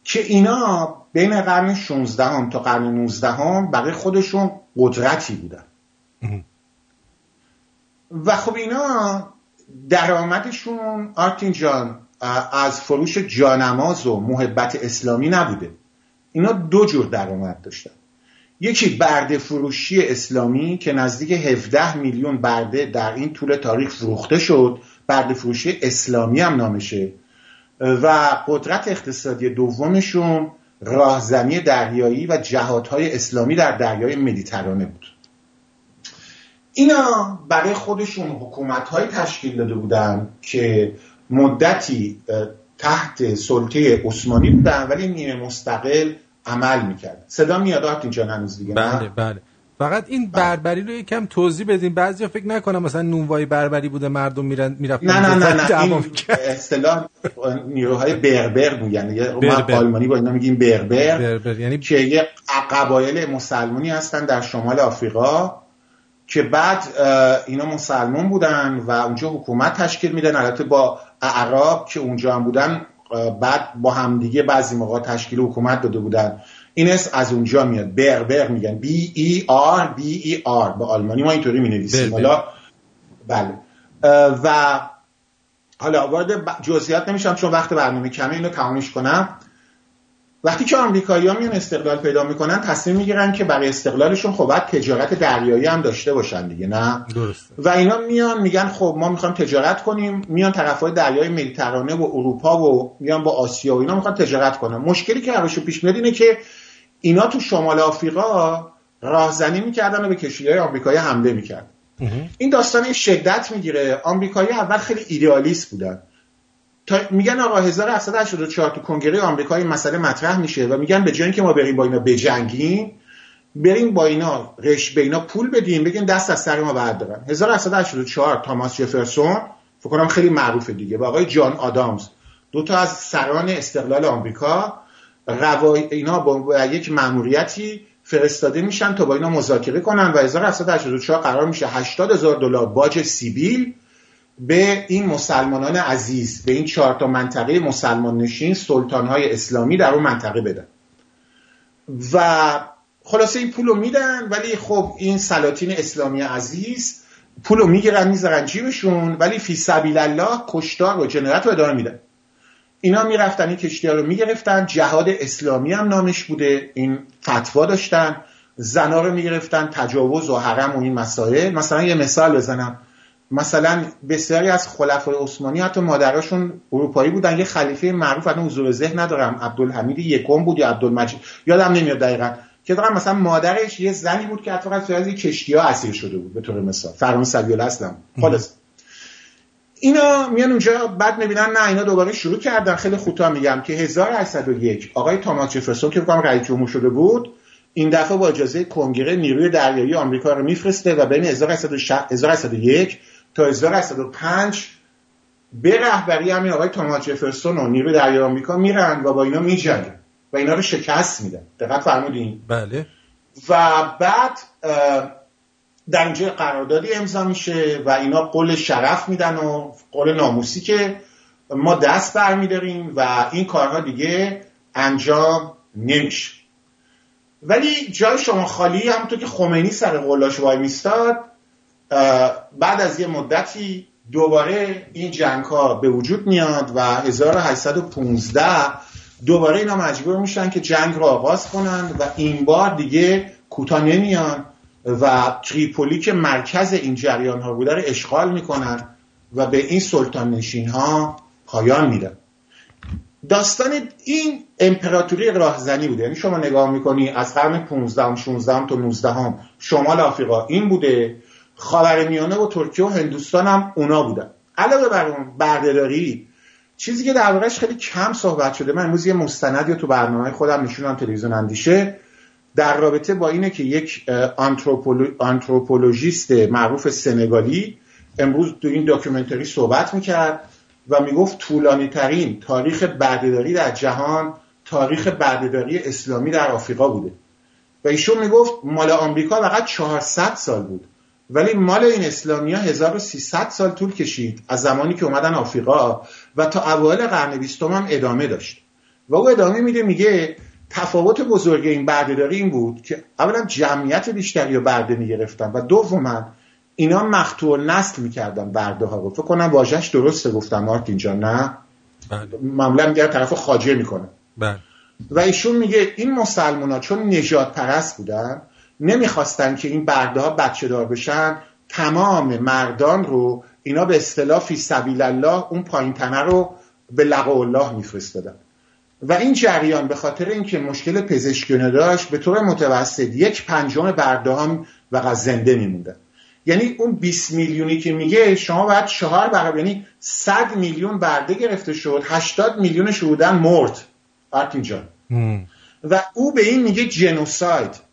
که اینا بین قرن 16 هم تا قرن 19 هم برای خودشون قدرتی بودن. و خب اینا درآمدشون آرتین جان از فروش جانماز و محبت اسلامی نبوده. اینا دو جور درآمد داشتن. یکی برده فروشی اسلامی که نزدیک 17 میلیون برده در این طول تاریخ فروخته شد. برده فروشی اسلامی هم نامشه. و قدرت اقتصادی دومشون راهزنی دریایی و جهادهای اسلامی در دریای مدیترانه بود. اینا برای خودشون حکومت تشکیل داده بودن که مدتی تحت سلطه عثمانی بودن ولی نیمه مستقل عمل می‌کرد. صدا میاد آرتین هنوز دیگه. نه؟ بله. بله فقط این بربری رو یکم توضیح بدین. بعضیا فکر نکنم مثلا نونوای بربری بوده مردم میرن می‌رفتن نه نه نه نه. این. اصطلاح نیروهای بربر میگن یه ما بربر. آلمانی با اینا میگیم بربر. بربر یعنی که یه قبایل مسلمانی هستن در شمال آفریقا که بعد اینا مسلمان بودن و اونجا حکومت تشکیل میدن. البته با اعراب که اونجا هم بودن بعد با همدیگه بعضی موقع تشکیل حکومت داده بودن. این اسم از اونجا میاد. بربر میگن. بی ای آر بی ای آر. به آلمانی ما اینطوری می نویسیم. حالا بله. و حالا وارد جزئیات نمیشم چون وقت برنامه کمه اینو تمامش کنم. وقتی که آمریکایی‌ها میان استقلال پیدا می‌کنن تصمیم می‌گیرن که برای استقلالشون خب باید تجارت دریایی هم داشته باشن دیگه نه؟ درسته. و اینا میان میگن خب ما می‌خوایم تجارت کنیم میان طرفای دریای مدیترانه و اروپا و میان با آسیا و اینا می‌خوان تجارت کنن. مشکلی که براشون پیش میاد اینه که اینا تو شمال آفریقا راهزنی می‌کردن و به کشتیهای آمریکایی حمله می‌کرد. این داستان شدت می‌گیره. آمریکایی اول خیلی ایدئالیست بودن. تا میگن آقا 1784 تو کنگره آمریکا این مسئله مطرح میشه و میگن به جای اینکه ما بریم با اینا بجنگیم بریم با اینا رش به اینا پول بدیم بگیم دست از سر ما بردارن. 1784 تاماس جفرسون فکر کنم خیلی معروفه دیگه. با آقای جان آدامز. دو تا از سران استقلال آمریکا روای اینا با یک ماموریتی فرستاده میشن تا با اینا مذاکره کنن و 1784 قرار میشه 80 هزار دلار باج سیبیل به این مسلمانان عزیز به این چهار تا منطقه مسلمان نشین سلطان های اسلامی در اون منطقه بدن. و خلاصه این پولو میدن ولی خب این سلاطین اسلامی عزیز پولو می‌گیرن می‌ذارن جیبشون ولی فی سبیل الله کشتار و جنایت رو ادامه میدن. اینا می‌رفتن این کشتی رو می‌گرفتن جهاد اسلامی هم نامش بوده این فتوا داشتن زنا رو می‌گرفتن تجاوز و حرم و این مسائل. مثلا یه مثال بزنم. مثلا بسیاری از خلفای عثمانی حتی مادراشون اروپایی بودن. یه خلیفه معروف الان حضور ذهن ندارم. عبدالحمید یکم بود یا عبدالمجید. یادم نمیاد دقیقا. که دارم مثلا مادرش یه زنی بود که حتی فقط از کشتی ها اسیر شده بود به طور مثال. فرانسوی اصلا خلاص. اینا میان اونجا بعد می‌بینن نه اینا دوباره شروع کردن. خیلی کوتاه میگم که 1801 آقای تاماس جفرسون که فکر رئیس جمهور شده بود این دفعه با اجازه کنگره نیروی دریایی آمریکا رو میفرسته و بین 1801 تا 1805 به رهبری همین آقای تاماس جفرسون و نیروی دریایی آمریکا میرن و با اینا میجنگن و اینا رو شکست میدن. دقت فرمودین؟ بله. و بعد در اینجا قراردادی امضا میشه و اینا قول شرف میدن و قول ناموسی که ما دست برمیداریم و این کارها دیگه انجام نمیشه. ولی جای شما خالی همونطور که خمینی سر قولاش وای میستاد بعد از یه مدتی دوباره این جنگ ها به وجود میاد و 1815 دوباره اینا مجبور میشن که جنگ رو آغاز کنن و این بار دیگه کوتاه نمیان و تریپولی که مرکز این جریان ها بوده رو اشغال می‌کنن و به این سلطان نشین ها پایان میدن. داستان این امپراتوری راهزنی بوده. یعنی شما نگاه می‌کنی از قرن 15 16 تا 19 هم شمال آفریقا این بوده خاورمیانه و ترکیه و هندوستان هم اونا بودن. علاوه بر اون بردهداری چیزی که در واقعش خیلی کم صحبت شده من امروز یه مستندی تو برنامه خودم نشونم تلویزیون اندیشه در رابطه با اینه که یک anthropologist معروف سنگالی امروز تو این documentary صحبت می‌کرد و می‌گفت طولانی ترین تاریخ بردهداری در جهان تاریخ بردهداری اسلامی در آفریقا بوده. و ایشون می‌گفت مال آمریکا فقط 400 سال بود. ولی مال این اسلامی ها 1300 سال طول کشید از زمانی که اومدن آفریقا و تا اوایل قرن بیستم هم ادامه داشت. و او ادامه میده میگه تفاوت بزرگ این بردهداری این بود که اولا جمعیت بیشتری رو برده می‌گرفتن و دوما اینا مقطوع نسل می‌کردن برده ها رو. فکر کنم واژهش درسته گفتم مارتین جان نه؟ معمولا میگه طرف خاجه می‌کنه. بله. و ایشون میگه این مسلمان ها چون نجات پرست بودن نمی‌خواستن که این برده ها بچه دار بشن تمام مردان رو اینا به اصطلاح فی سبیل الله اون پایین تنه رو به لقاء الله میفرستادن. و این جریان به خاطر اینکه مشکل پزشکی داشت به طور متوسط یک پنجم برده هم فقط زنده میموندن یعنی اون 20 میلیونی که میگه شما باید چهار برابر یعنی 100 میلیون برده گرفته شد 80 میلیونش بودن مرد. آرتین جان. و او به این میگه جنوساید.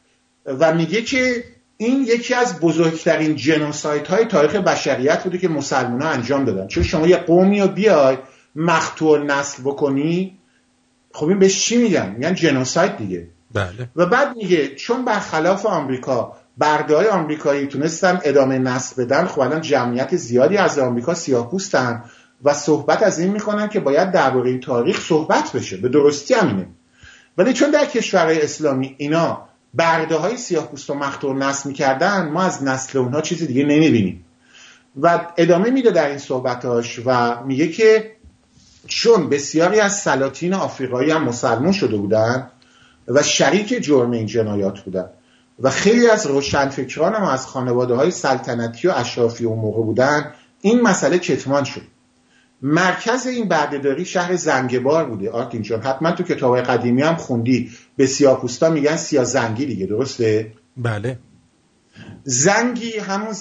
و میگه که این یکی از بزرگترین جنوساید های تاریخ بشریت بوده که مسلمان ها انجام دادن. چون شما یه قومی رو بیای مقتول نسل بکنی خب این بهش چی میگن؟ میگن جنوساید دیگه. بله. و بعد میگه چون برخلاف آمریکا برده های آمریکایی تونستن ادامه نسل بدن خب الان جمعیت زیادی از آمریکا سیاه‌پوستن و صحبت از این می‌کنن که باید درباره این تاریخ صحبت بشه. به درستی همینه ولی چون در کشورهای اسلامی اینا برده های سیاه پوست و مختور نسل می‌کردن ما از نسل اونها چیزی دیگه نمی‌بینیم. و ادامه میده در این صحبتاش و میگه که چون بسیاری از سلاطین آفریقایی هم مسلمون شده بودن و شریک جرم این جنایات بودن و خیلی از روشنفکران ما از خانواده های سلطنتی و اشرافی اون موقع بودن این مسئله کتمان شد. مرکز این بردهداری شهر زنگبار بوده. آرتین جان حتما تو کتاب قدیمی هم خوندی. به سیاپوستا میگن سیاه زنگی دیگه درسته؟ بله زنگی همون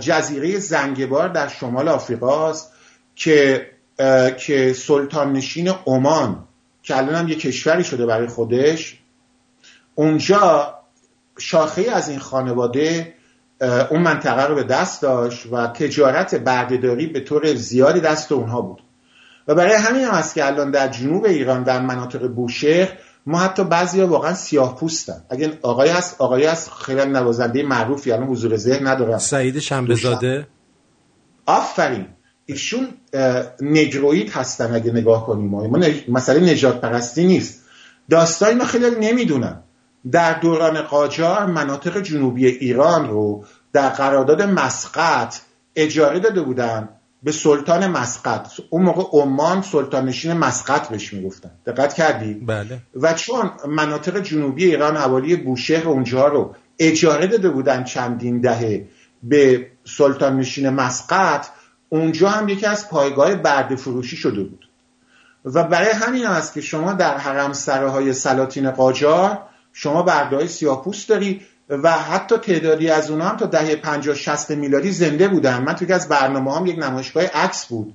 جزیره زنگبار در شمال آفریقاست که که سلطان نشین عمان که الان هم یه کشوری شده برای خودش اونجا شاخه از این خانواده اون منطقه رو به دست داشت و تجارت بردهداری به طور زیادی دست اونها بود و برای همین هم است که الان در جنوب ایران در مناطق بوشهر ما حتی بعضی ها واقعا سیاه پوستن. اگه آقای هست آقای هست خیلی نوازنده معروفی الان حضور ذهن ندارم. سعید شنبهزاده. آفرین. ایشون نگروید هستن اگه نگاه کنیم ما. مسئله نجات پرستی نیست. داستان ما خیلی نمی‌دونن. در دوران قاجار مناطق جنوبی ایران رو در قرارداد مسقط اجاره داده بودن. به سلطان مسقط. اون موقع عمان سلطان نشین مسقط بهش می‌گفتن. دقت کردی؟ بله. و چون مناطق جنوبی ایران حوالی بوشهر اونجا رو اجاره داده بودن چندین دهه به سلطان نشین مسقط اونجا هم یکی از پایگاه برده فروشی شده بود. و برای همین است که شما در حرم سراهای سلاطین قاجار شما برده های سیاپوست داری و حتی تعدادی از اونها هم تا دهه 50 60 میلادی زنده بودن. من توی از برنامه هم یک نمایشگاه عکس بود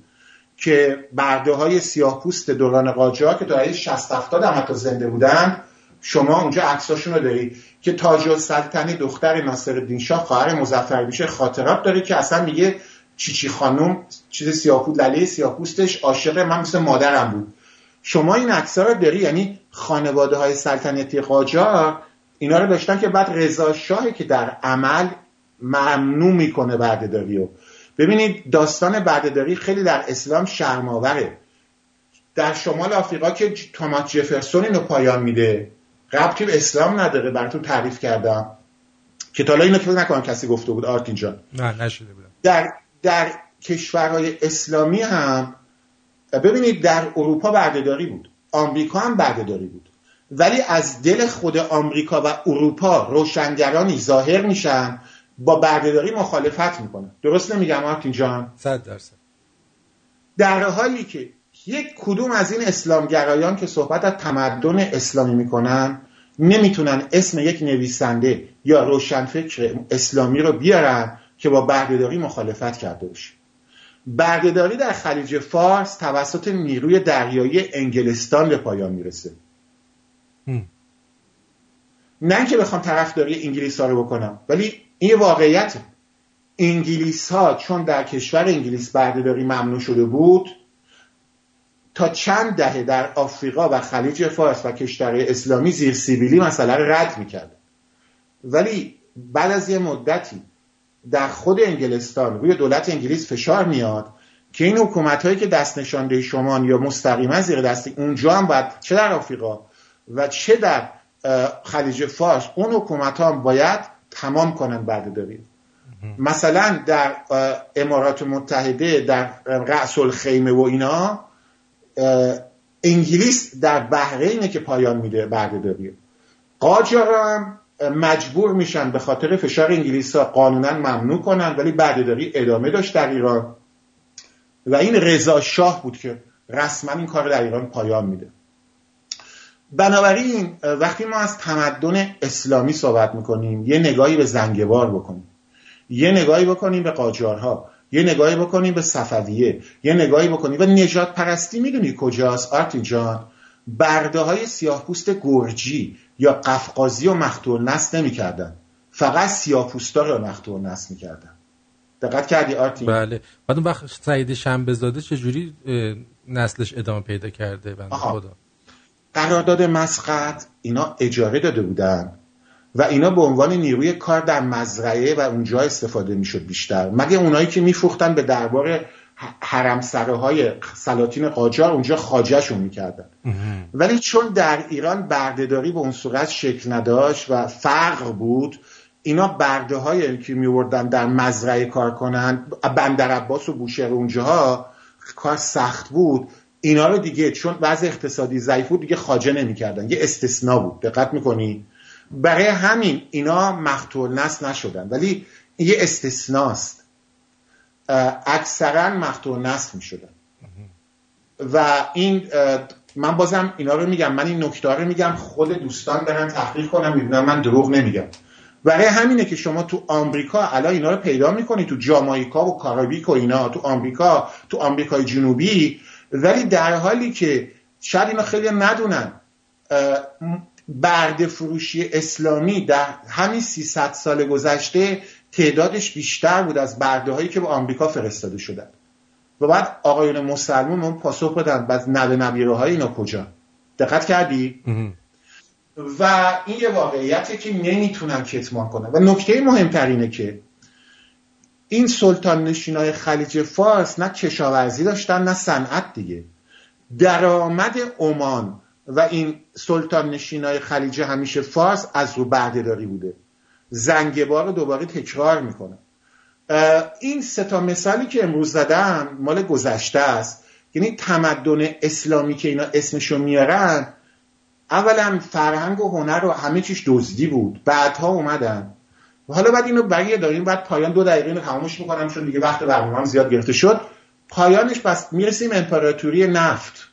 که برده های سیاه پوست دوران قاجار که تا دهه 60 70 هم حتی زنده بودن شما اونجا عکساشون رو داری که تاج السلطنه دختر ناصرالدین شاه خواهر مظفر خاطرات داره که اصلا میگه چیچی خانم چیز سیاپوست لله سیاپوستش عاشق من مثل مادرم بود. شما این عکس‌ها رو داری؟ یعنی خانواده های سلطنتی قاجار اینا رو داشتن که بعد رضا شاهی که در عمل ممنوع می‌کنه بردهداری رو. ببینید داستان بردهداری خیلی در اسلام شرماوره در شمال آفریقا که توماس جفرسون اینو پایان میده ربطی به اسلام نداره براتون تعریف کردم. که تا اینو که نکنم کسی گفته بود. آرتین جان. نه نشده بودم. در در کشورهای اسلامی هم ببینید در اروپا بردهداری بود. آمریکا هم بردهداری بود. ولی از دل خود آمریکا و اروپا روشنگرانی ظاهر میشن با بردهداری مخالفت می‌کنن. درست نمیگم آرتین جان؟ صد درصد. در حالی که یک کدوم از این اسلامگرایان که صحبت از تمدن اسلامی می‌کنن نمی‌تونن اسم یک نویسنده یا روشنفکر اسلامی رو بیارن که با بردهداری مخالفت کرده باشه. بردهداری در خلیج فارس توسط نیروی دریایی انگلستان به پایان می‌رسه. نه که بخوام طرفداری انگلیس ها رو بکنم ولی این واقعیت انگلیس ها چون در کشور انگلیس بردهداری ممنوع شده بود تا چند دهه در آفریقا و خلیج فارس و کشورهای اسلامی زیر سیبیلی مسئله رو رد می‌کرد. ولی بعد از یه مدتی در خود انگلستان روی دولت انگلیس فشار میاد که این حکومت هایی که دست نشانده شما یا مستقیما زیر دست اونجا هم باید چه در آفریقا و چه در خلیج فارس اون حکومت ها باید تمام کنن بعد دارید مثلا در امارات متحده در رأس الخیمه و اینا انگلیس در بحرینه که پایان میده بردهداری قاجار هم مجبور میشن به خاطر فشار انگلیس ها قانونا ممنوع کنن ولی بردهداری ادامه داشت در ایران. و این رضا شاه بود که رسما این کار در ایران پایان میده. بنابراین وقتی ما از تمدن اسلامی صحبت می‌کنیم یه نگاهی به زنگبار بکنیم. یه نگاهی بکنیم به قاجارها. یه نگاهی بکنیم به صفویه. یه نگاهی بکنیم. و نجات پرستی می‌دونی کجاست؟ آرتین جان برده های سیاه پوست گرجی یا قفقازی و مختور نست نمی‌کردن. فقط سیاه پوستا رو مختور نست می‌کردن. دقت کردی آرتین بله. بعد اون وقت سعید شنبهزاده چجوری نسلش ادامه پیدا کرده؟ بنده. خدا. قرارداد مسقط اینا اجاره داده بودن و اینا به عنوان نیروی کار در مزرعه و اونجا استفاده می‌شد بیشتر. مگه اونایی که میفروختن به دربار حرم های سلاطین قاجار اونجا خاجهشون می‌کردن. ولی چون در ایران بردهداری به اون صورت شکل نداشت و فقر بود اینا برده های که میوردن در مزرعه کار کنن بندر عباس و بوشهر اونجاها کار سخت بود. اینا رو دیگه چون وضع اقتصادی ضعیف بود دیگه خاجه نمی‌کردن. یه استثنا بود. دقت می‌کنی؟ برای همین اینا مقتول نسل نشدن. ولی یه استثناست. اکثرا مقتول نسل می‌شدن. و این من بازم اینا رو میگم. من این نکته رو میگم. خود دوستان برن تحقیق کنم می‌بینم من دروغ نمیگم. برای همینه که شما تو آمریکا الان اینا رو پیدا می‌کنی. تو جامائیکا و کاریبیک و اینا. تو آمریکا تو آمریکای جنوبی ولی در حالی که شاید اینا خیلی ندونن برده فروشی اسلامی در همین 300 سال گذشته تعدادش بیشتر بود از برده هایی که به آمریکا فرستاده شدن. و بعد آقایون مسلمون اون پاسخ بدن بعد نوه نبیره های اینا کجا؟ دقت کردی؟ و این یه واقعیته که نمی‌تونن کتمان کنن. و نکته مهمتر اینه که این سلطان نشینای خلیج فارس نه کشاورزی داشتن نه صنعت دیگه. درآمد عمان و این سلطان نشینای خلیج همیشه فارس از رو بردهداری بوده. زنگبار رو دوباره تکرار می‌کنه. این سه تا مثالی که امروز زدم مال گذشته است. یعنی تمدن اسلامی که اینا اسمشو میارن اولا فرهنگ و هنر و همه چیش دزدی بود. بعدها اومدن. و حالا بعد اینو بقیه داریم بعد پایان دو دقیقه اینو تمامش می‌کنم چون دیگه وقت برنامه هم زیاد گرفته شد. پایانش بس می‌رسیم امپراتوری نفت.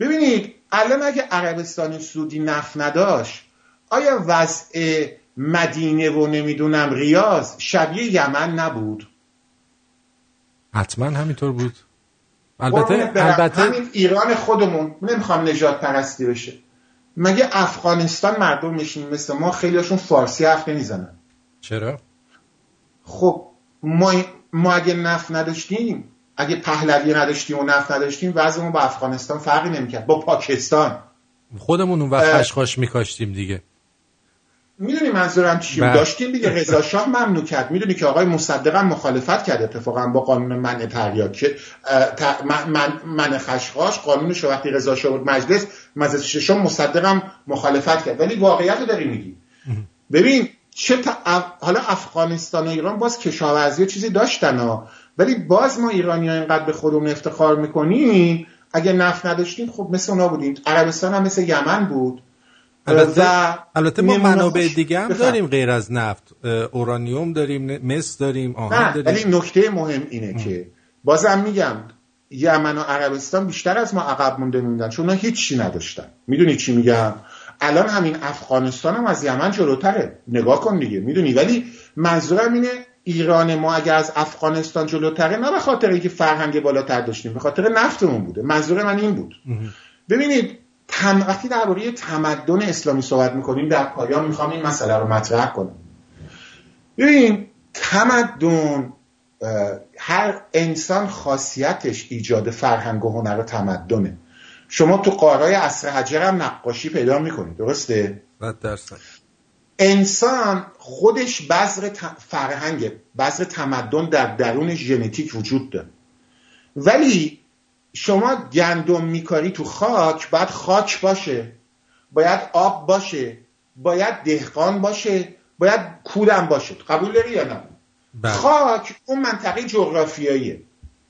ببینید الان اگه عربستان سعودی نفت نداشت آیا وضع مدینه و نمی‌دونم ریاض شبیه یمن نبود؟ حتما همینطور بود. البته. البته همین ایران خودمون. نمی‌خوام نجات پرستی بشه. مگه افغانستان مردمش مثل ما خیلیشون فارسی حرف نمی‌زنن. چرا؟ خب ما, ما اگه نفت نداشتیم اگه پهلوی نداشتیم و نفت نداشتیم وضعمون با افغانستان فرقی نمی‌کرد. با پاکستان. خودمون اون وقت. خشخاش میکاشتیم دیگه. می‌دونی منظورم چی بله. داشتیم دیگه. رضا شاه ممنوع کرد. می‌دونی که آقای مصدق مخالفت کرد اتفاقا با قانون منع تریاک. که من- من- خشخاش قانونش وقتی رضا شاه بود مجلس مجلس ششم مصدق مخالفت کرد. ولی واقعیت رو داری میگی. ببین چه تا- اف- حالا افغانستان و ایران باز کشاورزی و چیزی داشتن ها. ولی باز ما ایرانی ها اینقدر به خودمون افتخار می‌کنیم. اگه نفت نداشتیم خب مثل اونا بودیم. عربستان هم مثل یمن بود. البته, البته ما منابع دیگه هم. داریم غیر از نفت. اورانیوم داریم مس داریم آهن نه ولی داریم. نکته مهم اینه که بازم میگم یمن و عربستان بیشتر از ما عقب مونده موندن چون اونا هیچی نداشتن. می‌دونی چی میگم؟ الان همین افغانستان هم از یمن جلوتره. نگاه کن دیگه. می‌دونی؟ ولی منظورم اینه ایران ما اگر از افغانستان جلوتره نه به خاطر اینکه فرهنگ بالاتر داشتیم به خاطر نفتمون بوده. منظور من این بود. ببینید تم... وقتی درباره تمدن اسلامی صحبت می‌کنیم در پایان می‌خوام این مسئله رو مطرح کنم. ببین تمدن هر انسان خاصیتش ایجاد فرهنگ و هنر و تمدنه. شما تو قارای عصر حجر هم نقاشی پیدا می‌کنید درسته؟ درصد انسان خودش بذر فرهنگ بذر تمدن در درون ژنتیک وجود داره. ولی شما گندم میکاری تو خاک باید خاک باشه باید آب باشه باید دهقان باشه باید کودم باشه. قبول داری یا نه؟ بله. خاک اون منطقه جغرافیاییه.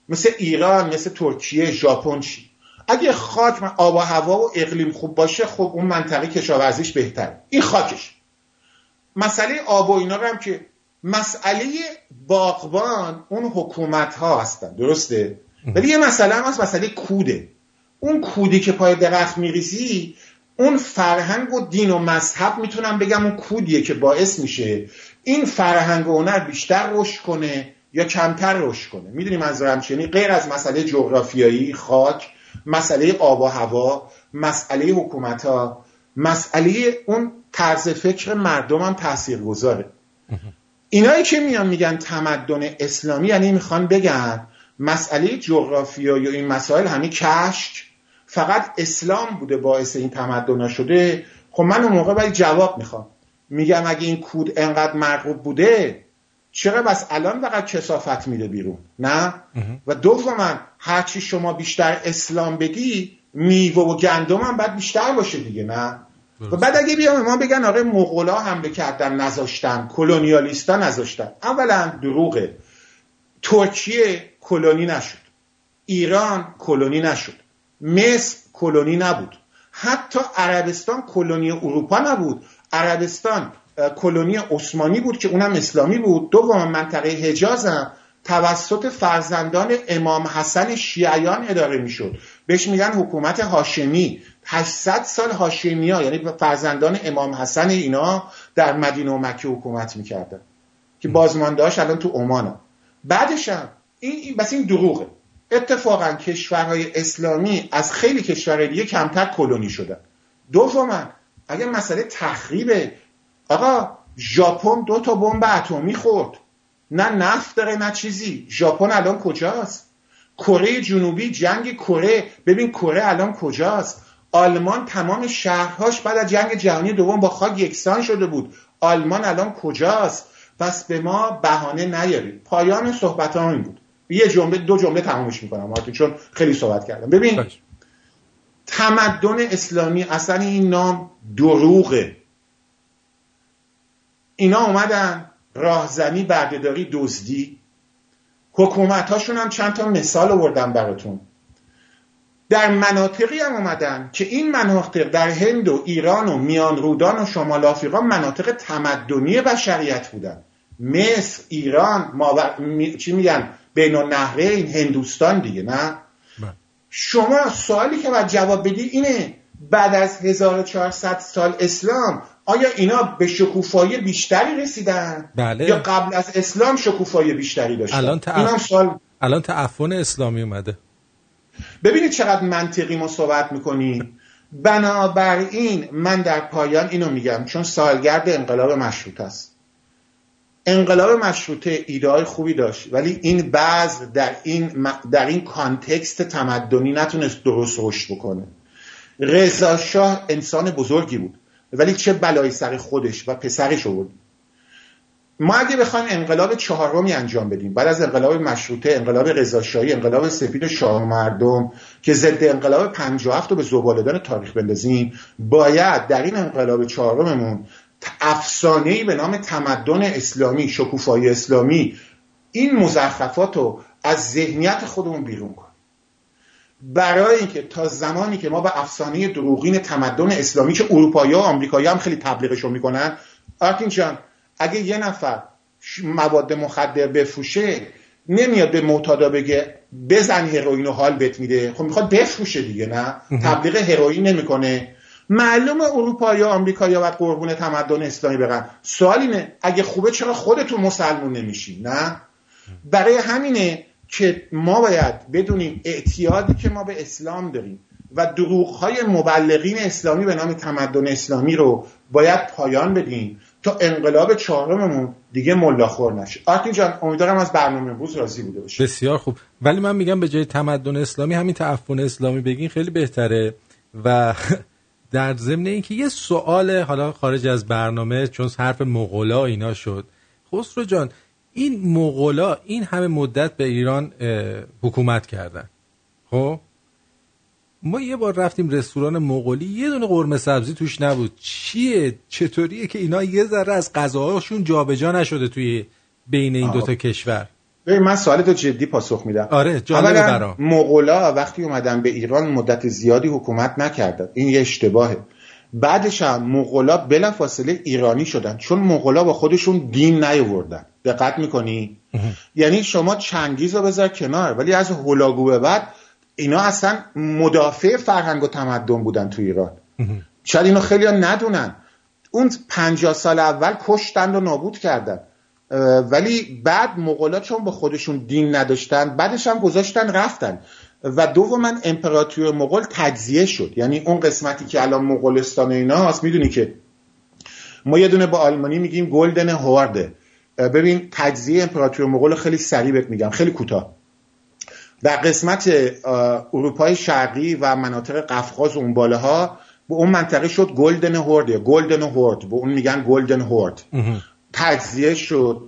مثل ایران مثل ترکیه ژاپن چی؟ اگه خاک من- آب و هوا و اقلیم خوب باشه خب اون منطقه کشاورزیش بهتر این خاکش. مسئله آب و اینا رو هم که مسئله باغبان اون حکومت ها هستن. درسته؟ ولی یه مسئله هم هست مسئله کوده. اون کودی که پای درخت میریزی اون فرهنگ و دین و مذهب می‌تونم بگم اون کودیه که باعث میشه این فرهنگ و هنر بیشتر رشد کنه یا کمتر رشد کنه. می‌دونی منظورم چیه یعنی غیر از مسئله جغرافیایی خاک مسئله آب و هوا مسئله حکومت ها مسئله اون طرز فکر مردم هم تأثیر گذاره اینایی که میان میگن تمدن اسلامی یعنی می‌خوان بگن مسئله جغرافیایی یا این مسائل همین کشک فقط اسلام بوده باعث این تمدن شده. خب من اون موقع باید جواب می‌خوام. میگم اگه این کود انقدر مرغوب بوده چرا بس الان فقط کسافت میده بیرون؟ نه؟ و دوما هرچی شما بیشتر اسلام بگی میوه و گندم هم باید بیشتر باشه دیگه نه؟ و بعد اگه بیام ما بگن آره مغولا حمله کردن نذاشتن کلونیالیستا نذاشتن اولا دروغه. ترکیه کلونی نشد. ایران کلونی نشد. مصر کلونی نبود. حتی عربستان کلونی اروپا نبود. عربستان کلونی عثمانی بود که اونم اسلامی بود. دوم منطقه حجاز هم توسط فرزندان امام حسن شیعیان اداره می‌شد. بهش میگن حکومت هاشمی. 800 سال هاشمی ها یعنی فرزندان امام حسن اینا در مدینه و مکه حکومت می‌کردن. که بازماندهاش الان تو عمان بعدش هم این بس این دروغه. اتفاقا کشورهای اسلامی از خیلی کشورهای دیگه کمتر کلونی شدن. دوما اگه مسئله تخریبه آقا ژاپن دو تا بمب اتمی خورد. نه نفت داره نه چیزی. ژاپن الان کجاست؟ کره جنوبی جنگ کره. ببین کره الان کجاست؟ آلمان تمام شهرهاش بعد از جنگ جهانی دوم با خاک یکسان شده بود. آلمان الان کجاست؟ پس به ما بهانه نیارید. پایان صحبت این بود. یه جمله دو جمله تمامش می‌کنم چون خیلی صحبت کردم. ببین تمدن اسلامی اصلا این نام دروغه. اینا اومدن راهزنی بردهداری دزدی. حکومت هاشون هم چند تا مثال آوردم براتون. در مناطقی هم اومدن که این مناطق در هند و ایران و میان رودان و شمال آفریقا مناطق تمدنی بشریت بودن. مصر ایران ماور... می... چی میگن؟ بین النهرین هندوستان دیگه نه؟ شما سوالی که باید جواب بدی اینه بعد از 1400 سال اسلام آیا اینا به شکوفایی بیشتری رسیدن؟ بله. یا قبل از اسلام شکوفایی بیشتری داشتن؟ الان تعف... سوال... الان تعفن اسلامی اومده. ببینید چقدر منطقی ما صحبت می‌کنیم. بنابراین من در پایان اینو میگم چون سالگرد انقلاب مشروط است. انقلاب مشروطه ایده خوبی داشت ولی این بعض در این, در این کانتکست تمدنی نتونست درست رشد بکنه. رضا شاه انسان بزرگی بود. ولی چه بلایی سر خودش و پسرش آورد ما اگه بخوایم انقلاب چهارمی انجام بدیم بعد از انقلاب مشروطه انقلاب رضاشاهی انقلاب سفید شاه مردم که ضد انقلاب 57 رو به زبالدان تاریخ بندازیم باید در این انقلاب چهارممون افسانه به نام تمدن اسلامی شکوفایی اسلامی این مزخرفات رو از ذهنیت خودمون بیرون کن برای اینکه تا زمانی که ما به افسانه دروغین تمدن اسلامی که اروپایی و آمریکایی هم خیلی تبلیغشون می‌کنن آرتین جان اگه یه نفر مواد مخدر بفروشه نمیاد به معتادا بگه بزن هروئین و حال بت میده. خب می‌خواد بفروشه دیگه نه؟ تبلیغ هروئین نمی‌کنه. معلوم اروپایی و آمریکایی باید قربون تمدن اسلامی برن. سوال اینه اگه خوبه چرا خودتون مسلمون نمیشین نه؟ برای همینه که ما باید بدونیم اعتیادی که ما به اسلام داریم و دروغ مبلغین اسلامی به نام تمدن اسلامی رو باید پایان بدیم تا انقلاب چهارممون دیگه ملاخور نشه. آرتین جان امیدوارم از برنامه امروز راضی بوده باشه بسیار خوب. ولی من میگم به جای تمدن اسلامی همین تعفن اسلامی بگین خیلی بهتره. و در ضمن اینکه یه سوال حالا خارج از برنامه چون حرف مغولا اینا شد. خسرو جان این مغولا این همه مدت به ایران حکومت کردن. خب؟ ما یه بار رفتیم رستوران مغولی یه دونه قرمه سبزی توش نبود. چیه؟ چطوریه که اینا یه ذره از غذاهاشون جابجا نشده توی بین این دوتا کشور؟ ببین من سوالتو جدی پاسخ میدم. آره جالبه برام. مغولا وقتی اومدن به ایران مدت زیادی حکومت نکردن. این یه اشتباهه. بعدش هم مغولا بلافاصله ایرانی شدن. چون مغولا با خودشون دین نیاوردن. دقت می‌کنی؟ یعنی شما چنگیز رو بذار کنار ولی از هولاگو به بعد اینا اصلا مدافع فرهنگ و تمدن بودن تو ایران. شاید اینو خیلی ها ندونن. اون پنجاه سال اول کشتند و نابود کردن. ولی بعد مغولا چون به خودشون دین نداشتن بعدش هم گذاشتن رفتن. و دوما امپراتوری مغول تجزیه شد. یعنی اون قسمتی که الان مغولستان و اینا هست می‌دونی که ما یه دونه با آلمانی میگیم گلدن هوارده. اه، ببین تجزیه امپراتوری مغول خیلی سریع بهت میگم خیلی کوتاه. در قسمت اروپای شرقی و مناطق قفقاز اون بالاها به اون منطقه شد گلدن هورد یا گلدن هورد به اون میگن گلدن هورد تجزیه شد.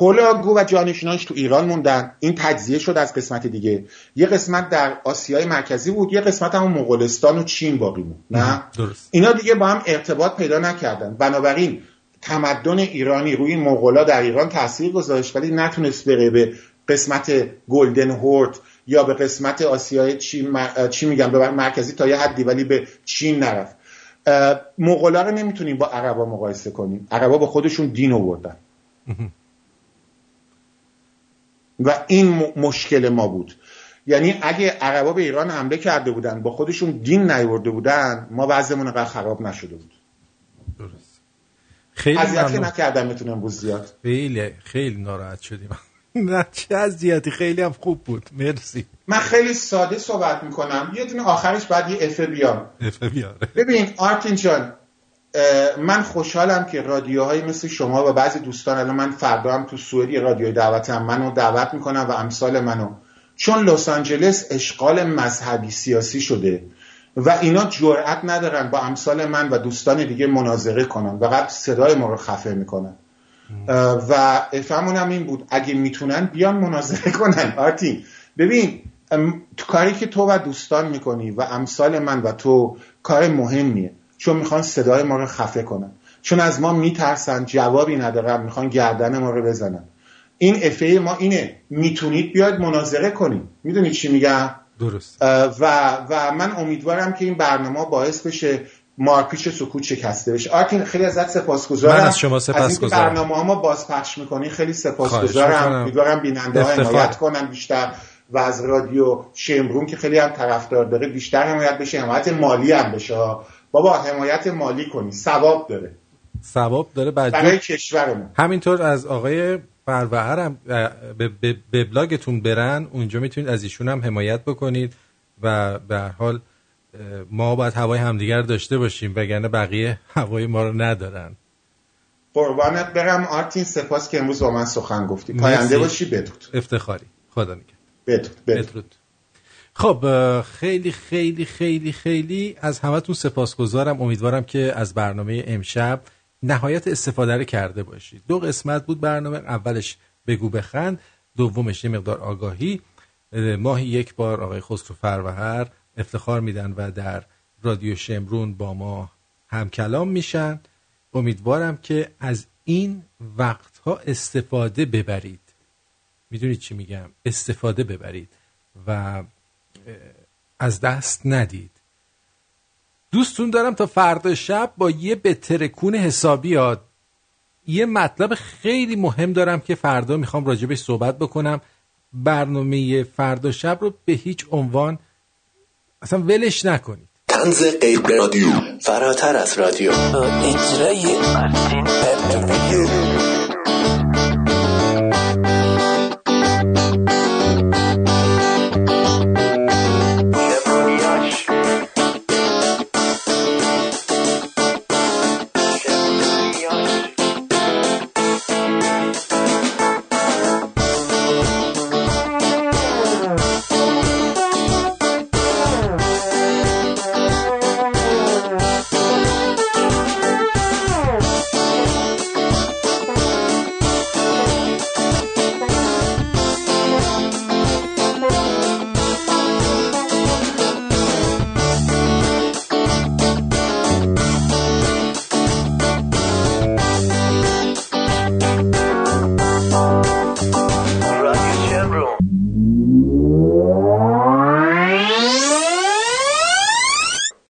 هولاگو و جانشینانش تو ایران موندن. این تجزیه شد از قسمت دیگه. یه قسمت در آسیای مرکزی بود یه قسمت هم مغولستان و چین باقی بود نه؟ درست. اینا دیگه با هم ارتباط پیدا نکردن. بنابراین تمدن ایرانی روی مغولا در ایران تاثیر گذاشت ولی نتونست بره به قسمت گلدن هورد یا به قسمت آسیای چین م- چی میگم به مرکزی تا یه حدی ولی به چین نرفت. مغولا رو نمی‌تونیم با عربا مقایسه کنیم. عربا با خودشون دین آوردن. و این م- مشکل ما بود. یعنی اگه عربا به ایران حمله کرده بودن با خودشون دین نیورده بودن ما وضعمون انقدر خراب نشده بود. خیلی اذیت که. نکردم می‌تونم امروز زیاد. خیلی خیلی ناراحت شدیم. نه چه اذیتی؟ خیلی هم خوب بود. مرسی. من خیلی ساده صحبت می‌کنم. یه دونه آخرش بعد یه افه بیام افه بیاره. ببین آرتین جان من خوشحالم که رادیوهایی مثل شما و بعضی دوستان الان من فردا هم تو سوئد یه رادیوی دعوتم منو دعوت می‌کنم و امثال منو. چون لس آنجلس اشغال مذهبی سیاسی شده. و اینا جرأت ندارن با امثال من و دوستان دیگه مناظره کنن. و بعد صدای ما رو خفه می‌کنن. و افهمون هم این بود اگه می‌تونن بیان مناظره کنن. آرتین ببین تو کاری که تو و دوستان می‌کنی و امثال من و تو کار مهمیه. چون می‌خوان صدای ما رو خفه کنن. چون از ما میترسن جوابی ندارن می‌خوان گردن ما رو بزنن. این افه ما اینه. می‌تونید بیاید مناظره کنید. می‌دونید چی میگم؟ درست و و من امیدوارم که این برنامه باعث بشه مارپیچ سکوت شکسته بشه آرتین خیلی ازت سپاسگزارم من از شما سپاسگزارم. برنامه ها ما بازپخش می‌کنی خیلی سپاسگزارم. امیدوارم بیننده ها. حمایت کنن بیشتر و از رادیو شمرون که خیلی هم طرفدار داره بیشتر حمایت بشه حمایت مالی هم بشه. بابا حمایت مالی کنی ثواب داره ثواب داره بعد برای کشورمون همینطور از آقای فروهر هم به, به, بلاگتون برن اونجا می‌تونید از ایشون هم حمایت بکنید و به هر حال ما باید هوای همدیگر داشته باشیم وگرنه بقیه هوای ما رو ندارن. قربانت برم. آرتین سپاس که امروز با من سخن گفتی. پاینده باشی بدود افتخاری. خدا نگهدار. بدود بدود بدرود. خب خیلی خیلی خیلی خیلی از همتون سپاسگزارم. امیدوارم که از برنامه امشب نهایت استفاده رو کرده باشید دو قسمت بود برنامه اولش بگو بخند دومش یه مقدار آگاهی. اه، ماهی یک بار آقای خسرو فروهر افتخار میدن و در رادیو شمرون با ما هم کلام میشن. امیدوارم که از این وقتها استفاده ببرید. می‌دونید چی میگم؟ استفاده ببرید و از دست ندید. دوستون دارم تا فردا شب با یه بترکون حسابی یاد. یه مطلب خیلی مهم دارم که فردا می‌خوام راجبش صحبت بکنم. برنامه فردا شب رو به هیچ عنوان اصلا ولش نکنید. تنز غیر رادیو فراتر از رادیو. اجرای